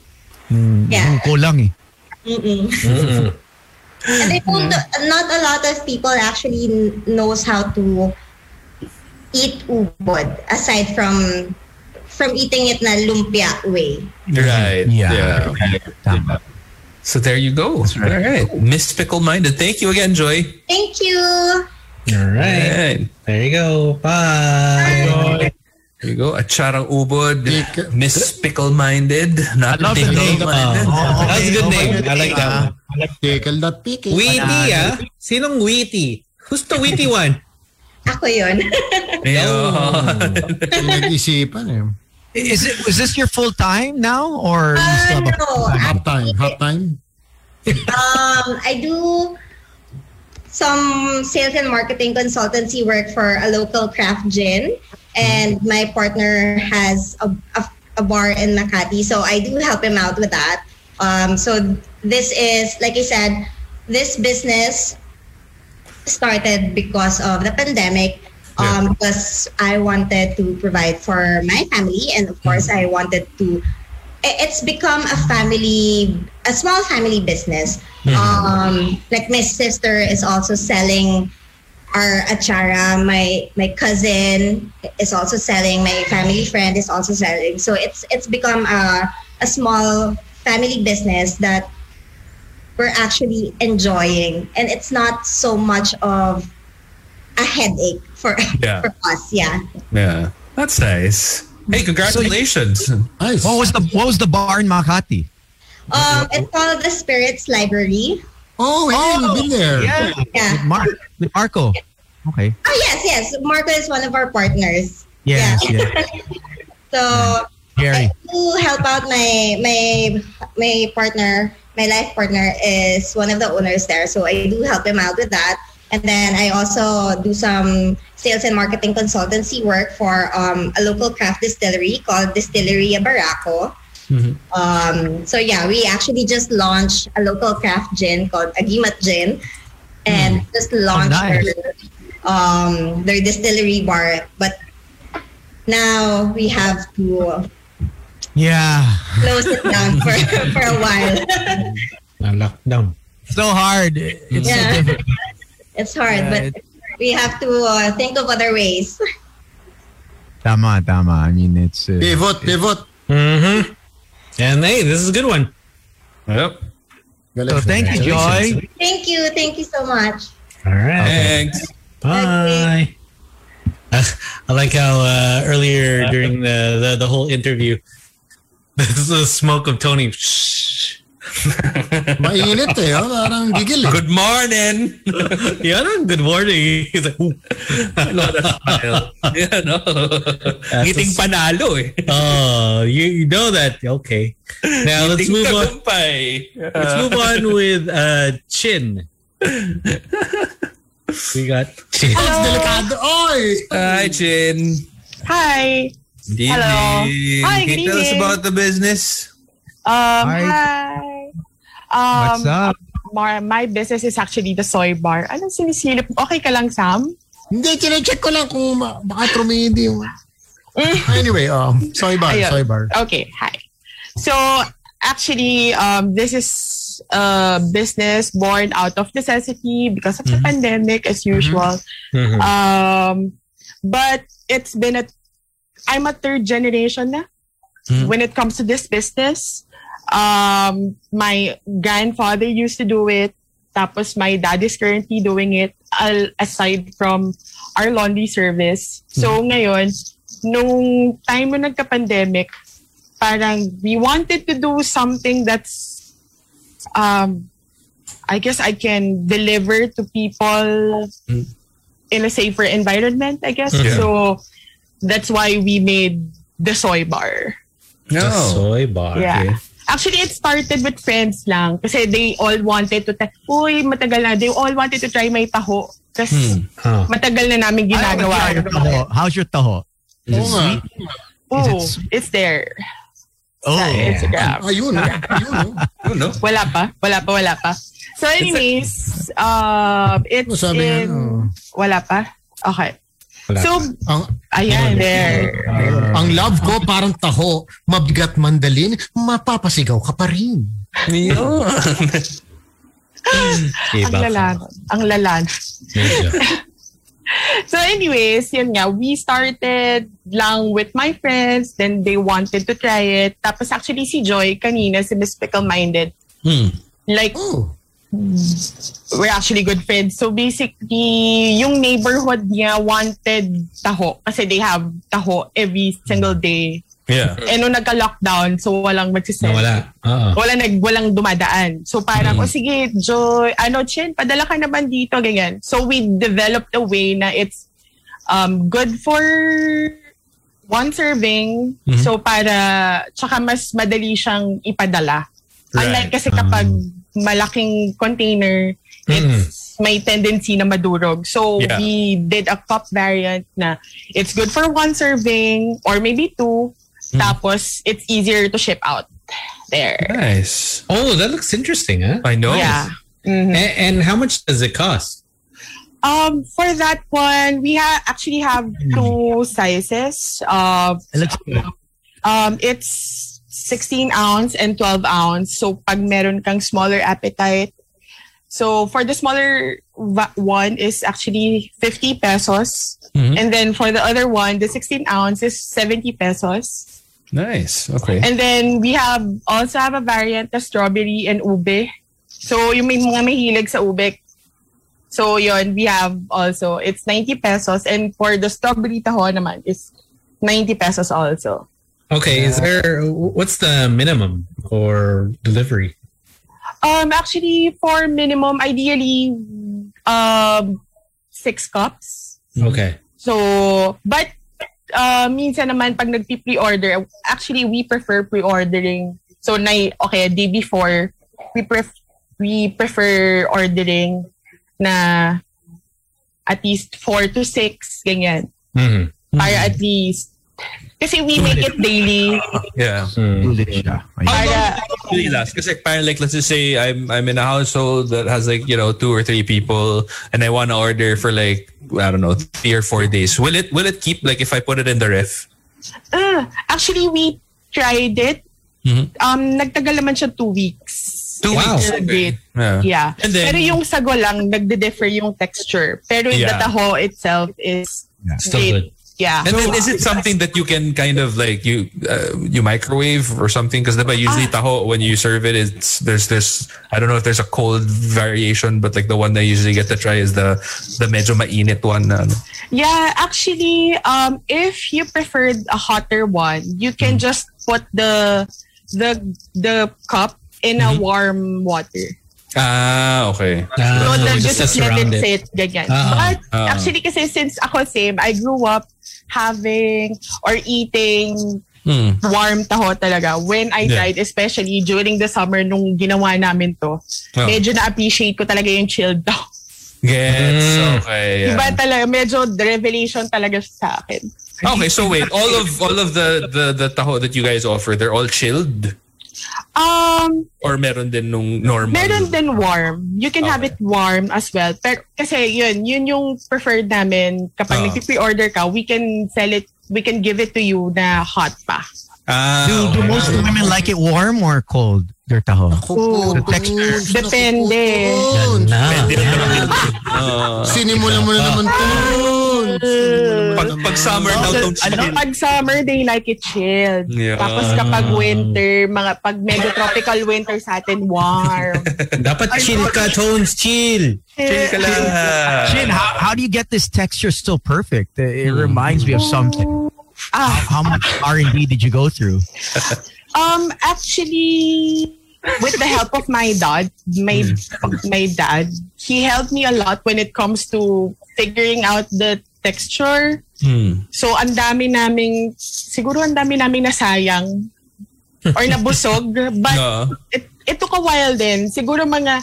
Mm, Yeah. Kulang eh. Mm-mm. Mm-mm. [laughs] And I don't, not a lot of people actually knows how to eat ubod aside from from eating it na lumpia way. Right. Yeah. Tama. So there you go. All right. Miss Pickle Minded. Thank you again, Joy. Thank you. All right. Right. There you go. Bye. There you go. Acharang Ubod. Pick- Miss Pickle Minded. Not love the Pickle name. Minded. Oh, that's a good name. I like that. one. Pickle that pickle. Witty, ah. Sinong witty? Who's the witty one? [laughs] Ako yun. Ayun. Pinag-isipan eh. Is it was this your full time now or you still have a- no, Hot time. Half time. um, I do some sales and marketing consultancy work for a local craft gin, and my partner has a, a, a bar in Makati, so I do help him out with that. Um, so this is, like I said, this business started because of the pandemic. Um, because I wanted to provide for my family, and of course, I wanted to it's become a family a small family business. Um like my sister is also selling our achara my my cousin is also selling my family friend is also selling so it's it's become a a small family business that we're actually enjoying and it's not so much of a headache for Yeah. [laughs] for us yeah Yeah. That's nice. Hey, congratulations. Nice. What was the what was the bar in Makati? um it's called the spirits library Oh, hey, you've been there. Yeah, yeah with Mark with Marco. Okay. Oh yes, yes. Marco is one of our partners. Yes, Yeah. yes. [laughs] So Jerry. to help out my my my partner, my life partner is one of the owners there. So I do help him out with that. And then I also do some sales and marketing consultancy work for um, a local craft distillery called Distillery Barako. Um, so yeah, we actually just launched a local craft gin called Agimat Gin, and just launched nice. Their, um, their distillery bar. But now we have to Yeah. close it down for, [laughs] for a while. Na lockdown. So hard. It's Yeah. so difficult. it's hard, Yeah, but we have to uh, think of other ways. Tama, tama. I mean, it's uh, Pivot, pivot. Mm-hmm. And hey, this is a good one. Yep. so thank you, Joy. Thank you, thank you so much. All right. Thanks. Bye. I like how uh, earlier during the, the the whole interview, [laughs] this is the smoke of Tony. Shh. [laughs] Mainit eh. Oh, parang gigil eh. Good morning. [laughs] yeah, no, good morning. He's like, Ooh. yeah, no. Ngiting panalo eh. oh, you, you know that. Okay. Now let's move on. tagumpay. Let's move on with uh, Chin. We got Chin. It's delikado. Oy! Hi, Chin. Hi. Good Hello. evening. Hi, Can good you tell us evening. about the business? Um, Hi. hi. Um, What's up? My, my business is actually the soy bar. Anong sinisilip? Okay ka lang, Sam? Hindi, chinecheck ko lang kung ma- baka trumindi yung... Anyway, um, soy bar, Ayun. soy bar. Okay, hi. So, actually, um, this is a business born out of necessity because of the pandemic, as usual. Mhm. Um, but it's been a, I'm a third generation na Mhm. when it comes to this business. Um, my grandfather used to do it. Tapos my dad is currently doing it al- aside from our laundry service. So ngayon, nung time na nagka-pandemic, parang we wanted to do something that's um I guess I can deliver to people Mm. in a safer environment, I guess. Yeah. So that's why we made the soy bar. The No. soy bar. Yeah. Actually, it started with friends lang. Kasi they all wanted to, ta- uy, matagal na. They all wanted to try my taho. Kasi Huh. matagal na namin ginagawa. How's your taho? How's your taho? Is it sweet? Oh, Is it's there. Oh, Sa Instagram. Ayun, oh. ayun, oh. Oh, no? Wala pa. Wala pa, wala pa. So anyways, um, it's Ano in... Oh. Wala pa? Okay. Wala So, Ang, ayan, there. ang love ko parang taho, mabigat mandalin, mapapasigaw ka pa rin. Yun. [laughs] Ang lalan. Ang lalan. [laughs] So anyways, yun nga, we started lang with my friends, then they wanted to try it. Tapos actually si Joy kanina, si Miss Pickle Minded, Hmm. like, Oh. we're actually good friends. So basically, yung neighborhood niya wanted taho kasi they have taho every single day. Yeah. Eh nung nagka-lockdown, so walang magsisend. Nawala. Oo. Wala nag walang dumadaan. So parang, Mm. oh sige, Joy, ano, Chin, padala ka naman dito, ganyan. So we developed a way na it's um, good for one serving. Mhm. So para, tsaka mas madali siyang ipadala. Unlike Right. kasi kapag malaking container, it's may tendency na madurog. So Yeah. we did a cup variant na it's good for one serving or maybe two. Tapos it's easier to ship out there. Nice. Oh, that looks interesting, huh? I know. Yeah. Mhm. A- And, how much does it cost? Um, for that one, we ha- actually have two sizes. Uh, It looks good. um, it's 16 ounce and 12 ounce. So pag meron kang smaller appetite, so for the smaller one is actually 50 pesos. Mhm. And then for the other one, the 16 ounce is 70 pesos. Nice. Okay. And then we have also have a variant of strawberry and ube. So yung may mga mahilig sa ube. So yun, we have also, it's 90 pesos. And for the strawberry taho naman, is 90 pesos also. Okay, is there what's the minimum for delivery? Um, actually, for minimum, ideally, um, six cups. Okay. So, but uh, minsan naman pag nagpi-pre-order, actually we prefer pre-ordering. So, na, okay, a day before, we pref we prefer ordering na at least four to six, ganyan. Mhm. Para at least, kasi we make it daily. [laughs] Yeah. Ayun. Para, really last because like, parang like let's just say I'm I'm in a household that has like you know two or three people and I want to order for like I don't know three or four days. Will it will it keep like if I put it in the ref? uh, actually, we tried it. Mhm. Um, nagtagal naman siya two weeks. Two Wow. weeks. Date. Yeah. Yeah. And then- Pero yung sago lang, nagde-differ yung texture. Pero yung Yeah. taho itself is Still great. good. Yeah. And then is it something that you can kind of like you uh, you microwave or something? Because usually taho when you serve it, it's there's this I don't know if there's a cold variation, but like the one that I usually get to try is the the medyo mainit one. na. Yeah, actually, um, if you preferred a hotter one, you can just put the the the cup in Mm-hmm. a warm water. Ah, okay. So Ah, then just just let it it. sit, ganyan. Ah. But Ah. actually, kasi since ako same, I grew up having or eating Hmm. warm taho talaga. When I Yeah. tried, especially during the summer nung ginawa namin to, Oh. medyo na-appreciate ko talaga yung chilled taho. Gets Mm. okay. Iba Yeah. talaga, medyo revelation talaga sa akin. Okay, so wait, all of all of the the the taho that you guys offer, they're all chilled Um, or meron din nung normal? meron din warm. You can have Okay. it warm as well. Pero kasi yun, yun yung preferred namin. Kapag Ah. nag-pre-order ka, we can sell it, we can give it to you na hot pa. Ah, Do, do okay. most women like it warm or cold? Their taho. Kupo, The texture. Depende. Na. Ah. Sinimula mo na naman to. Pag, pag summer daw tong chill. Pag summer, they like it chilled. Yeah. Tapos kapag winter, mga pag medyo tropical winter sa atin, warm. [laughs] Dapat chill ka, Tones, chill. Chill ka lang. Shin, how, how do you get this texture still perfect? It reminds me of something. ah, How much R&D did you go through? [laughs] Um, actually, with the help of my dad, my my dad, he helped me a lot when it comes to figuring out the texture. Hmm. So, ang dami naming, siguro ang dami naming nasayang or nabusog. [laughs] But Oo. it, it took a while din. Siguro mga,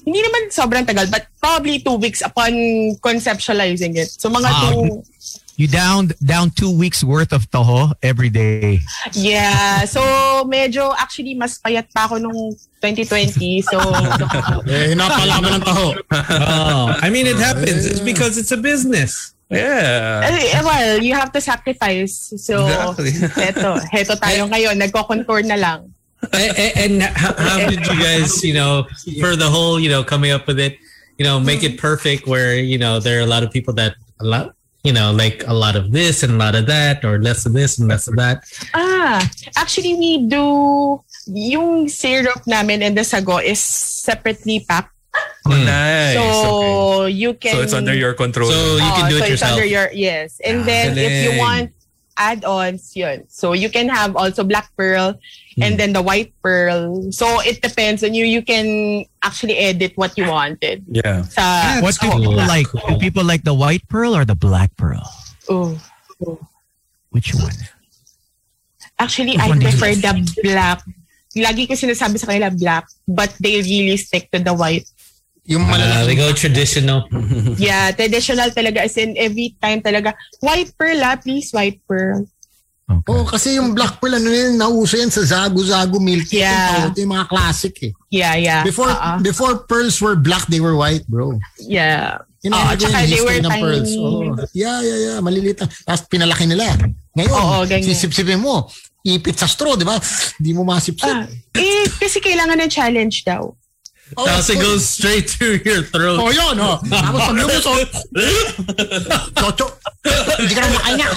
hindi naman sobrang tagal, but probably two weeks upon conceptualizing it. So mga Wow. two, You down down two weeks worth of taho every day. yeah. So medyo actually mas payat pa ako nung 2020. So [laughs] Eh, napalaman ng taho. [laughs] Oh, I mean, it happens. It's because it's a business. Yeah. Eh, eh, well, you have to sacrifice. So, Exactly. [laughs] heto, heto tayo eh, ngayon. Nagko-contour na lang. Eh, and, and how, how did you guys, you know, for the whole, you know, coming up with it, you know, make it perfect where, you know, there are a lot of people that a lot, you know, like a lot of this and a lot of that or less of this and less of that. Ah, actually, we do, yung syrup namin and the sago is separately packed. Oh, nice. So, okay. you can... So it's under your control. So you can Oh, do so it it's yourself. under your, yes. And Ah, then if you want add-ons, yun. So you can have also black pearl Hmm. and then the white pearl. So it depends on you. You can actually edit what you wanted. yeah. Sa, What do oh, people cool. like? Do people like the white pearl or the black pearl? oh. Which one? Actually, Which I one prefer the black. Lagi ko sinasabi sa kanila black, but they really stick to the white. Yung Uh, malalaki. they go traditional. [laughs] Yeah, traditional talaga. As in, every time talaga, white pearl ah, please, white pearl. Okay. Oh, kasi yung black pearl, ano yun, nauso yan sa Zagu Zagu Milk Tea. Yeah. Ito yung mga classic eh. Yeah, yeah. Before Uh-uh. before pearls were black, they were white, bro. Yeah. Yun Oo, ang tsaka yung they were tiny. pearls. Oh. Yeah, yeah, yeah. Maliliit lang. Tapos pinalaki nila. Ngayon, Oo, ganyan. sisipsipin mo. Ipit sa straw, di ba? Hindi mo masipsip. Ah, eh, kasi kailangan ng challenge daw. Oh, Tapos it goes straight [laughs] to your throat. Oh, yun, oh. Tapos pag lumos, oh. Chocho. Hindi ka na makahinga.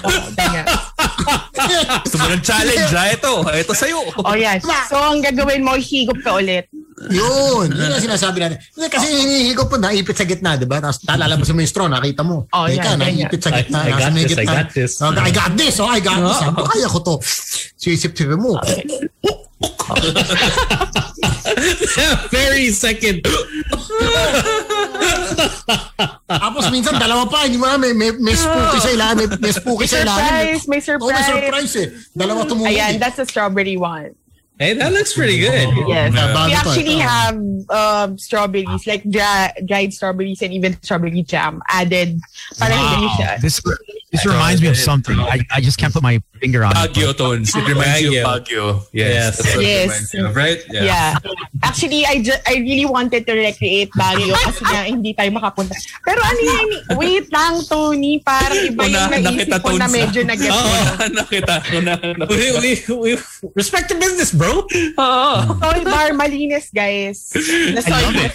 Gusto mo ng challenge, ha? Ito. Ito sa'yo. Oh, yes. So, ang gagawin mo, higop ka ulit. Yun. Yun ang sinasabi natin. Kasi hinihigop po, naipit sa gitna, di ba? Tapos talalabas mo yung straw, nakita mo. Oh, Teka, ganyan. naipit sa I- gitna. I got nasa may this, I got this. Oh, I got this. Oh, I got this. [laughs] Ko, kaya ko to. Sisip-sipin mo. [laughs] Very second. Tapos minsan dalawa pa, hindi mo alam, may, may, may spooky sa ilalim, may, may spooky sa ilalim. surprise, may Oh, may surprise. surprise eh. Dalawa tumuwi. Ayan, eh. that's a strawberry one. Hey, that looks pretty good. Yes. Yeah, we actually have um, strawberries, like dry, dried strawberries and even strawberry jam added. Para hindi siya. This this reminds me of something. I, I just can't put my finger on it. Baguio tones. It reminds you of Baguio. Yes. Yes. Yes. of, right? Yeah. Actually, I ju- I really wanted to recreate Baguio kasi nga hindi tayo makapunta. Pero ano yun, wait lang, Tony. Parang iba yung naisip nakita ko na Tones, medyo nag Oo. [laughs] nakita ko na. We, we, we respect the business, bro. Soy bar, malinis, guys. [laughs] Na soy.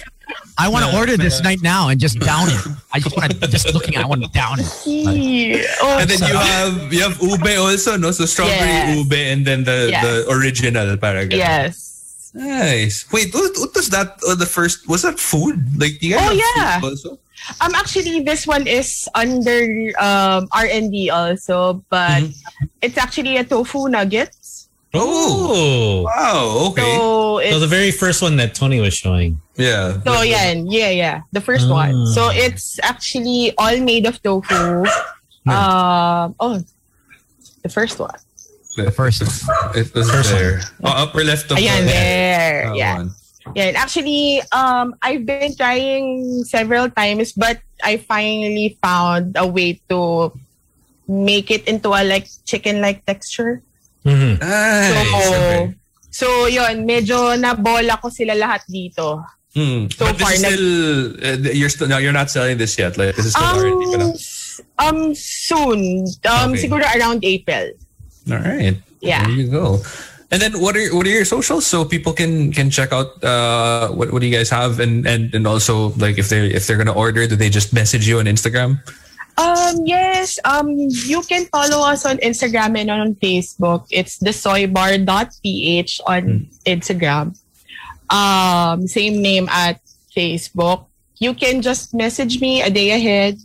I want to order this right now and just down it. I just want to just looking. at it, I want to down it. tea. Oh, And then you have you have ube also, no? So strawberry Yes. ube and then the Yes. the original parang ganun. yes. Nice. Wait, what, what was that? Uh, the first was that food? Like you guys Oh, yeah. also? Um, actually, this one is under um R and D also, but Mm-hmm. it's actually a tofu nuggets. Oh. Wow. Okay. So it's So the very first one that Tony was showing. yeah. So yeah, yeah, yeah. The first Ah. one. So it's actually all made of tofu. Um, oh, the first one. The first It was there. Oh, upper left of Ayan, the there. that yeah. one. Yeah. Actually, um, I've been trying several times, but I finally found a way to make it into a like chicken-like texture. Mhm. Nice. So, okay. so yun, medyo nabola ko sila lahat dito. Hmm. so but this far, is still uh, you're still no, you're not selling this yet. Like this is still R&D pa. Um, um, soon. Um, Okay. siguro around April. All right. Yeah. There you go. And then what are what are your socials so people can can check out uh what what do you guys have and and and also like if they if they're gonna order do they just message you on Instagram? Um, yes. Um, you can follow us on Instagram and on Facebook. It's the soybar.ph on Instagram. Um, same name at Facebook. You can just message me a day ahead.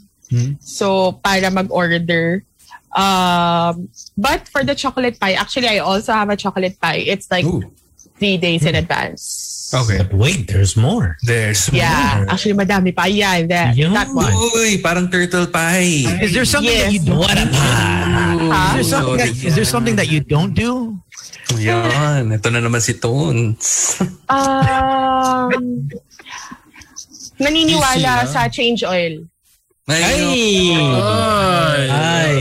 So para mag-order. Um, but for the chocolate pie, actually I also have a chocolate pie. It's like Ooh. three days in advance. Okay. But wait, there's more. There's Yeah, more. actually madami pa. Yeah, that, Yun. that one. Uy, parang turtle pie. Is there something that you Yes. don't? What a Huh? Is there something that, is there something that you don't do? Yan. Ito na naman si Tones. [laughs] Um, naniniwala sa change oil. Ay! Ay. Ay!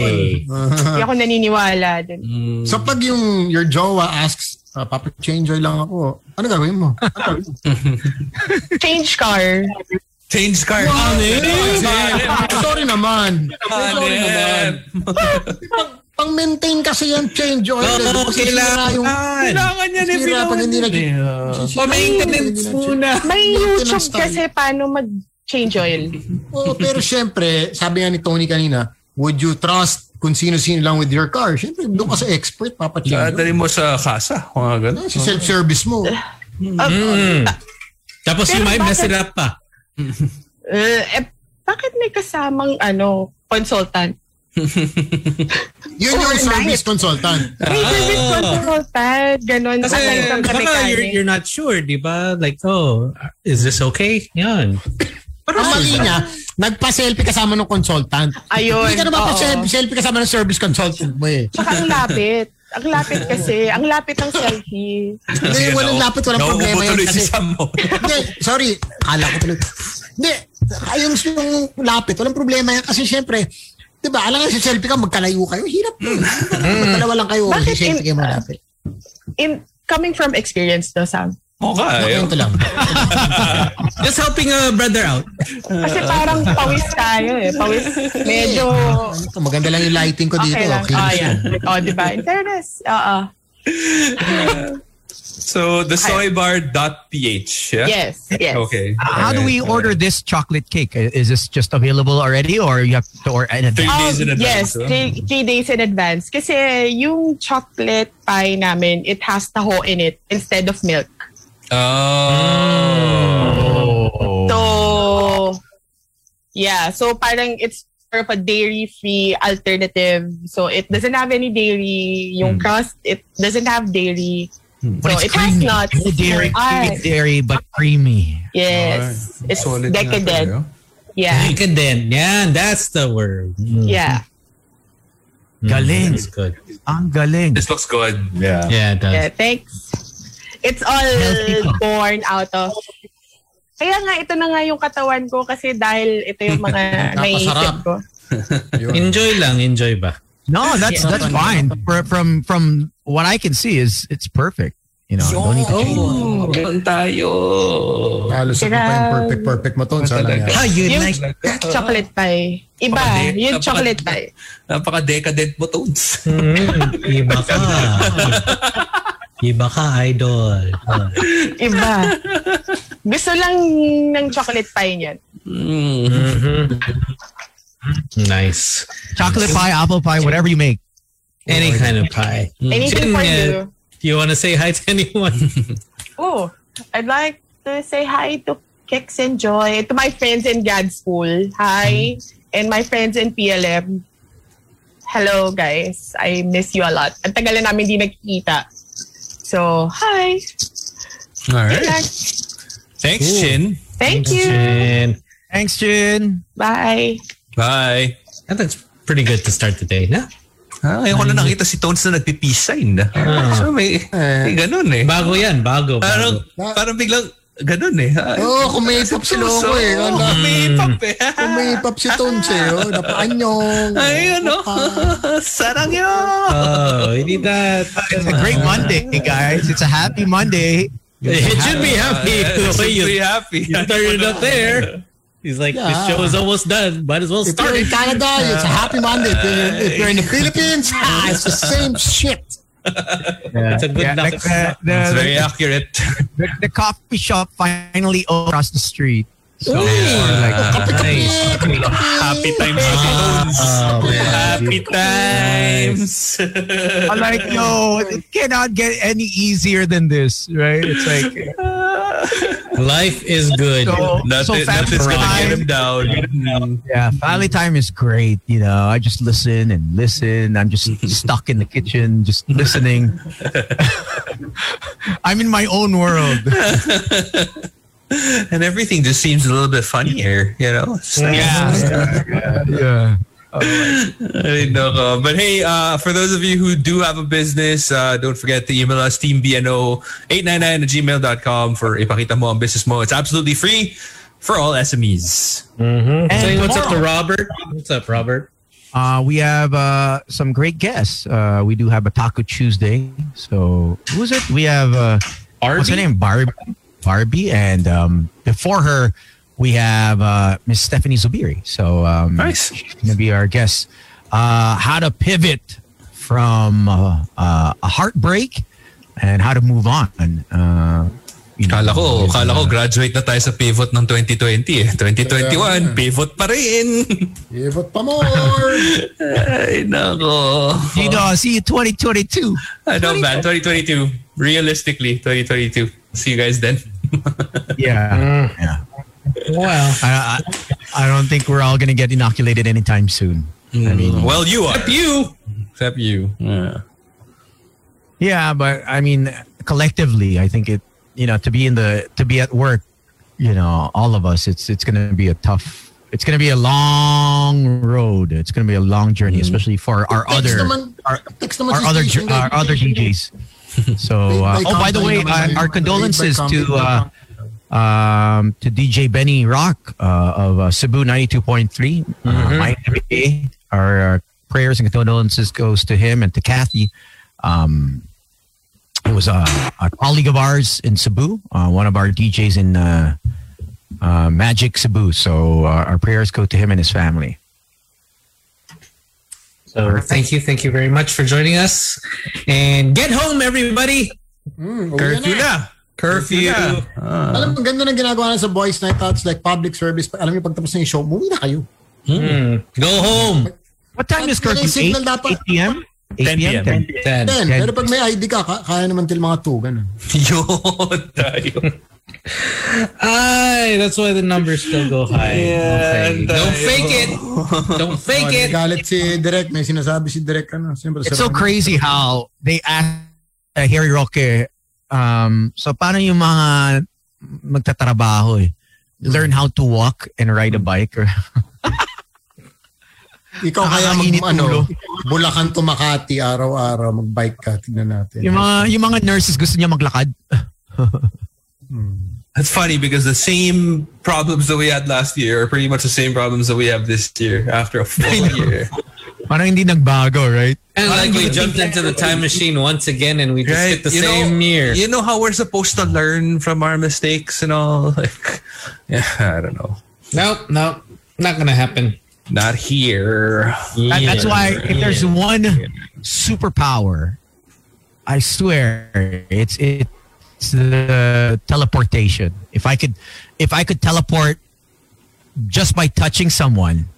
Hindi ako naniniwala dun. Mm. So pag yung your jowa asks, uh, Papa, change oil lang ako. Ano gagawin mo? Ano gagawin mo? [laughs] Change car. Change car. Sorry naman. Sorry naman. Pang maintain kasi yan change oil. Oo, sira kailangan. yung Kailangan yan eh. sira pag hindi nag Pa-maintenance muna. May YouTube kasi paano mag-change oil. Oo, pero syempre, sabi nga ni Tony kanina, would you trust kung sino-sino lang with your car? Syempre, doon ka sa expert, papachange. Dadali mo sa kasa. Mga ganun. Sa self-service mo. Mm. Tapos Pero might mess bakit- it up pa. Uh, eh, bakit may kasamang ano, consultant? [laughs] Yun yung service consultant. May service consultant. Ganon. Kasi baka you're, you're not sure, di ba? Like, oh, is this okay? Yan. Ang mali niya, nagpa-selfie kasama ng consultant. Ayun, Hindi ka naman pa-selfie kasama ng service consultant mo eh. Tsaka ang lapit. Ang lapit kasi. Ang lapit ng selfie. Hindi, walang lapit, walang problema yan. tuloy si Kasi, Sam mo. hindi, sorry, kala ko tuloy. Hindi, yung, yung lapit, walang problema yan. Kasi syempre, di ba, alam nga sa selfie ka, magkalayo kayo, hirap yun. Magdalawa lang kayo, Bakit selfie in- kayo malapit. In, coming from experience to, Sam. Okay. Kwento lang. [laughs] Just helping a brother out. Kasi parang pawis tayo eh. Pawis. Medyo Ito, maganda lang yung lighting ko dito. okay lang. Okay, Oh, yeah. Oh, di ba? In fairness. Oo. So, the soybar.ph, yeah? Yes. Yes. Okay. How do we order this chocolate cake? Is this just available already, or you have to order in Three days in Um, advance. yes, huh? three, three days in advance. Kasi yung chocolate pie namin, it has taho in it instead of milk. Oh. So, yeah. So, parang it's sort of a dairy-free alternative. So, it doesn't have any dairy. Yung crust, it doesn't have dairy. But So, it's it has creamy. nuts. No dairy, dairy, but creamy. yes. Ay, It's solid decadent. Yeah. Decadent. Yan, that's the word. Mm. Yeah. Mm, Galing. That's good. Ang galing. This looks good. Yeah. Yeah, it does. Yeah, thanks. It's all born out of kaya nga ito na nga yung katawan ko kasi dahil ito yung mga [laughs] naisip ko. [laughs] [laughs] Enjoy lang, enjoy ba? No, that's that's fine. For, from from what I can see, is it's perfect. You know, don't need to change. Oh, ganun tayo. Halos ako pa yung perfect, perfect mo, Ton. Sana yan. How you Yung like? chocolate pie. Iba, Napaka- yung chocolate pie. Napaka-decadent mo, Toads. Mm, iba ka. Iba ka, idol. Ah. [laughs] Iba. Gusto lang ng chocolate pie niyan. Mm. Mhm. Nice. Chocolate pie, apple pie, whatever you make. Any kind of pie. Anything Jin, for you. Do you want to say hi to anyone? [laughs] Oh, I'd like to say hi to Kicks and Joy, to my friends in GAD School. Hi. And my friends in PLM. Hello, guys. I miss you a lot. Ang tagal na namin di nagkikita. So, hi. All right. Good Thanks, Cool. Chin. Thank you. Jin. Thanks, Jin. Bye. Bye. I think it's pretty good to start the day, na? Ah, ngayon ko na nakita si Tones na nagpi-peace sign. Ah. So may, may ganun eh. Bago yan, bago. bago. Parang, parang biglang ganun eh. Oo, oh, kumipap si Loco eh. So, Ano? kumipap eh. Kumipap si Tons eh. Oh, napaanyong. Ay, ano? Sarang yun. Oh, we need that. It's a great Monday, guys. It's a happy Monday. It should be happy. Yeah, the way should you, be happy. you started up there. He's like, this show is almost done. Might as well If start you're in it. Canada, it's a happy Monday. If you're, if you're in the [laughs] Philippines, ah, [laughs] it's the same shit. It's a good Yeah, like uh, knock. the, the, It's very accurate. the, the coffee shop finally across the street. So, Ooh. like, Nice. Happy times. Tones. Oh, man. Happy times. I'm like, yo, it cannot get any easier than this, right? It's like, Life is good. So, Nothing, so family nothing's gonna get time- him down. Mm. Yeah, family time is great. You know, I just listen and listen. I'm just stuck in the kitchen, just listening. [laughs] I'm in my own world. [laughs] and everything just seems a little bit funnier, you know? It's [laughs] like- Yeah, yeah. Ay, nako. But hey, uh, for those of you who do have a business, uh, don't forget to email us teambno899 at gmail.com for ipakita mo ang business mo. It's absolutely free for all SMEs. Mm-hmm. And Saying what's up to Robert? What's up, Robert? Uh, we have uh, some great guests. Uh, we do have a Taco Tuesday. So who's it? We have uh, what's her name? Barbie. Barbie, and um, before her, we have uh, Miss Stephanie Zubiri. So um, Nice. she's gonna be our guest. Uh, how to pivot from uh, uh, a heartbreak and how to move on. Uh, you know, Kala ko, with, kala ko graduate na tayo sa pivot ng 2020 eh. 2021, pivot pa rin. Pivot pa more. [laughs] Ay, nako. You know, see you 2022. I know, man. 2022. Realistically, 2022. See you guys then. [laughs] Yeah, yeah. Wow. I, I, I don't think we're all gonna get inoculated anytime soon. I mean, well, you are. Except you. Except you. Yeah. yeah, but I mean, collectively, I think it. You know, to be in the to be at work, you know, all of us, it's it's gonna be a tough. It's gonna be a long road. It's gonna be a long journey, especially for our Text other naman, our, text naman our other our other DJs. So, uh, oh, by the way, uh, our condolences to uh, um, to DJ Benny Rock uh, of uh, Cebu ninety two point three. Mm-hmm. Our uh, prayers and condolences goes to him and to Kathy. Um, it was a, a colleague of ours in Cebu, uh, one of our DJs in uh, uh, Magic Cebu. So uh, our prayers go to him and his family. So thank you, thank you very much for joining us. And get home, everybody. Mm, uwi Curfew na. Curfew. Alam mo, ganda ng ginagawa na sa Boys Night Out. Like public service. Alam niyo, pag tapos na yung show, umuwi na kayo. Mm. Go home. What time is curfew? yung signal 8, dapat. 8 p.m.? 10 p.m. 10 Ten. Then, Ten. pero pag may ID ka, ka- kaya naman till mga 2, ganun. [laughs] Yun tayo. Ay, that's why the numbers still go high. Yeah, okay. Don't fake it. Don't fake Oh, it. Galit si Direk. May sinasabi si Direk. Ano, It's so crazy how they asked uh, Harry Roque, um, so paano yung mga magtatrabaho eh? Learn how to walk and ride a bike or [laughs] Ikaw kaya mag, Nakakainit ano, ulo. Bulacan to Makati, araw-araw, mag-bike ka. Tignan natin. yung mga yung mga nurses gusto niya maglakad. That's funny because the same problems that we had last year are pretty much the same problems that we have this year after a full [laughs] year. Parang hindi nagbago, right? And like we jumped into the time machine once again and we just Right? hit the You same know, year. You know how we're supposed to learn from our mistakes and all? [laughs] Like, yeah, I don't know. Nope, nope. Not gonna happen. Not here. That- that's why if there's one superpower, I swear it's it's the teleportation. If I could if I could teleport just by touching someone,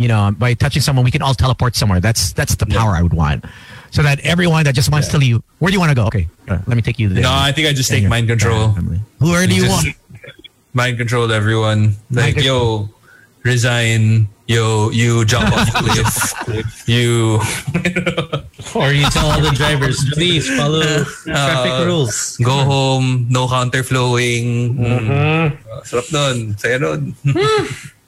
you know, by touching someone, we can all teleport somewhere. That's that's the power I would want. So that everyone that just wants to leave, where do you want to go? Okay, uh, let me take you there. No, I think I just take mind control. family. Who where do you Just want? Mind control everyone. Like, Mind yo, resign. Yo, you jump off cliff. [laughs] You Or you tell all the drivers, please follow traffic Uh, rules. go home, no counterflowing. Mm. Sarap nun. Saya nun. [laughs]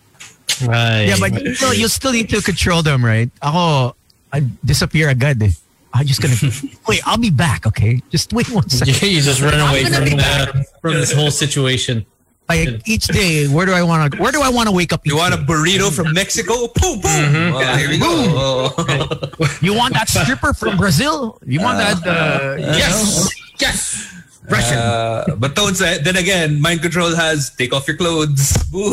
Right. Yeah, but you still, you still need to control them, right? Ako, I disappear agad eh. I'm just gonna [laughs] wait. I'll be back. Okay, just wait one second. you just run away I'm from gonna the, from this whole situation. Like each day, where do I want to? Where do I want to wake up? You each want a burrito from Mexico? Boom, boom. Mm-hmm. Oh, here we go. You want that stripper from Brazil? You want that? Uh, yes, yes. Russian. Uh, but don't say. Then again, mind control has take off your clothes. [laughs] Boom.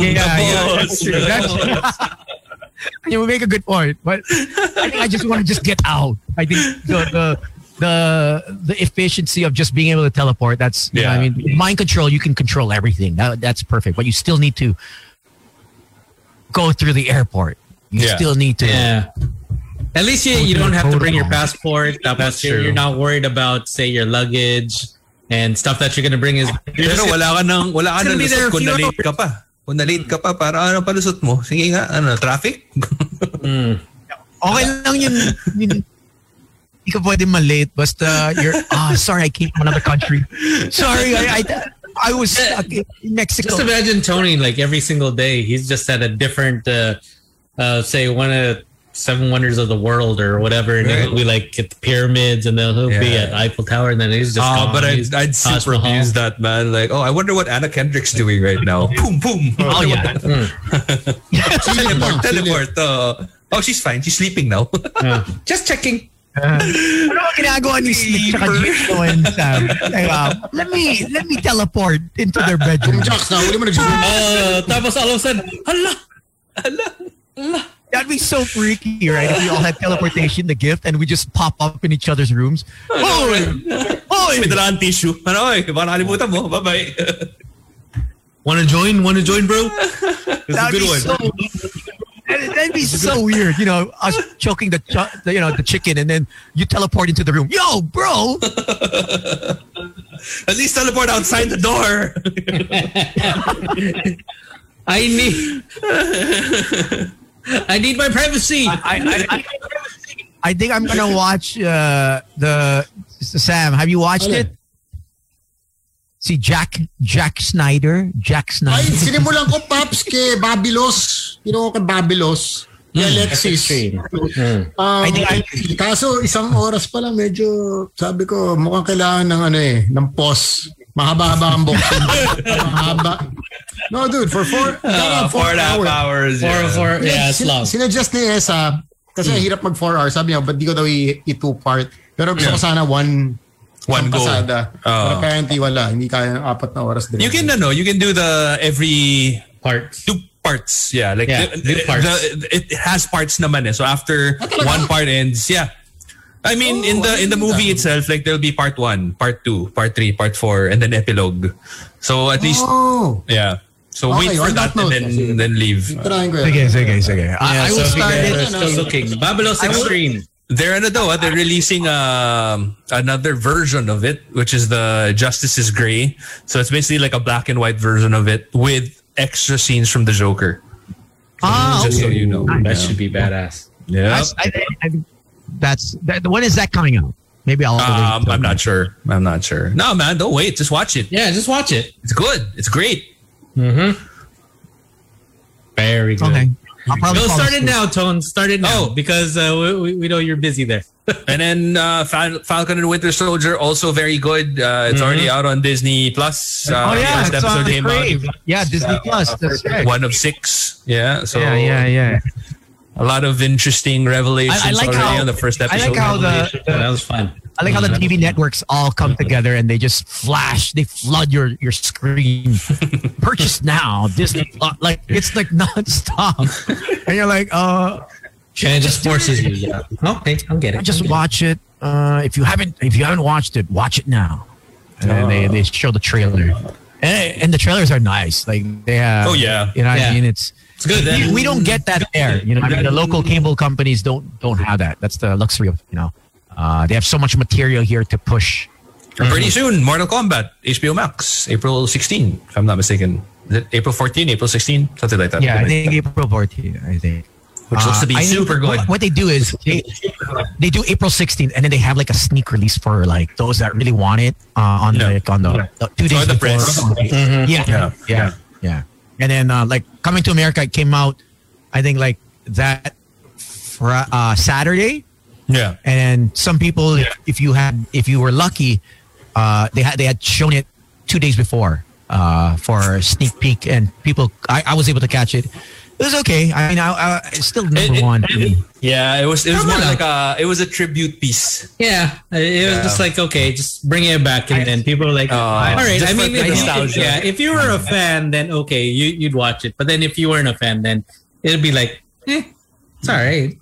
yeah, yeah, Tapos. that's true. That's [laughs] true. [laughs] you make a good point, but I think I just want to just get out. I think the the the, the efficiency of just being able to teleport. That's you know, I mean, mind control. You can control everything. That, that's perfect. But you still need to go through the airport. You Yeah. still need to. Yeah. At least you, you don't have to bring your passport. Tapos That's you're, true. you're not worried about, say, your luggage. and stuff that you're gonna bring is. you're Pero just wala ka nang, wala ka nang gonna be there lusot kung a few na-late ka pa. Kung na-late ka pa, para ano palusot mo? Sige nga, ano, traffic? Okay lang yun. yun Hindi ka pwede malate. Basta you're, ah, sorry, I came from another country. Sorry, I, I, I was stuck in Mexico. Just imagine Tony like every single day. He's just at a different, uh, uh, say one of seven wonders of the world or whatever, and he'll be like at the pyramids, and then he'll be at Eiffel Tower, and then he's just. Oh, gone. but I'd, He's I'd super Mahal. abuse that, man. Like, oh, I wonder what Anna Kendrick's doing right now. [laughs] boom, boom. Oh, yeah. [laughs] [laughs] teleport, teleport. Uh, oh, she's fine. She's sleeping now. Just checking. ano ang ginagawa ni Slick tsaka Gino and Sam? Like, uh, let me let me teleport into their bedroom. Jocks, nahuli mo nag-zoom. Uh, tapos all of a sudden, hala, That'd be so freaky, right? If we all had teleportation, the gift, and we just pop up in each other's rooms. Oh, Tapos may dala kang tissue. Ano, oy, baka nakalimutan mo. Bye-bye. Want to join? Want to join, bro? It's a that'd good be one. so. That'd that'd be so weird, you know. Us choking the, ch- the, you know, the chicken, and then you teleport into the room. Yo, bro! [laughs] At least teleport outside the door. [laughs] I need. [laughs] [laughs] I need my privacy. I, I, I, I think I'm gonna watch uh, the Sam. Have you watched Ano? it? See Jack Jack Snyder. Jack Ay, Snyder. sinimulan ko, Paps, kay Babylos. You know, kay Babylos. Kay Alexis. Um, I think I- kaso, isang oras pa lang, medyo, sabi ko, mukhang kailangan ng ano eh, ng pause. Mahaba-haba ang boxing. Mahaba. No, dude, for four, Uh, uh, four and a half hours. Four, yeah. four, yeah, it's Sin- long. Sinuggest ni Esa, kasi hirap mag four hours. Sabi niya, ba't di ko daw i-two-part? Pero gusto ko sana one One go. pasada. Oh. Pero apparently wala. Hindi kaya ng apat na oras din. You can, ano, you can do the every Part. two parts. Yeah, like Yeah, the- parts. the- it has parts naman eh. So after Ah, one part ends, yeah. I mean, in the in the movie itself, like there'll be part one, part two, part three, part four, and then epilogue. So at least, Oh. yeah. So Okay, wait for that, that note, and sige. then then leave. Trying ko Sige, yan. sige, sige. I, Yeah, I will so start it. still looking. Babylon Extreme. They're ano daw, ah, they're releasing um another version of it, which is the Justice is Gray. So it's basically like a black and white version of it with extra scenes from the Joker. Ah, Just so okay. you know. That should be badass. Yeah. That's, I, I, that's that, when is that coming out? Maybe I'll. Um, I'm not sure. I'm not sure. No, man, don't wait. Just watch it. Yeah, just watch it. It's good. It's great. Mm-hmm. Very good. Okay. I'll probably Go start it now, Tone. Start it now Oh. because uh, we- we, we know you're busy there. [laughs] And then uh, Falcon and Winter Soldier also very good. Uh, it's already out on Disney Plus. Uh, Oh yeah, first it's on episode came Crave. out. Yeah, Disney Plus. That's right. One of six. Yeah. So Yeah, yeah, yeah. A lot of interesting revelations I- I like already how- on the first episode. I episode. like how the, Yeah, that was fun. I like how the TV networks all come together and they just flash. They flood your your screen. [laughs] Purchase now. Disney Plus. Like it's like nonstop, and you're like, uh, And it just forces you. Yeah. Okay, I'll get it. just watch it. Uh, if you haven't if you haven't watched it, watch it now. And then they, they show the trailer, and, and the trailers are nice. Like they have. Oh, yeah. you know what Yeah. I mean. It's It's good. we, Then. we don't get that there. You know, I mean, the local cable companies don't don't have that. That's the luxury of you know. Uh, they have so much material here to push. And Pretty soon, Mortal Kombat, HBO Max, April 16, if I'm not mistaken. Is it April 14, April 16? Something like that. Yeah, I think April 14. I think. Which looks to be Uh, I super good. What, what they do is [laughs] they, they do April 16th, and then they have like a sneak release for like those that really want it uh, on Yeah. the on the, the two days the before. press. Yeah, yeah, Yeah. yeah, yeah. And then uh, like coming to America it came out, I think like that fr- uh, Saturday, Yeah. and some people, if, if you had if you were lucky, uh, they had they had shown it two days before uh, for a sneak peek, and people I, I was able to catch it. It was okay. I mean, I, I it's still number It- it- one. for me. Yeah, it was it was Come more on. like a it was a tribute piece. Yeah, it was Yeah. just like okay, just bring it back, and then people were like, Oh. all right. I mean, if, nostalgia. yeah, if you were a fan, then okay, you you'd watch it. But then if you weren't a fan, then it'd be like, eh, it's all right.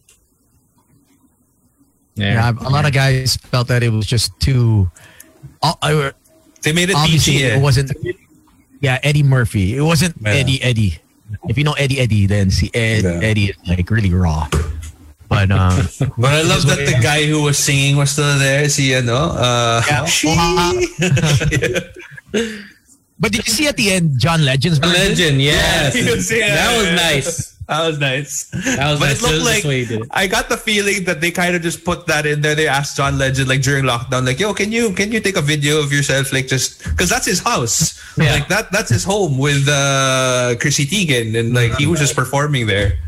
Yeah, a lot of guys felt that it was just too. Uh, uh, They made it obviously, PG. eh. it wasn't. Yeah, Eddie Murphy. It wasn't Yeah. Eddie Eddie. If you know Eddie Eddie, then see Ed, Yeah. Eddie is like really raw. But um, [laughs] But I love that the guy who was singing was still there. See, ano? Uh, Yeah. [laughs] [laughs] she. but did you see at the end John Legend's version? legend, yes. He was- yeah, that was yeah, yeah. nice. That was nice. That was but nice. it looked Just like way he did it. I got the feeling that they kind of just put that in there. They asked John Legend like during lockdown, like, "Yo, can you can you take a video of yourself, like just because that's his house, Yeah. like that that's his home with uh, Chrissy Teigen, and like he was just performing there.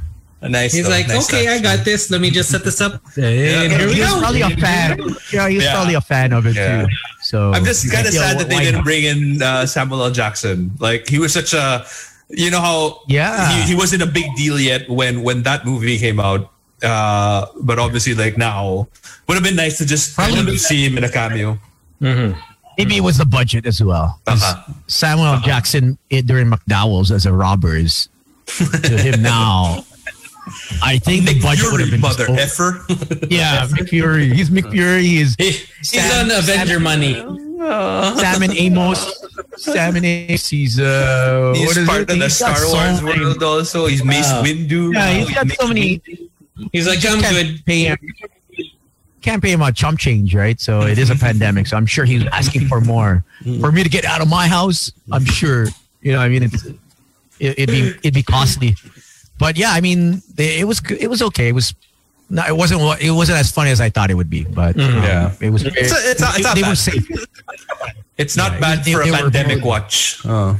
A nice. He's though, like, nice okay, I got this. Let me just set this up. And Yeah. here we he go. probably a fan. Yeah, he's Yeah. probably a fan of it Yeah. too. So I'm just kind of sad that they why didn't not? bring in uh, Samuel L. Jackson. Like he was such a, you know how Yeah. he, he wasn't a big deal yet when when that movie came out. Uh, but obviously, like now, would have been nice to just kind of see him in a cameo. Maybe it was the budget as well. Uh-huh. Samuel L. Jackson it, during McDowell's as a robber is to him [laughs] now. I think the budget would have Fury, been mother just- effer. [laughs] Yeah, Nick Fury. He's Nick Fury. He's He, he's Sam- on Avenger Sam- money. Sam and Amos. Sam and Amos. He's uh, He's what is part it? of the He's got Star so Wars many- world also. He's Mace Wow. Windu. Yeah, he's got so many. He's like, I'm good. Pay him. Can't pay him a chump change, right? So it is a pandemic. So I'm sure he's asking for more for me to get out of my house. I'm sure. You know, I mean, it's, it, it'd be it'd be costly. But yeah, I mean, it, it was it was okay. It was. No, it wasn't. It wasn't as funny as I thought it would be, but um, Yeah. it was. It's a- it's a- it's not they were bad. safe. [laughs] It's not Yeah, bad they- for they a were pandemic very- watch. Oh.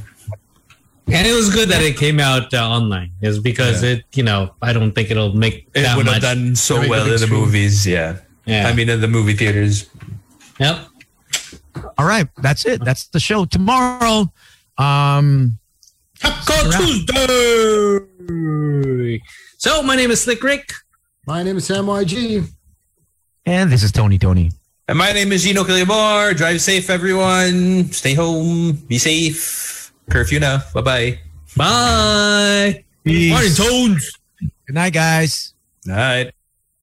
And it was good that it came out uh, online. Is because it, you know, I don't think it'll make It that would much. have done so Very well in the movies. Yeah. Yeah. I mean, in the movie theaters. Yep. All right, that's it. That's the show tomorrow. Um, Taco Tuesday. So my name is Slick Rick. My name is Sam YG. and this is Tony. Tony. And my name is Gino Killiamore. Drive safe, everyone. Stay home. Be safe. Curfew now. Bye bye. Bye. Peace. Morning, Tones. Good night, guys. Night.